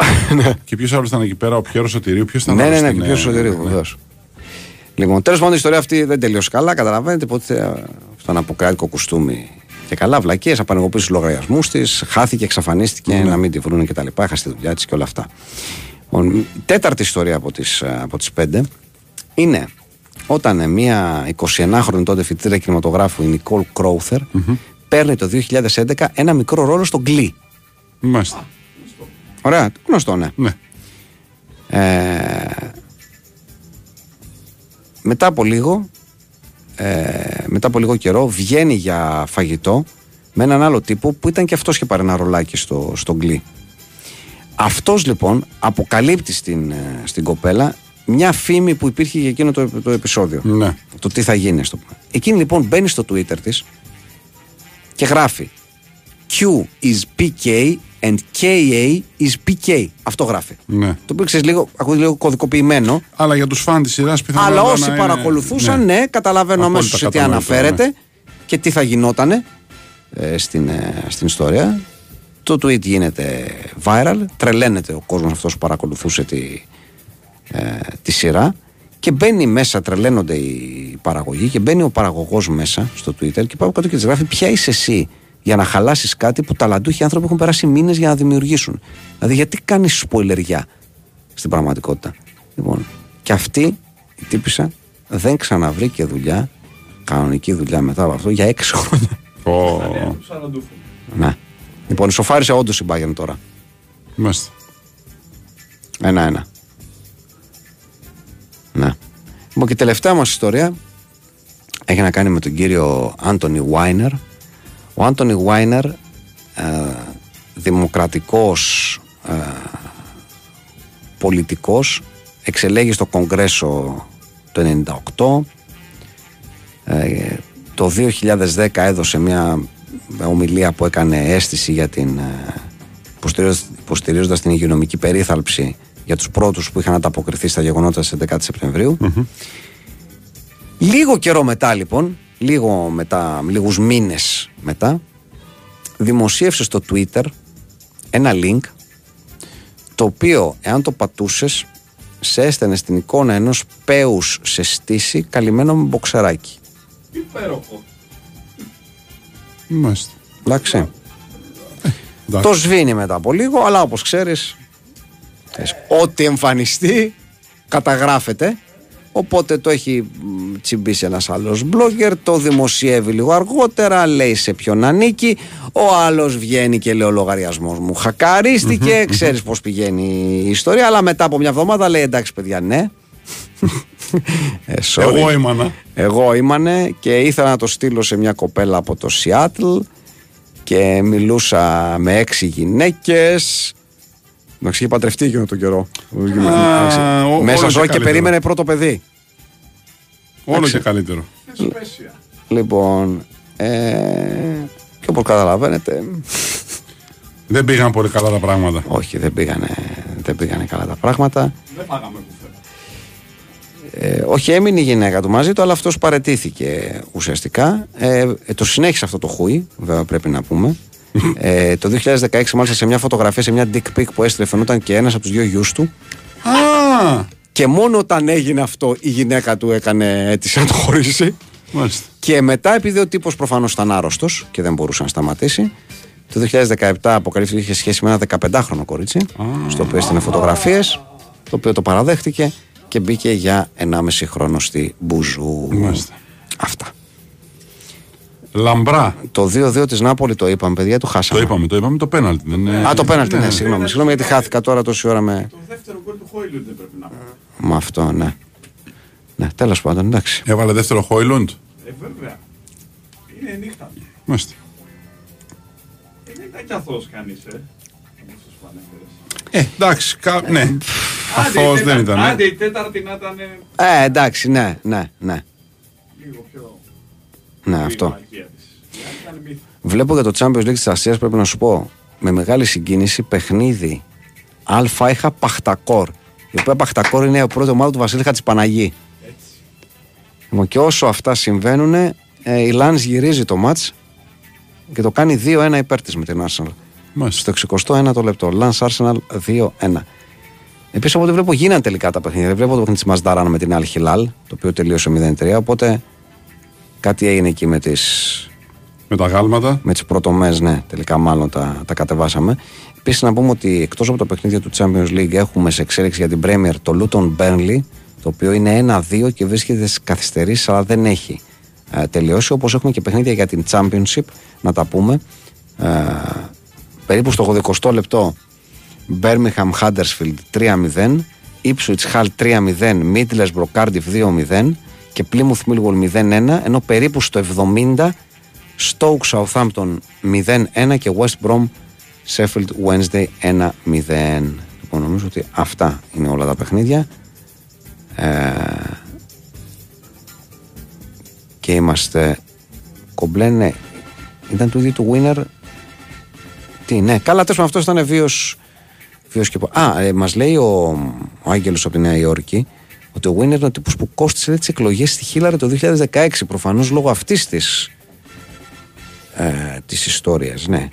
και ποιος άλλος ήταν εκεί πέρα, ο Πιέρος Σωτηρίου, ποιος ήταν Ναι, άλλος ναι, ναι, στην, και πιο ε, σωτηρίου, ναι. βεβαίως. Λοιπόν, τέλος πάντων η ιστορία αυτή δεν τελείωσε καλά. Καταλαβαίνετε πότε στον αποκράτικο κουστούμι και καλά, βλακίες, απανεγωπήσει τους λογαριασμούς της, χάθηκε, εξαφανίστηκε, Ναι. να μην τη βρουν κτλ. Έχασε τη δουλειά της και όλα αυτά. Λοιπόν, η τέταρτη ιστορία από τις από τις πέντε είναι όταν ε, μία 29χρονη τότε φοιτήτρια κινηματογράφου, η Νικόλ Κρόουθερ, παίρνει το 2011 ένα μικρό ρόλο στο Glee. Μάλιστα. Ωραία, γνωστό, ναι. Ναι. Ε, μετά από λίγο ε, μετά από λίγο καιρό βγαίνει για φαγητό με έναν άλλο τύπο που ήταν και αυτός και πάρει ένα ρολάκι στο, στο γκλί. Αυτός λοιπόν αποκαλύπτει στην, ε, στην κοπέλα μια φήμη που υπήρχε για εκείνο το, το επεισόδιο. Ναι. Το τι θα γίνει στο πούμε. Εκείνη λοιπόν μπαίνει στο Twitter της και γράφει Q is PK and KA is PK. Αυτό γράφει. ναι. Το οποίο ξέρεις λίγο, ακούγεται λίγο κωδικοποιημένο. Αλλά για τους φαν της σειράς πιθανότατα. Αλλά να όσοι είναι- παρακολουθούσαν, ναι, καταλαβαίνουν Απόλυτα αμέσως σε τι κατανοητό, αναφέρεται ναι. και τι θα γινότανε ε, στην, ε, στην ιστορία. Το tweet γίνεται viral, τρελαίνεται ο κόσμος αυτός που παρακολουθούσε τη, ε, τη σειρά και μπαίνει μέσα, τρελαίνονται οι παραγωγοί και μπαίνει ο παραγωγός μέσα στο Twitter και πάει από κάτω και της γράφει ποια είσαι εσύ για να χαλάσεις κάτι που ταλαντούχοι άνθρωποι έχουν περάσει μήνες για να δημιουργήσουν. Δηλαδή γιατί κάνεις σποιλεριά στην πραγματικότητα; Λοιπόν, και αυτή η τύπησα δεν ξαναβρήκε δουλειά, κανονική δουλειά μετά από αυτό, για έξι χρόνια. Πω. Του αναντούφων. ναι. Λοιπόν, ισοφάρισε όντως η Bayern τώρα. Μάλιστα. Ένα-ένα. Ναι. Λοιπόν, και η τελευταία μας ιστορία έχει να κάνει με τον κύριο Άντωνι Βάινερ. Ο Άντωνι Βάινερ, ε, δημοκρατικός ε, πολιτικός, εξελέγει στο Κογκρέσο το 98. Ε, το 2010 έδωσε μια ομιλία που έκανε αίσθηση για την ε, υποστηρίζοντας- υποστηρίζοντας την υγειονομική περίθαλψη για τους πρώτους που είχαν ανταποκριθεί στα γεγονότα στις 11 Σεπτεμβρίου. Λίγο καιρό μετά λοιπόν, λίγο μετά, λίγους μήνες μετά, δημοσίευσε στο Twitter ένα link το οποίο εάν το πατούσες σε έστενε στην εικόνα ενός πέους σε στήση καλυμμένο με μποξεράκι. Υπέροχο. Μάλιστα. Εντάξει. Εντάξει. Το σβήνει μετά από λίγο, αλλά όπως ξέρεις, ξέρεις, ό,τι εμφανιστεί καταγράφεται. Οπότε το έχει μ, τσιμπήσει ένας άλλος blogger, το δημοσιεύει λίγο αργότερα, λέει σε ποιον ανήκει, ο άλλος βγαίνει και λέει ο λογαριασμός μου χακαρίστηκε, ξέρεις πώς πηγαίνει η ιστορία, αλλά μετά από μια εβδομάδα λέει εντάξει παιδιά ναι. ε, sorry. Εγώ ήμανα. Εγώ ήμανε και ήθελα να το στείλω σε μια κοπέλα από το Σιάτλ και μιλούσα με έξι γυναίκες Να είχε παντρευτεί εκείνο τον καιρό. Α, ο- Μέσα όλο ζω και και καλύτερο. περίμενε πρώτο παιδί. Όλο και καλύτερο. Εσπέσια. Λοιπόν, ε, και όπως καταλαβαίνετε, Δεν πήγαν πολύ καλά τα πράγματα. όχι δεν πήγανε, δεν πήγανε καλά τα πράγματα. Δεν φάγαμε κουφέ. Ε, όχι, έμεινε η γυναίκα του μαζί του, αλλά αυτός παρετήθηκε ουσιαστικά. Ε, ε, το συνέχισε αυτό το χούι, βέβαια πρέπει να πούμε. Ε, το 2016, μάλιστα σε μια φωτογραφία, σε μια dick pic που έστειλε, φαινόταν και ένας από τους δύο γιους του. Α! Και μόνο όταν έγινε αυτό, η γυναίκα του έκανε αίτηση να το χωρίσει. Μάλιστα. Και μετά, επειδή ο τύπος προφανώς ήταν άρρωστος και δεν μπορούσε να σταματήσει, το 2017 αποκαλύφθηκε ότι είχε σχέση με ένα 15χρονο κορίτσι, στο οποίο έστειλε φωτογραφίες, το οποίο το παραδέχτηκε και μπήκε για 1,5 χρόνο στη Μπουζού. Μάλιστα. Αυτά. Λαμπρά. Το 2-2 της Νάπολη το είπαμε, παιδιά, το Το χάσαμε. είπαμε, το είπαμε το πέναλτι. δεν είναι- Α, το πέναλτι, ναι, Ναι. συγγνώμη. Συγγνώμη γιατί χάθηκα τώρα τόση ώρα με, Το δεύτερο γκολ του Χόιλουντ δεν πρέπει να πω. με αυτό, ναι. Ναι, τέλος πάντων, εντάξει. Έβαλε δεύτερο Χόιλουντ; Ε, βέβαια. Είναι νύχτα. Μάλιστα. Ε, δεν ήταν κι αθώος κανείς, ε. Όπως τους πανέφερες. Ε, εντάξει, κα... ναι. Άντε, η Αθώος δεν τέταρτη- ήταν. ε. Άντε η τέταρτη να ήταν ε, Ε, εντάξει, ναι, ναι, ναι. Λίγο πιο... Ναι, η αυτό. μαλακία της. Η άλλη ήταν μύθο. Βλέπω για το Champions League της Ασίας, πρέπει να σου πω, με μεγάλη συγκίνηση παιχνίδι Α είχα Παχτακόρ. Η οποία Παχτακόρ είναι ο πρώτος ομάδας του Βασίλη Χατσπαναγή. Έτσι. Λοιπόν, και όσο αυτά συμβαίνουν, ε, η Λάνς γυρίζει το μάτς και το κάνει 2-1 υπέρ της με την Arsenal. Μάλιστα. Στο 61ο λεπτό. Lance Arsenal 2-1. Επίσης από ό,τι βλέπω γίνανε τελικά τα παιχνίδια. Δεν βλέπω το παιχνίδι της Μαζδάρανα με την Al Hilal, το οποίο τελείωσε 0-3. Οπότε κάτι έγινε εκεί με τι Με τα γάλματα. με τις πρωτομές, ναι, τελικά μάλλον τα, τα κατεβάσαμε. Επίσης να πούμε ότι εκτός από τα παιχνίδια του Champions League έχουμε σε εξέλιξη για την Premier το Luton Burnley, το οποίο είναι 1-2 και βρίσκεται στις καθυστερήσεις, αλλά δεν έχει ε, τελειώσει. Όπως έχουμε και παιχνίδια για την Championship, να τα πούμε. Ε, περίπου στο 80 λεπτό Birmingham Huddersfield 3-0, Ipswich Hull 3-0, Middlesbrough Cardiff 2-0 και Plymouth Millwall 0-1, ενώ περίπου στο 70 Stoke Southampton 0-1 και West Brom Sheffield Wednesday 1-0. Λοιπόν, νομίζω ότι αυτά είναι όλα τα παιχνίδια. Ε, και είμαστε κομπλέ, ναι. Ήταν του ίδιου του winner. Τι, ναι. Καλά, τέλος αυτός ήταν βίος. Βίος και... πο- Α, ε, μας λέει ο, ο Άγγελος από τη Νέα Υόρκη ότι ο Winner είναι ο τύπος που κόστησε τις εκλογές στη Χίλαρη το 2016. Προφανώς λόγω αυτής της ε, της ιστορίας, ναι.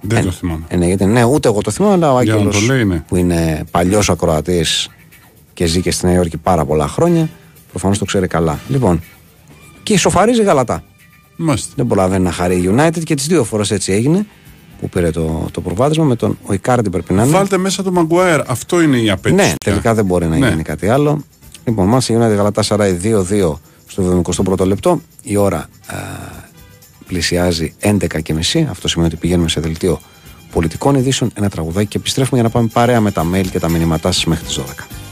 Δεν το θυμάμαι. Ε, ναι, γιατί, ναι, ούτε εγώ το θυμάμαι, αλλά ο Για να Άγγελος το λέει, ναι. που είναι παλιός ακροατής και ζει και στη Νέα Υόρκη πάρα πολλά χρόνια, προφανώς το ξέρει καλά. Λοιπόν, και ισοφαρίζει γαλατά. Μάλιστα. Δεν προλαβαίνει να χαρεί η United και τις δύο φορές έτσι έγινε που πήρε το, το προβάδισμα με τον ο Ικάρντι πρέπει να είναι. Βάλτε μέσα το Μαγκουάερ. Αυτό είναι η απέτηση. Ναι, πια. τελικά δεν μπορεί να Ναι. γίνει κάτι άλλο. Λοιπόν, μάλιστα United Γαλατά Σαράι 2-2 στο 71ο λεπτό. Η ώρα α, πλησιάζει 11 και μισή. Αυτό σημαίνει ότι πηγαίνουμε σε δελτίο πολιτικών ειδήσεων, ένα τραγουδάκι και επιστρέφουμε για να πάμε παρέα με τα mail και τα μηνύματά σας μέχρι τις 12.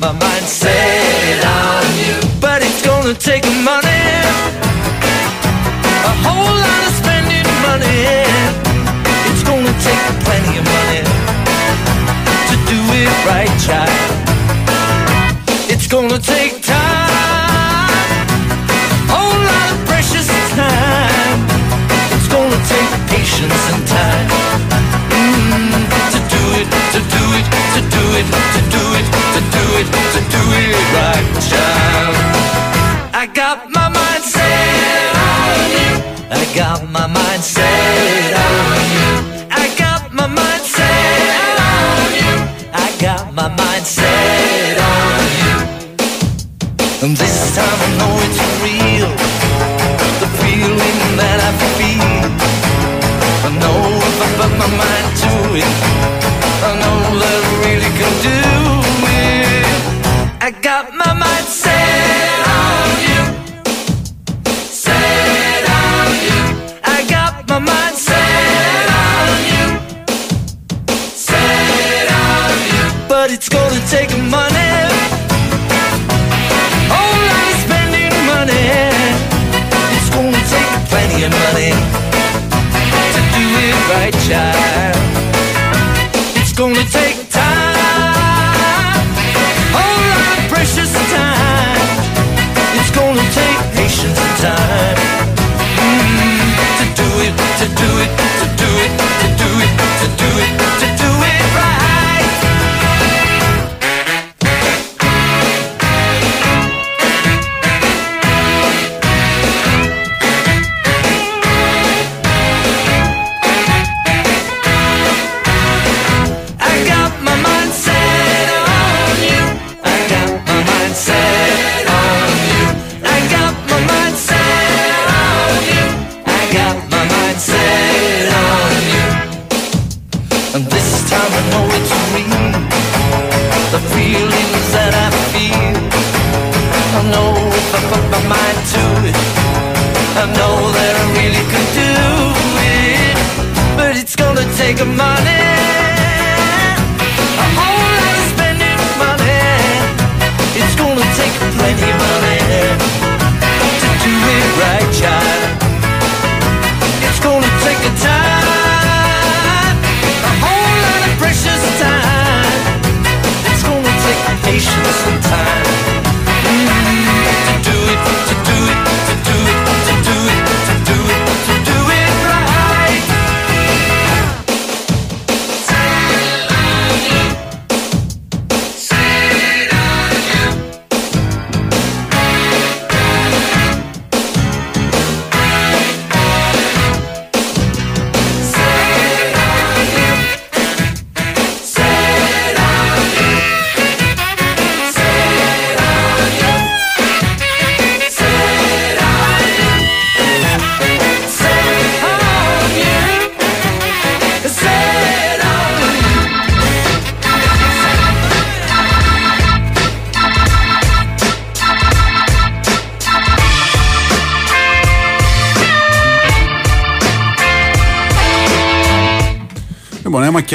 My mind set on you. But it's gonna take money. A whole lot of spending money. It's gonna take plenty of money to do it right, child. It's gonna take time a whole lot of precious time. It's gonna take patience and time it, to do it, to do it, to do it right, child. I got my mind set on you. I got my mind set on you. I got my mind set on you. I got my mind set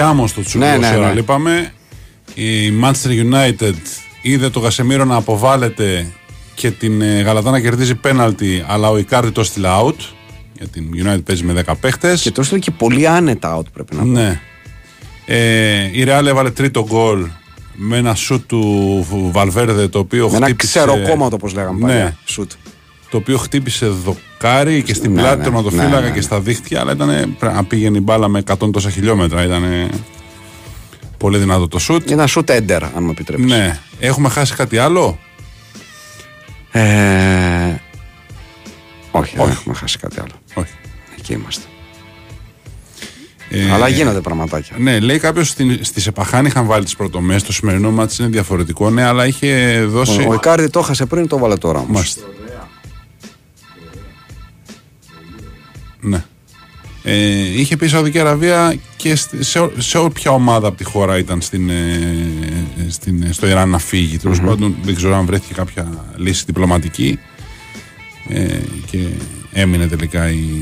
και άμμο στο Τσούκο. Ναι, ναι, ώρα ναι. λείπαμε. Η Manchester United είδε το Γασεμίρο να αποβάλλεται και την ε, Γαλατά να κερδίζει πέναλτι, αλλά ο Ικάρδη το έστειλε out. Για την United παίζει με 10 παίχτες. Και το έστειλε και πολύ άνετα out πρέπει να πω. Ναι. Ε, η Real έβαλε τρίτο γκολ με ένα σουτ του Βαλβέρδε το οποίο Με ένα χτύπησε. ξεροκόμματο όπως λέγαμε Ναι. παλιά. Σουτ. Το οποίο χτύπησε δοκάρι και στην Ναι, πλάτη ναι, του τερματοφύλακα ναι, ναι. και στα δίχτυα. Αλλά ήταν, να πήγαινε η μπάλα με 100 τόσα χιλιόμετρα. Ήταν πολύ δυνατό το σουτ. Ένα σουτ έντερ, αν μου επιτρέπεις. Ναι. Έχουμε χάσει κάτι άλλο; Ε, όχι, δεν έχουμε χάσει κάτι άλλο. Όχι. Εκεί είμαστε. Ε, Αλλά γίνονται πραγματάκια. Ναι, λέει κάποιος στη Σεπαχάνη είχαν βάλει τις πρωτομέ. Το σημερινό μάτι είναι διαφορετικό. Ναι, αλλά είχε δώσει. Ο, ο Ικάρδη το έχασε πριν, το βάλε τώρα όμως. Ναι. Ε, είχε πει η Σαουδική Αραβία και στη- σε, ό- σε όποια ομάδα από τη χώρα ήταν στην, ε, στην, ε, στο Ιράν να φύγει. Τέλος πάντων, δεν ξέρω αν βρέθηκε κάποια λύση διπλωματική. Ε, και έμεινε τελικά η,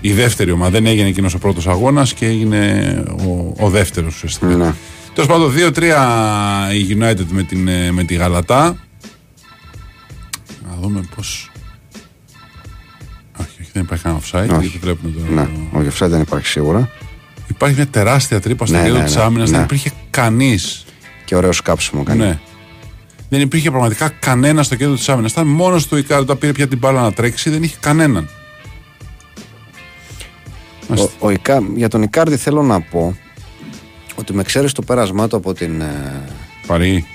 η δεύτερη ομάδα. Δεν έγινε εκείνος ο πρώτος αγώνας και έγινε ο, ο δεύτερος ουσιαστικά. Ναι. Τέλος πάντων, 2-3 η United με, την, ε, με τη Γαλατά. Να δούμε πώ. Όχι, όχι, δεν υπάρχει κανένα offside. Όχι. Γιατί βλέπουμε το... Ναι, ο Γεφσάη δεν υπάρχει σίγουρα. Υπάρχει μια τεράστια τρύπα στο Ναι, κέντρο ναι, της ναι, άμυνας. ναι. Δεν υπήρχε κανείς. Και ωραίο σκάψιμο κάνει. Ναι. Δεν υπήρχε πραγματικά κανένα στο κέντρο της άμυνας. Ήταν μόνος του Ικάρδο όταν πήρε πια την μπάλα να τρέξει, δεν είχε κανέναν. Ο, ο Ικά, για τον Ικάρδη θέλω να πω ότι με ξέρεις το πέρασμά του από την, ε, Παρή.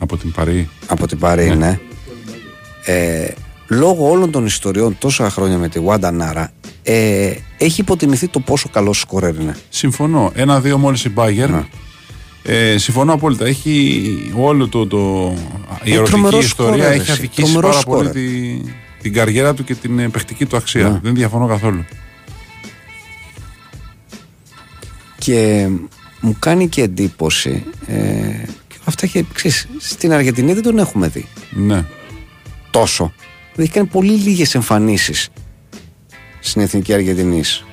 Από την Παρή. από την Παρή, ναι. Ε, λόγω όλων των ιστοριών τόσα χρόνια με τη Wanda Nara ε, έχει υποτιμηθεί το πόσο καλό σκορέρ είναι. Συμφωνώ. Ένα-δύο μόλις η Μπάγκερ. Ναι. Ε, συμφωνώ απόλυτα. Έχει όλο το. το η Ε, ερωτική τρομερός ιστορία σκόρερ, έχει εσύ. αδικήσει Τρομερός πάρα πολύ σκόρερ. τη, την καριέρα του και την ε, παιχτική του αξία. Ναι. Δεν διαφωνώ καθόλου. Και μου κάνει και εντύπωση. Ε, και αυτά και ξέρεις, στην Αργεντινή δεν τον έχουμε δει Ναι. τόσο. Δηλαδή έχει κάνει πολύ λίγες εμφανίσεις στην Εθνική Αργεντινής.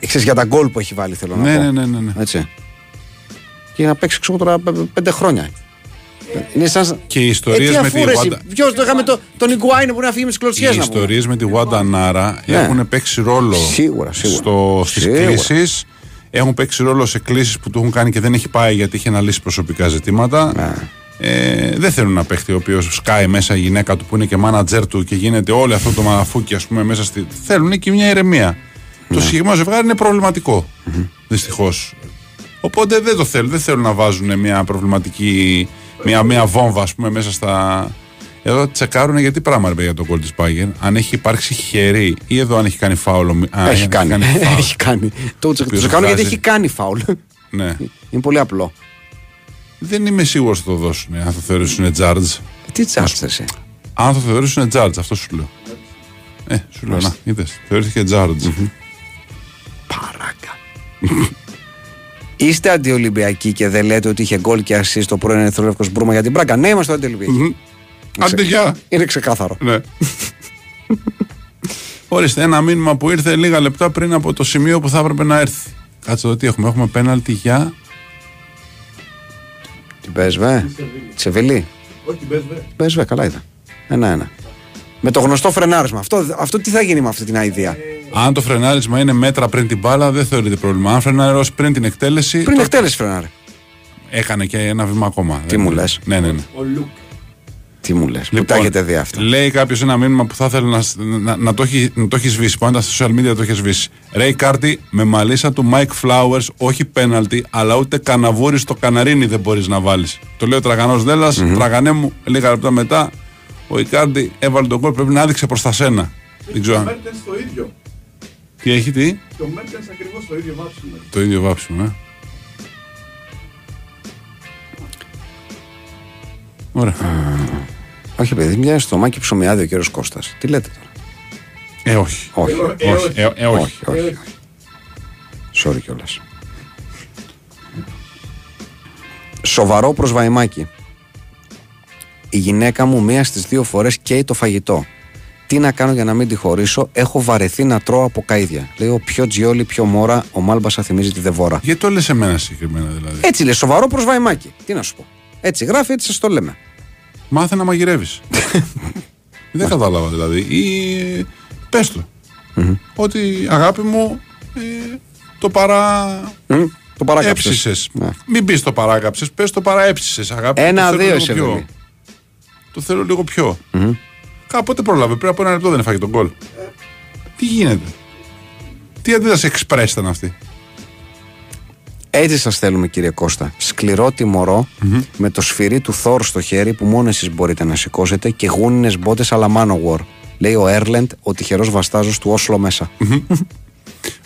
Ε, Ξέρεις για τα γκολ που έχει βάλει θέλω να Ναι, πω. ναι, ναι, ναι, ναι. Έτσι. Και να παίξει ξέρω τώρα π- πέντε χρόνια. Είναι σαν. Και οι ιστορίες ε, τι με αφού, τη ρε, εσύ, Wanda- Ποιος το είχαμε το, τον Ιγκουάιν που να φύγει με τις Οι κλωτσιέ να πούμε. ιστορίες με τη Wanda Nara Ναι. έχουν παίξει ρόλο Σίγουρα, σίγουρα. στο, στις Σίγουρα. κλήσεις. Έχουν παίξει ρόλο σε κλήσεις που του έχουν κάνει και δεν έχει πάει γιατί είχε αναλύσει προσωπικά ζητήματα. Ναι. Ε, δεν θέλουν να παίχτη ο οποίος σκάει μέσα η γυναίκα του που είναι και μάνατζερ του και γίνεται όλο αυτό το μαλαφούκι, ας πούμε, μέσα στη. Θέλουν εκεί μια ηρεμία. Ναι. Το συγκεκριμένο ζευγάρι είναι προβληματικό. Δυστυχώς. Οπότε δεν το θέλουν. Δεν θέλουν να βάζουν μια προβληματική. Μια, μια βόμβα, ας πούμε, μέσα στα. Εδώ τσεκάρουν γιατί πράγμα ρε, παιδιά, για τον κόλ της Πάγεν. Αν έχει υπάρξει χέρι ή εδώ αν έχει κάνει φάουλο. Α, Έχει κάνει. φάουλ. Έχει κάνει. Το τσεκ- οποίος το κάνω γιατί βγάζει. έχει κάνει φάουλ. ναι. Είναι πολύ απλό. Δεν είμαι σίγουρος ότι το δώσουν. Αν το θεωρήσουν charge. Ε, Τι τσάστε εσύ. Αν το θεωρήσουν charge, αυτό σου λέω. Ε, σου λέω, να, είδες, θεωρήθηκε charge. Παράκα. Είστε αντιολυμπιακοί και δεν λέτε ότι είχε γκολ και ασύ το πρώην Ερυθρόλευκο Μπρούμα για την Μπράκα. Ναι, είμαστε αντιολυμπιακοί. Άντε, γεια. Είναι ξεκάθαρο. Ναι. Ορίστε, ένα μήνυμα που ήρθε λίγα λεπτά πριν από το σημείο που θα έπρεπε να έρθει. Κάτσε εδώ τι έχουμε. Έχουμε πέναλτι για. Την Πέσβε. Σεβιλή. Όχι, την πες, βρε. Πέσβε, καλά ήταν. Ένα-ένα. Με το γνωστό φρενάρισμα. Αυτό, αυτό τι θα γίνει με αυτή την αηδία; Αν το φρενάρισμα είναι μέτρα πριν την μπάλα, δεν θεωρείται πρόβλημα. Αν φρενάρεις πριν την εκτέλεση. Πριν το- εκτέλεση φρενάρε. Έκανε και ένα βήμα ακόμα. Τι μου λες; Ναι, ναι, ναι. Ο Λουκ. Τι μου λες, που τα έχετε δει αυτά; Λέει κάποιος ένα μήνυμα που θα ήθελε να, να, να, το, έχει, να το έχεις σβήσει. Πάντα στα social media το έχεις σβήσει. Ρέι Κάρτι με μαλίσα του Mike Flowers, όχι πέναλτι, αλλά ούτε καναβούρι στο καναρίνι δεν μπορείς να βάλεις. Το λέει ο Τραγανός Δέλλας, τραγανέ μου, λίγα λεπτά μετά, ο Ικάρντι έβαλε τον κόλ, πρέπει να άδειξε προς τα σένα. Δεν ξέρω Ο αν. Μέρτενς το ίδιο. Τι έχει, τι; Και ο Μέρτενς ακριβώς το ίδιο βάψιμο. Το ίδιο βάψιμο, ε. Ωραία. Όχι, παιδί, μια στο μάκι ψωμιάδι ο κύριος Κώστας. Τι λέτε τώρα; Ε, όχι. Όχι. Ε, όχι. Ε, ε, όχι. όχι, όχι, όχι. Sorry κιόλας. Σοβαρό προσβαϊμάκι. Η γυναίκα μου μία στις δύο φορές καίει το φαγητό. Τι να κάνω για να μην τη χωρίσω, έχω βαρεθεί να τρώω από καίδια. Λέει ο πιο τζιόλι, πιο μόρα, ο Μάλμπασα θυμίζει τη Δεβόρα. Γιατί το λες εμένα συγκεκριμένα δηλαδή; Έτσι λέει, σοβαρό προσβαϊμάκι. Τι να σου πω. Έτσι γράφει, έτσι σας το λέμε. Μάθε να μαγειρεύεις. Δεν κατάλαβα δηλαδή. Ή πες το. Ότι αγάπη μου ε, το παρά. Μμ, Το παράκαψες. Έψησες. Ναι. Μην πεις το παράκαψες, πες το παρά έψησες. Αγάπη μου, Ένα, το θέλω δύο λίγο είσαι πιο. βέβαια. Το θέλω λίγο πιο. Κάποτε πρόλαβε. Πριν από ένα λεπτό δεν έφαγε τον κόλ. Τι γίνεται; Τι αντίδραση εξπρές ήταν αυτή; Έτσι σας θέλουμε, κύριε Κώστα. Σκληρό τιμωρό, με το σφυρί του Θόρ στο χέρι που μόνο εσείς μπορείτε να σηκώσετε και γούνινες μπότες αλλά Manowar. Λέει ο Έρλεντ, ο τυχερός βαστάζος του Όσλο μέσα.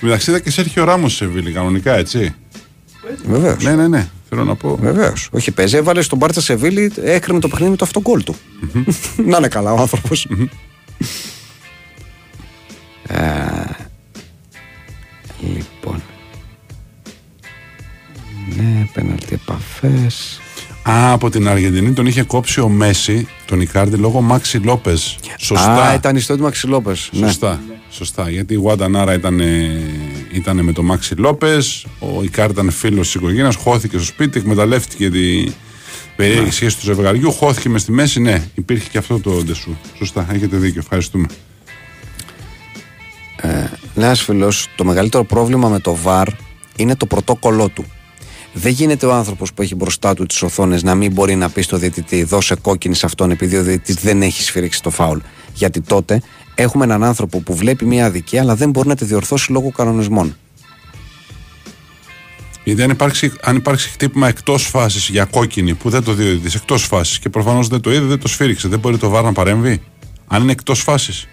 Μεταξύ είδα και Σέρχιο Ράμος σε Σεβίλη, κανονικά έτσι. Βεβαίως. Ναι, ναι, ναι. Θέλω να πω. Βεβαίως. Όχι, παίζει, έβαλε στον Μπάρτσα Σεβίλη, έκρινε το παιχνίδι με το αυτογκόλ του. να είναι καλά ο άνθρωπος. λοιπόν. Ναι, πέναλτι επαφές. Α, από την Αργεντινή τον είχε κόψει ο Μέση, τον Ικάρντι, λόγω Μάξι Λόπες. Σωστά. Α, ήταν η ιστορία του Μαξιλόπε. Ναι. Σωστά. Σωστά. Γιατί η Γουάντα Νάρα ήταν, ήταν με τον Μάξι Λόπες, ο Ικάρ ήταν φίλος της οικογένειας, χώθηκε στο σπίτι, εκμεταλλεύτηκε τη περίεργη σχέση του ζευγαριού, χώθηκε μες στη μέση. Ναι, υπήρχε και αυτό το ντεσού. Σωστά, έχετε δίκιο. Ευχαριστούμε. Λέει ένας φίλος, το μεγαλύτερο πρόβλημα με το VAR είναι το πρωτόκολλό του. Δεν γίνεται ο άνθρωπος που έχει μπροστά του τις οθόνες να μην μπορεί να πει στο διαιτητή δώσε κόκκινη σε αυτόν επειδή ο διαιτητής δεν έχει σφυρίξει το φάουλ. Γιατί τότε έχουμε έναν άνθρωπο που βλέπει μια αδικία αλλά δεν μπορεί να τη διορθώσει λόγω κανονισμών. Γιατί αν υπάρξει, αν υπάρξει χτύπημα εκτός φάσης για κόκκινη που δεν το δει ο διαιτητής, εκτός φάσης και προφανώς δεν το είδε, δεν το σφύριξε, δεν μπορεί το βάρ να παρέμβει. Αν είναι εκτός φάσης;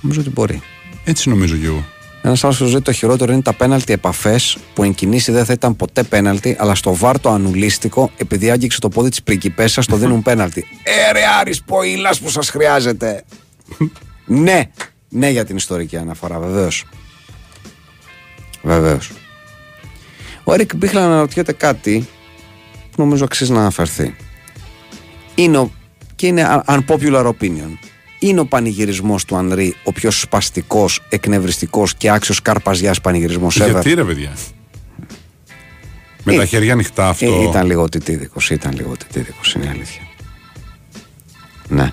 Νομίζω ότι μπορεί. Έτσι νομίζω κι εγώ. Ένας άλλος φίλο λέει το χειρότερο είναι τα πέναλτι επαφές που εν κινήσει δεν θα ήταν ποτέ πέναλτι, αλλά στο βάρ το ανουλίστικο, επειδή άγγιξε το πόδι της πριγκιπέσα, το δίνουν πέναλτι. Ε, ρε Άρης Ποήλας που σας χρειάζεται. ναι, ναι για την ιστορική αναφορά, βεβαίως. Βεβαίως. Ο Έρικ Μπίχλα αναρωτιέται κάτι που νομίζω αξίζει να αναφερθεί. Είναι ο, και είναι unpopular opinion. Είναι ο πανηγυρισμός του Ανρί ο πιο σπαστικός, εκνευριστικός και άξιος καρπαζιάς πανηγυρισμός ever; Γιατί ρε παιδιά; Με Ε, τα χέρια ανοιχτά αυτό. Ε, ήταν λίγο τιτίδικος. Ήταν λίγο τιτίδικος, είναι η αλήθεια. Ναι.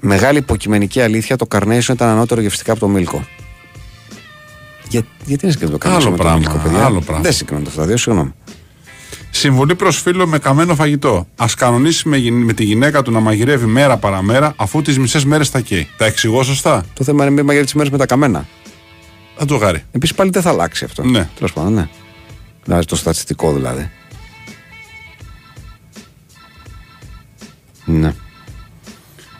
Μεγάλη υποκειμενική αλήθεια, το Carnation ήταν ανώτερο γευστικά από το Μίλκο. Για, γιατί είναι συγκρίνει το Carnation Άλλο με πράγμα, το Μίλκο, παιδιά; άλλο πράγμα. Δεν συγκρίνονται αυτά τα δύο, συγγνώμη. Συμβουλή προς φίλο με καμένο φαγητό. Α κανονίσει με, γυ- με τη γυναίκα του να μαγειρεύει μέρα παραμέρα αφού τις μισές μέρες τα καίει. Τα εξηγώ σωστά; Το θέμα είναι μην μαγειρεύει τι μέρες με τα καμένα. Θα το γάρει. Επίσης πάλι δεν θα αλλάξει αυτό. Ναι. Τέλος πάντων, ναι. Δηλαδή το στατιστικό δηλαδή. Ναι.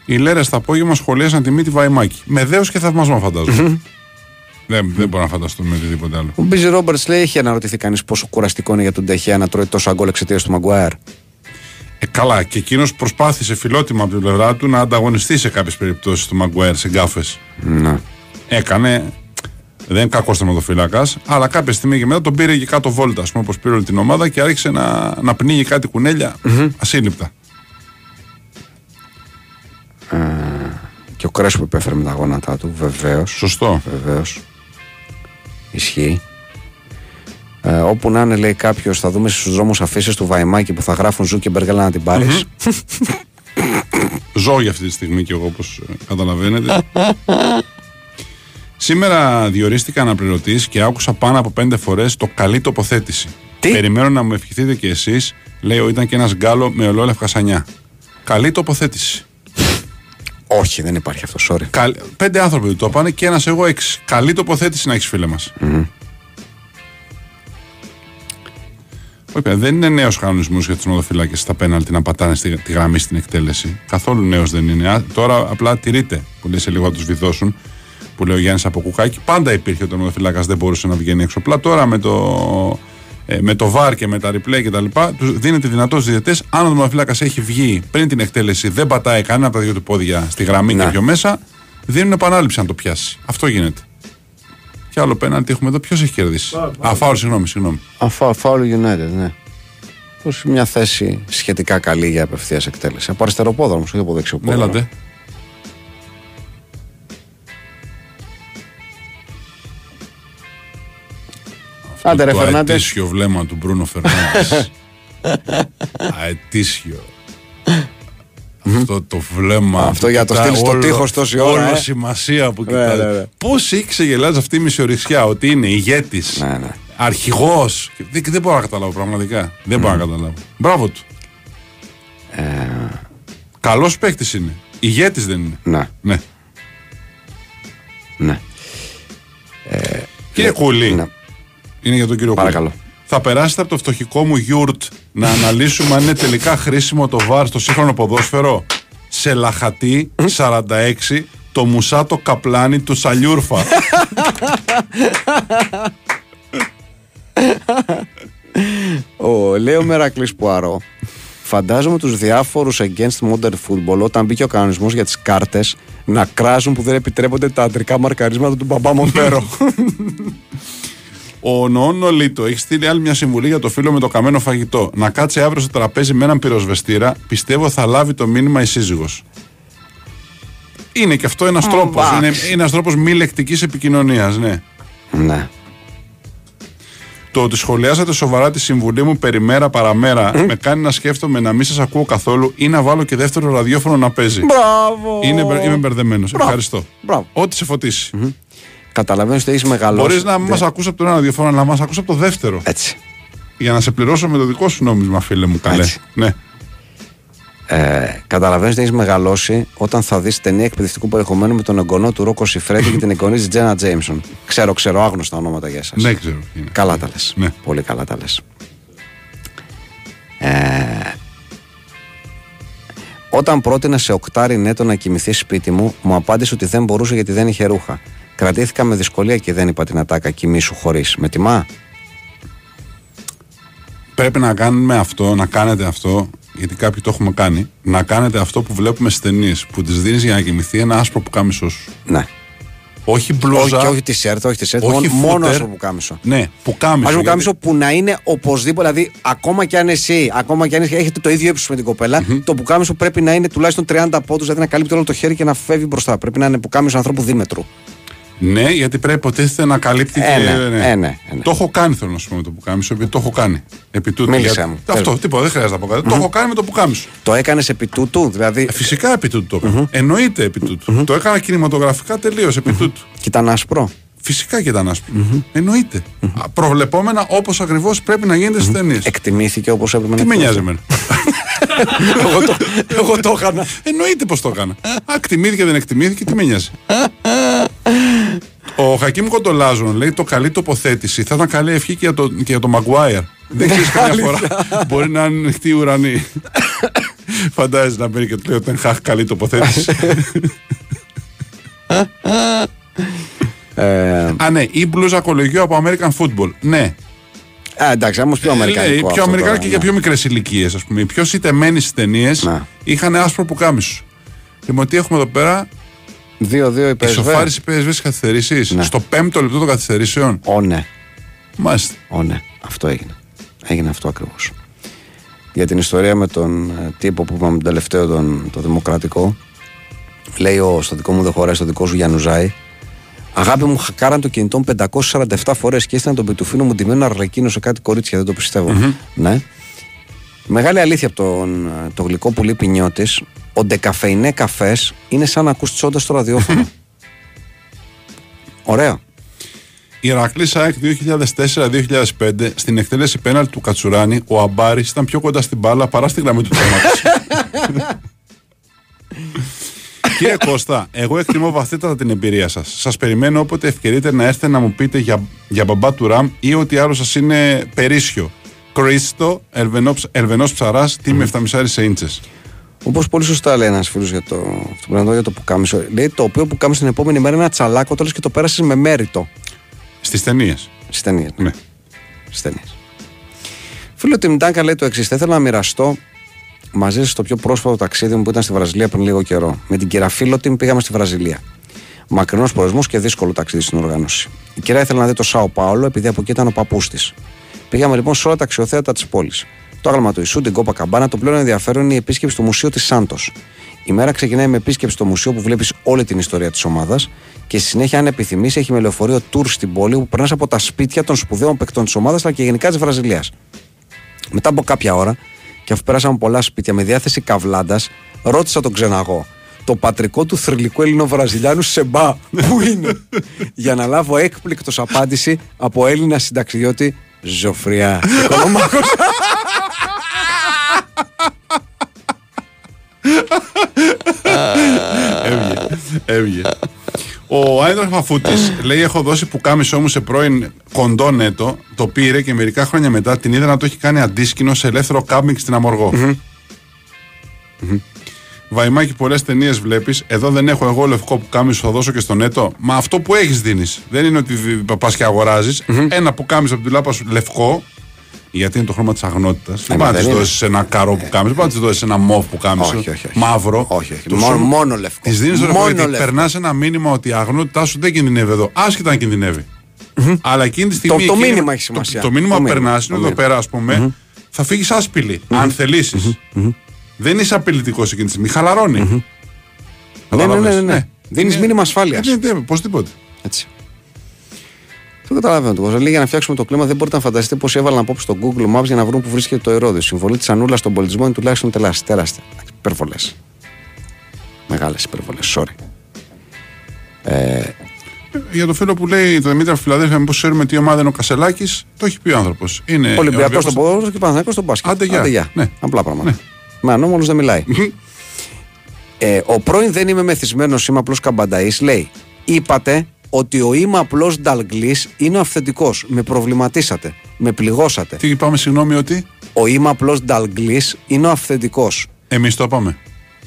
Οι Λέρε το απόγευμα σχολίασαν τη μύτη Βαϊμάκη. Με δέος και θαυμασμό φαντάζομαι. Δεν, δεν μπορώ να φανταστούμε οτιδήποτε άλλο. Ο Μπίζι Ρόμπερτ λέει: Έχει αναρωτηθεί κανείς πόσο κουραστικό είναι για τον Τεχέα να τρώει τόσο γκολ εξαιτίας του Μαγκουάερ. Ε, καλά, και εκείνος προσπάθησε φιλότιμα από την πλευρά του να ανταγωνιστεί σε κάποιες περιπτώσεις του Μαγκουέρ σε γκάφες. Ναι. Έκανε. Δεν είναι κακό τερματοφύλακα, αλλά κάποια στιγμή και μετά τον πήρε και κάτω βόλτα, ας πούμε, όπως πήρε όλη την ομάδα και άρχισε να, να πνίγει κάτι κουνέλια ασύλληπτα. Και ο Κρέσπο υπέφερε με τα γόνατά του, βεβαίως. Σωστό. Βεβαίως. Ισχύει. Ε, όπου να είναι, λέει κάποιος, θα δούμε στους δρόμους αφήσεις του Βαϊμάκη που θα γράφουν Ζου και Μπεργέλα να την πάρεις. Ζω για αυτή τη στιγμή και εγώ, όπως καταλαβαίνετε. Σήμερα διορίστηκα αναπληρωτής και άκουσα πάνω από πέντε φορές το καλή τοποθέτηση. Τι; Περιμένω να μου ευχηθείτε κι εσείς, λέει ο ήταν και ένας γκάλο με ολόλευκα σανιά. Καλή τοποθέτηση. Όχι, δεν υπάρχει αυτό, sorry. Καλ... Πέντε άνθρωποι το πάνε και ένας εγώ έξι. Καλή τοποθέτηση να έχεις φίλε μας. Όχι, παιδιά, δεν είναι νέος κανονισμός για τους νοδοφυλάκες στα πέναλτι να πατάνε στη, τη γραμμή στην εκτέλεση. Καθόλου νέος δεν είναι. Α, τώρα απλά τηρείται που λέει σε λίγο να τους βιδώσουν. Που λέει ο Γιάννης από κουκάκι. Πάντα υπήρχε ότι ο νοδοφυλάκας δεν μπορούσε να βγαίνει έξω. Απλά τώρα με το, ε, με το VAR και με τα replay κτλ. Τους δίνεται δυνατότητα στους διαιτητές. Αν ο νοδοφυλάκα έχει βγει πριν την εκτέλεση, δεν πατάει κανένα από τα δύο του πόδια στη γραμμή Ναι. και πιο μέσα, δίνουν επανάληψη αν το πιάσει. Αυτό γίνεται. Και άλλο πέναλτι έχουμε εδώ. Ποιος έχει κερδίσει; Α, φάουλ, συγγνώμη, συγγνώμη. Αφα, Φάουλ United, ναι. Προς μια θέση σχετικά καλή για απευθείας εκτέλεση. Από αριστεροπόδρομο, όχι από δεξιοπόδρομο. Έλατε. Άντε ρε το Φερνάντες. αετήσιο βλέμμα του Μπρούνο Φερνάντες. αετήσιο. Αυτό το βλέμμα. Αυτό που για το κοιτά στείλεις στο όλο- τείχος τόση ώρα, Όλο ε. σημασία που Ναι, κοιτάζει. ναι, ναι. Πώς έχει ξεγελάσει αυτή η μισορισιά ότι είναι ηγέτης, Ναι, ναι. αρχηγός. Δεν, δεν μπορώ να καταλάβω πραγματικά. Δεν μπορώ να καταλάβω. Μπράβο του. Ε, Καλός παίκτης είναι. Ηγέτης δεν είναι. Ναι, Ναι. ναι. Κύριε Κούλη, ναι. Είναι για τον κύριο Παρακαλώ. Κούλη. Θα περάσετε από το φτωχικό μου γιουρτ να αναλύσουμε αν είναι τελικά χρήσιμο το βάρ στο σύγχρονο ποδόσφαιρο. Σε λαχατή 46 το μουσάτο καπλάνι του Σαλιούρφα. Ο Λέο Μερακλής Πουαρό. Φαντάζομαι τους διάφορους against modern football όταν μπήκε ο κανονισμός για τις κάρτες να κράζουν που δεν επιτρέπονται τα αντρικά μαρκαρίσματα του μπαμπά Μοντέρο. Ο Νοόνο Λίτο έχει στείλει άλλη μια συμβουλή για το φίλο με το καμένο φαγητό. Να κάτσει αύριο στο τραπέζι με έναν πυροσβεστήρα. Πιστεύω θα λάβει το μήνυμα η σύζυγος. Είναι και αυτό ένας τρόπος. Είναι, είναι ένας τρόπος μη λεκτικής επικοινωνίας, ναι. ναι. Το ότι σχολιάσατε σοβαρά τη συμβουλή μου περιμέρα παραμέρα με κάνει να σκέφτομαι να μην σας ακούω καθόλου ή να βάλω και δεύτερο ραδιόφωνο να παίζει. Μπράβο! Είναι, μπερ- είμαι μπερδεμένος. Μπράβο. Ευχαριστώ. Μπράβο. Ό,τι σε φωτίσει. Καταλαβαίνω ότι έχεις μεγαλώσει. Μπορείς να μην Ναι. μας ακούσει από το ένα ραδιόφωνο, αλλά να μας ακούσει από το δεύτερο. Έτσι. Για να σε πληρώσω με το δικό σου νόμισμα, φίλε μου. Καλέ. Έτσι. Ναι. Ε, Καταλαβαίνεις ότι έχεις μεγαλώσει όταν θα δεις ταινία εκπαιδευτικού περιεχομένου με τον εγγονό του Ρόκο Σιφρέτη και την εγγονή της Τζένα Τζέιμσον. Ξέρω, ξέρω, άγνωστα ονόματα για εσάς. Δεν ξέρω. τι είναι. Καλά τα λες. Ναι. Πολύ καλά τα λες. Ε, όταν πρότεινα σε οκτάρι νέτο να κοιμηθεί σπίτι μου, μου απάντησε ότι δεν μπορούσε γιατί δεν είχε ρούχα. Κρατήθηκα με δυσκολία και δεν είπα την ατάκα κοιμήσου χωρίς. Με τιμά; Πρέπει να κάνουμε αυτό, να κάνετε αυτό, γιατί κάποιοι το έχουμε κάνει. Να κάνετε αυτό που βλέπουμε στις ταινίες. Που τη δίνεις για να κοιμηθεί ένα άσπρο πουκάμισό σου. Ναι. Όχι Όχι, μπλούζα. και όχι τη σέρτα, όχι τη σέρτα. όχι Μόνο, μόνο φούτερ. άσπρο πουκάμισο. Ναι, πουκάμισο. Άσπρο πουγιατί- κάμισο που να είναι οπωσδήποτε, δηλαδή ακόμα κι αν εσύ, ακόμα κι αν έχετε το ίδιο ύψος με την κοπέλα το πουκάμισο πρέπει να είναι τουλάχιστον 30 πόντους, δηλαδή να καλύπτει όλο το χέρι και να φεύγει μπροστά. Πρέπει να είναι πουκάμισο ανθρώπου δίμετρου. Ναι, γιατί πρέπει υποτίθεται να καλύπτει Ε, και. ναι, ε, ναι, ε, ναι. Το έχω κάνει, θέλω να σου πω με το πουκάμισο, επειδή το έχω κάνει. Επί τούτου. Μίλησέ Για- μου. Αυτό, Πες. τίποτα, δεν χρειάζεται να πω κάτι. Το έχω κάνει με το πουκάμισο. Το έκανες επί τούτου, δηλαδή. Ε, Φυσικά επί τούτου το έκανα. Εννοείται επί τούτου. Το έκανα κινηματογραφικά τελείως επί τούτου. Και ήταν άσπρο. Φυσικά και ήταν άσπρο. Εννοείται. Α, Προβλεπόμενα όπως ακριβώς πρέπει να γίνεται στις ταινίες. Εκτιμήθηκε όπως έπρεπε Τι να με εκτιμηθεί. νοιάζει εμένα; εγώ, το, εγώ το έκανα. Εννοείται πως το έκανα. Α, εκτιμήθηκε, δεν εκτιμήθηκε, τι με νοιάζει; Ο Χακίμ Κοντολάζων λέει το καλή τοποθέτηση θα ήταν καλή ευχή και για το, και για το Μαγκουάιρ. Δεν ξέρεις καμιά φορά. Μπορεί να είναι ανοιχτή η ουρανή. Φαντάζεσαι να μπαίνει και του λέει ότι είναι χαχ καλή τοποθέτηση. Ε, Α, ναι, ή μπλούζα κολογιού από American Football. Ναι, α, εντάξει, όμω πιο αμερικανικό. Λέει, πιο αυτό αμερικανικό τώρα, και για ναι. πιο μικρές ηλικίες, ας πούμε. Οι πιο σιτεμένοι στι ταινίες Να. είχαν άσπρο πουκάμισο. Λοιπόν, τι έχουμε εδώ πέρα, 2-2 η PSV. ισοφάριση PSV στις καθυστερήσεις. Ναι. Στο πέμπτο λεπτό των καθυστερήσεων. Ω, ναι. Μάλιστα. Ω, ναι. Αυτό έγινε. Έγινε αυτό ακριβώς. Για την ιστορία με τον ε, τύπο που είπαμε τον τελευταίο, τον, το δημοκρατικό, λέει ο στο δικό μου δεν χωράει, στο δικό σου Γιανουζάη. Αγάπη μου, χακάραν το κινητό μου 547 φορές και έστειλαν τον πιτουφίνο μου ντυμένο αρλεκίνο σε κάτι κορίτσια. Δεν το πιστευω Ναι. Μεγάλη αλήθεια από τον, ε, το γλυκό που λείπει νιώτης, ο ντεκαφεϊνέ καφές είναι σαν να ακούς τσόντας στο ραδιόφωνο. Ωραίο. Ηρακλή ΑΕΚ 2004-2005 στην εκτέλεση πέναλ του Κατσουράνη, ο Αμπάρης ήταν πιο κοντά στην μπάλα παρά στη γραμμή του τέρματο. Κύριε Κώστα, εγώ εκτιμώ βαθύτατα την εμπειρία σας. Σας περιμένω όποτε ευκαιρείτε να έρθετε να μου πείτε για, για μπαμπά του Ραμ ή ό,τι άλλο σας είναι περίσσιο. Κρίστο, Ελβενός Ψαράς, τίμη 7,5 σε ίντσε. Όπως πολύ σωστά λέει ένας φίλος για το, αυτό που να για το πουκάμισο. Λέει το οποίο πουκάμισο την επόμενη μέρα είναι ένα τσαλάκο, το λες και το πέρασες με μέρητο. Στις ταινίες. Στις ταινίες. Ναι. Στις ταινίες. Φίλο Τιμντάκα λέει το εξής: Θα ήθελα να μοιραστώ μαζί σας στο πιο πρόσφατο ταξίδι μου που ήταν στη Βραζιλία πριν λίγο καιρό. Με την κυρία Φίλοτιμ πήγαμε στη Βραζιλία. Μακρινός προορισμός και δύσκολο ταξίδι στην οργάνωση. Η κυρία ήθελε να δει το Σάο Πάολο επειδή από εκεί ήταν ο παππούς της. Πήγαμε λοιπόν σε όλα τα αξιοθέατα της πόλης. Το άγαλμα του Ισού, την Κόπα Καμπάνα, το πλέον ενδιαφέρον είναι η επίσκεψη στο Μουσείο της Σάντος. Η μέρα ξεκινάει με επίσκεψη στο μουσείο που βλέπεις όλη την ιστορία της ομάδας και στη συνέχεια, αν επιθυμείς, έχει με λεωφορείο tour στην πόλη που περνάς από τα σπίτια των σπουδαίων παικτών της ομάδας αλλά και γενικά της Βραζιλίας. Μετά από κάποια ώρα, και αφού πέρασαμε πολλά σπίτια με διάθεση καβλάντας, ρώτησα τον ξεναγό. Το πατρικό του θρηλυκού Ελληνοβραζιλιάνου Σεμπά, πού είναι, για να λάβω έκπληκτος απάντηση από Έλληνα συνταξιδιώτη Ζωφριά. Έβγε. Έβγε. Ο Άιντραχ Μαφούτη λέει: Έχω δώσει που κάμισό μου σε πρώην κοντό νέτο. Το πήρε και μερικά χρόνια μετά την είδα να το έχει κάνει αντίσκηνο σε ελεύθερο κάμπινγκ στην αμοργο Βαϊμάκι, πολλές ταινίες βλέπεις. Εδώ δεν έχω εγώ λευκό που κάμισο, θα δώσω και στο νέτο. Μα αυτό που έχεις δίνεις. Δεν είναι ότι πας και αγοραζει Ένα που κάμισο από την λάπα σου λευκό. Γιατί είναι το χρώμα της αγνότητας. Δεν μα πάει να δεν της είναι. δώσεις ένα καρό που κάμισο. Δεν πάει να της δώσεις ένα μοβ που κάμισο. Όχι, όχι, όχι. Μαύρο. Όχι, όχι. Το Μόνο- σου- μόνο λευκό. Της δίνεις το Μόνο λευκό γιατί λευκό. περνάς ένα μήνυμα ότι η αγνότητά σου δεν κινδυνεύει εδώ. Άσχετα αν κινδυνεύει. Αλλά εκείνη τη στιγμή. το εκείνη- μήνυμα έχει σημασία. Το, το μήνυμα Το που μήνυμα. περνάς Το είναι εδώ μήνυμα. πέρα, ας πούμε, θα φύγεις άσπηλη. Αν θελήσεις. Δεν είσαι απειλητικός εκείνη τη στιγμή. Χαλαρώνει. Ναι, ναι, ναι, Κατάλαβες; ναι, ναι. Δίνεις Είναι- μήνυμα ασφάλειας. Ε, Ναι, ναι, οπωσδήποτε. Έτσι. Το καταλαβαίνω το Λέει για να φτιάξουμε το κλίμα δεν μπορείτε να φανταστείτε πώς έβαλαν απόψε στο Google Maps για να βρουν που βρίσκεται το ερόδιο. Η συμβολή της Ανούλας στον πολιτισμό είναι τουλάχιστον τεράστια. τεράστια. Υπερβολές. Μεγάλες υπερβολές. Sorry. Για το φίλο που λέει το Δημήτρη από Φιλαδέλφια, μήπως ξέρουμε τι ομάδα είναι ο Κασελάκης, το έχει πει ο άνθρωπος. Είναι Ολυμπιακός στο ποδόσφαιρο και Παναθηναϊκός στο μπάσκετ. Άντε, γεια. Ναι. Απλά πράγματα. Ναι. Με ανώμαλου δεν μιλάει. ε, ο πρώην δεν είμαι μεθυσμένος, είμαι απλό καμπανταής, λέει: Είπατε ότι ο είμαι απλός Νταλγκλής είναι ο αυθεντικός. Με προβληματίσατε. Με πληγώσατε. Τι είπαμε, συγγνώμη, ότι; Ο είμαι απλός Νταλγκλής είναι ο αυθεντικός. εμείς το είπαμε.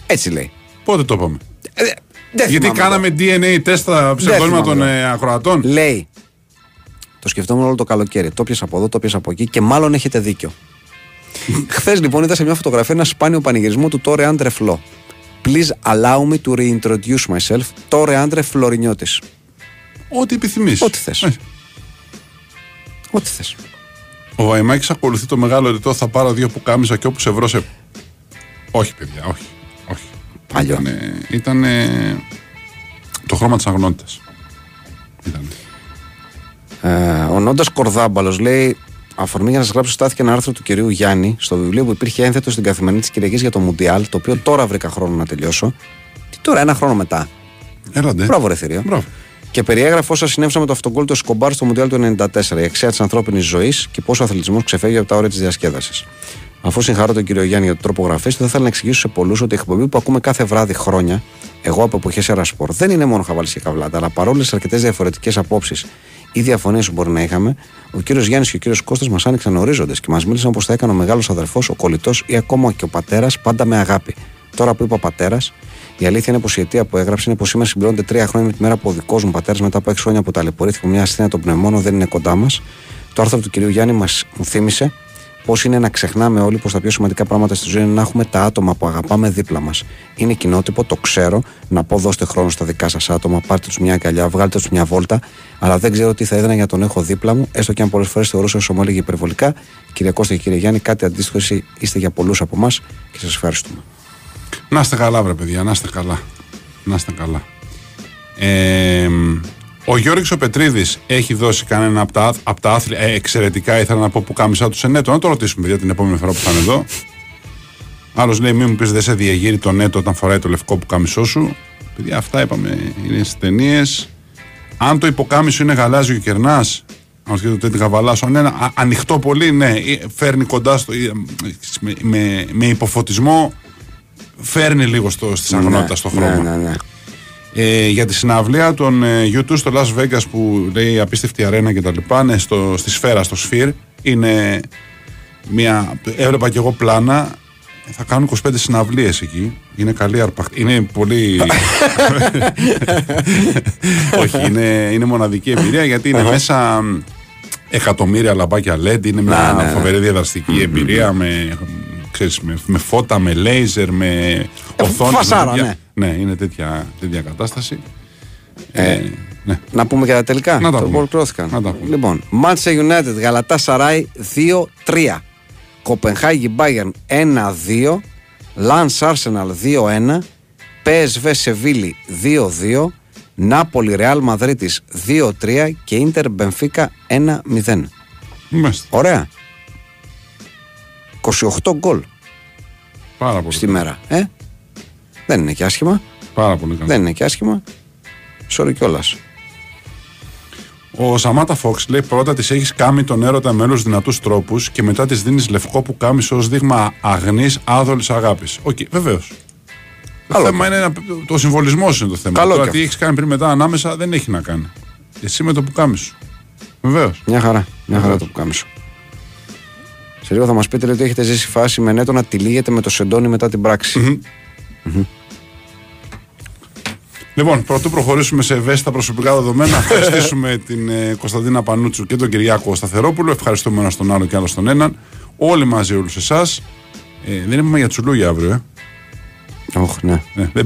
Έτσι λέει. Πότε το είπαμε. Ε, δεν Γιατί θυμάμαι κάναμε DNA τεστ στα ψευδόνυμα θυμάμαι των τώρα. ε, ακροατών. Λέει. Το σκεφτόμουν όλο το καλοκαίρι. Το πιάσα από εδώ, το πιάσα από εκεί και μάλλον έχετε δίκιο. Χθες λοιπόν είδα σε μια φωτογραφία ένα σπάνιο πανηγυρισμό του Τόρε Άντρε Φλό. Please allow me to reintroduce myself. Τόρε Άντρε Φλωρινιώτης. Ό,τι επιθυμείς. Ό,τι θες. Ό,τι θες. Ο Βαϊμάκης ακολουθεί το μεγάλο ρητό. Θα πάρω δύο που κάμισα και όπου σε βρω σε. Όχι, παιδιά, όχι. όχι. Παλιό. Ήτανε, ήτανε το χρώμα της αγνότητας. Ήταν. Ε, ο Νόντας Κορδάμπαλος λέει: Αφορμή για να σας γράψω, στάθηκε ένα άρθρο του κυρίου Γιάννη στο βιβλίο που υπήρχε ένθετο στην καθημερινή της Κυριακής για το Μουντιάλ, το οποίο τώρα βρήκα χρόνο να τελειώσω. Τι τώρα, ένα χρόνο μετά. Έλαντε. Μπράβο, ρε θηρίο. Μπράβο. Και περιέγραφε όσα συνέβησαν με το αυτογκόλ του Εσκομπάρ στο Μουντιάλ του 94, η αξία της ανθρώπινης ζωής και πόσο ο αθλητισμός ξεφεύγει από τα όρια της διασκέδασης. Αφού συγχαρώ τον κύριο Γιάννη για τον τρόπο γραφή του, θα ήθελα να εξηγήσω σε πολλούς ότι η εκπομπή που ακούμε κάθε βράδυ χρόνια, εγώ από εποχές Ερασπορ, δεν είναι μόνο χαβάλη και καβλάτα, αλλά παρόλες τι αρκετές διαφορετικές απόψεις ή διαφωνίες που μπορεί να είχαμε, ο κύριος Γιάννης και ο κύριος Κώστας μας άνοιξαν ορίζοντες και μας μίλησαν όπως θα έκανε ο μεγάλος αδερφός, ο κολλητός ή ακόμα και ο πατέρας, πάντα με αγάπη. Τώρα που είπα πατέρας, η αλήθεια είναι πως η αιτία που έγραψε είναι πως σήμερα συμπληρώνεται τρία χρόνια με τη μέρα που ο δικός μου πατέρας μετά από έξι χρόνια που ταλαιπωρήθηκε με μια ασθένεια των πνευμόνων δεν είναι κοντά μας. Το άρθρο του κυρίου Γιάννη μας, μου θύμισε πώ είναι να ξεχνάμε όλοι πως τα πιο σημαντικά πράγματα στη ζωή είναι να έχουμε τα άτομα που αγαπάμε δίπλα μας. Είναι κοινότυπο, το ξέρω, να πω δώστε χρόνο στα δικά σας άτομα, πάρτε τους μια αγκαλιά, βγάλτε τους μια βόλτα, αλλά δεν ξέρω τι θα έδινα για τον έχω δίπλα μου, έστω και αν πολλές φορές θεωρούσα όσο μου έλεγε υπερβολικά. Κύριε Κώστα και κύριε Γιάννη, κάτι αντίστοιχο εσείς είστε για πολλούς από εμάς και σας ευχαριστούμε. Να είστε καλά, βρε παιδιά, να είστε καλά. Να είστε καλά. Ε, ο Γιώργης ο Πετρίδης έχει δώσει κανένα από τα, απ' τα άθλια. Ε, εξαιρετικά ήθελα να πω που κάμισα τους σε νέτο. Να το ρωτήσουμε για την επόμενη φορά που θα είναι εδώ. Άλλος λέει: Μην μου πεις δεν σε διαγείρει το νέτο όταν φοράει το λευκό που κάμισό σου. Παιδιά, αυτά είπαμε. Είναι στις ταινίες. Αν το υποκάμισο είναι γαλάζιο και κερνάς, αν σκέφτεται το τέτοιο καβαλάσο, αν είναι α- ανοιχτό πολύ, ναι, ε, φέρνει κοντά στο. ε, με, με, με υποφωτισμό, φέρνει λίγο στο, στη σαγνότητα, στο χρώμα. Ναι, ναι, ναι. Ε, για τη συναυλία των ε, U2 στο Las Vegas που λέει απίστευτη αρένα και τα λοιπά, ναι, στο, στη σφαίρα, στο Sphere, είναι μια, έβλεπα και εγώ πλάνα, θα κάνουν 25 συναυλίες εκεί. Είναι καλή αρπαχτή. Είναι πολύ. Όχι, είναι, είναι μοναδική εμπειρία γιατί είναι μέσα μ, εκατομμύρια λαμπάκια LED. Είναι μια ναι, ναι. φοβερή διαδραστική εμπειρία με, ξέρεις, με, με φώτα, με λέιζερ, με οθόνη. φασάρα, ναι. Ναι, είναι τέτοια, τέτοια κατάσταση. Ε, ναι. Να πούμε και τα τελικά. Να τα Το πούμε. ολοκληρώθηκαν. Να τα πούμε. Λοιπόν, Manchester United, Γαλατάσαραϊ 2-3. Κοπενχάγη Bayern 1-2. Λανς Arsenal 2-1. PSV Σεβίλη 2-2. Νάπολη Ρεάλ Μαδρίτης 2-3 και Ίντερ Μπενφίκα 1-0. Μάλιστα. Ωραία. 28 γκολ Πάρα πολύ. στη μέρα. Ε; Δεν είναι και άσχημα. Πάρα πολύ καλά. Δεν είναι και άσχημα. Sorry κιόλας. Ο Σαμάτα Φόξ λέει πρώτα της έχεις κάνει τον έρωτα με όλους τους δυνατούς τρόπους και μετά της δίνεις λευκό πουκάμισο ως δείγμα αγνής άδολης αγάπης. Οκ, βεβαίως. Το Καλό θέμα είναι να, το συμβολισμός είναι το θέμα. Καλό Τώρα και τι έχεις κάνει πριν μετά ανάμεσα δεν έχει να κάνει. Εσύ με το πουκάμισο. Βεβαίως. Μια χαρά. Μια χαρά το πουκάμισο. Σε λίγο θα μας πείτε λέει, ότι έχετε ζήσει φάση με νέτο να τυλίγεται με το σεντόνι μετά την πράξη. Λοιπόν, πρωτού προχωρήσουμε σε ευαίσθητα προσωπικά δεδομένα, ευχαριστήσουμε την ε, Κωνσταντίνα Πανούτσου και τον Κυριάκο Σταθερόπουλο. Ευχαριστούμε ένα τον άλλο και άλλο τον έναν. Όλοι μαζί, όλους εσάς. Ε, δεν είπαμε για τσουλούγια αύριο, ε. Όχι, ναι. Ε, δεν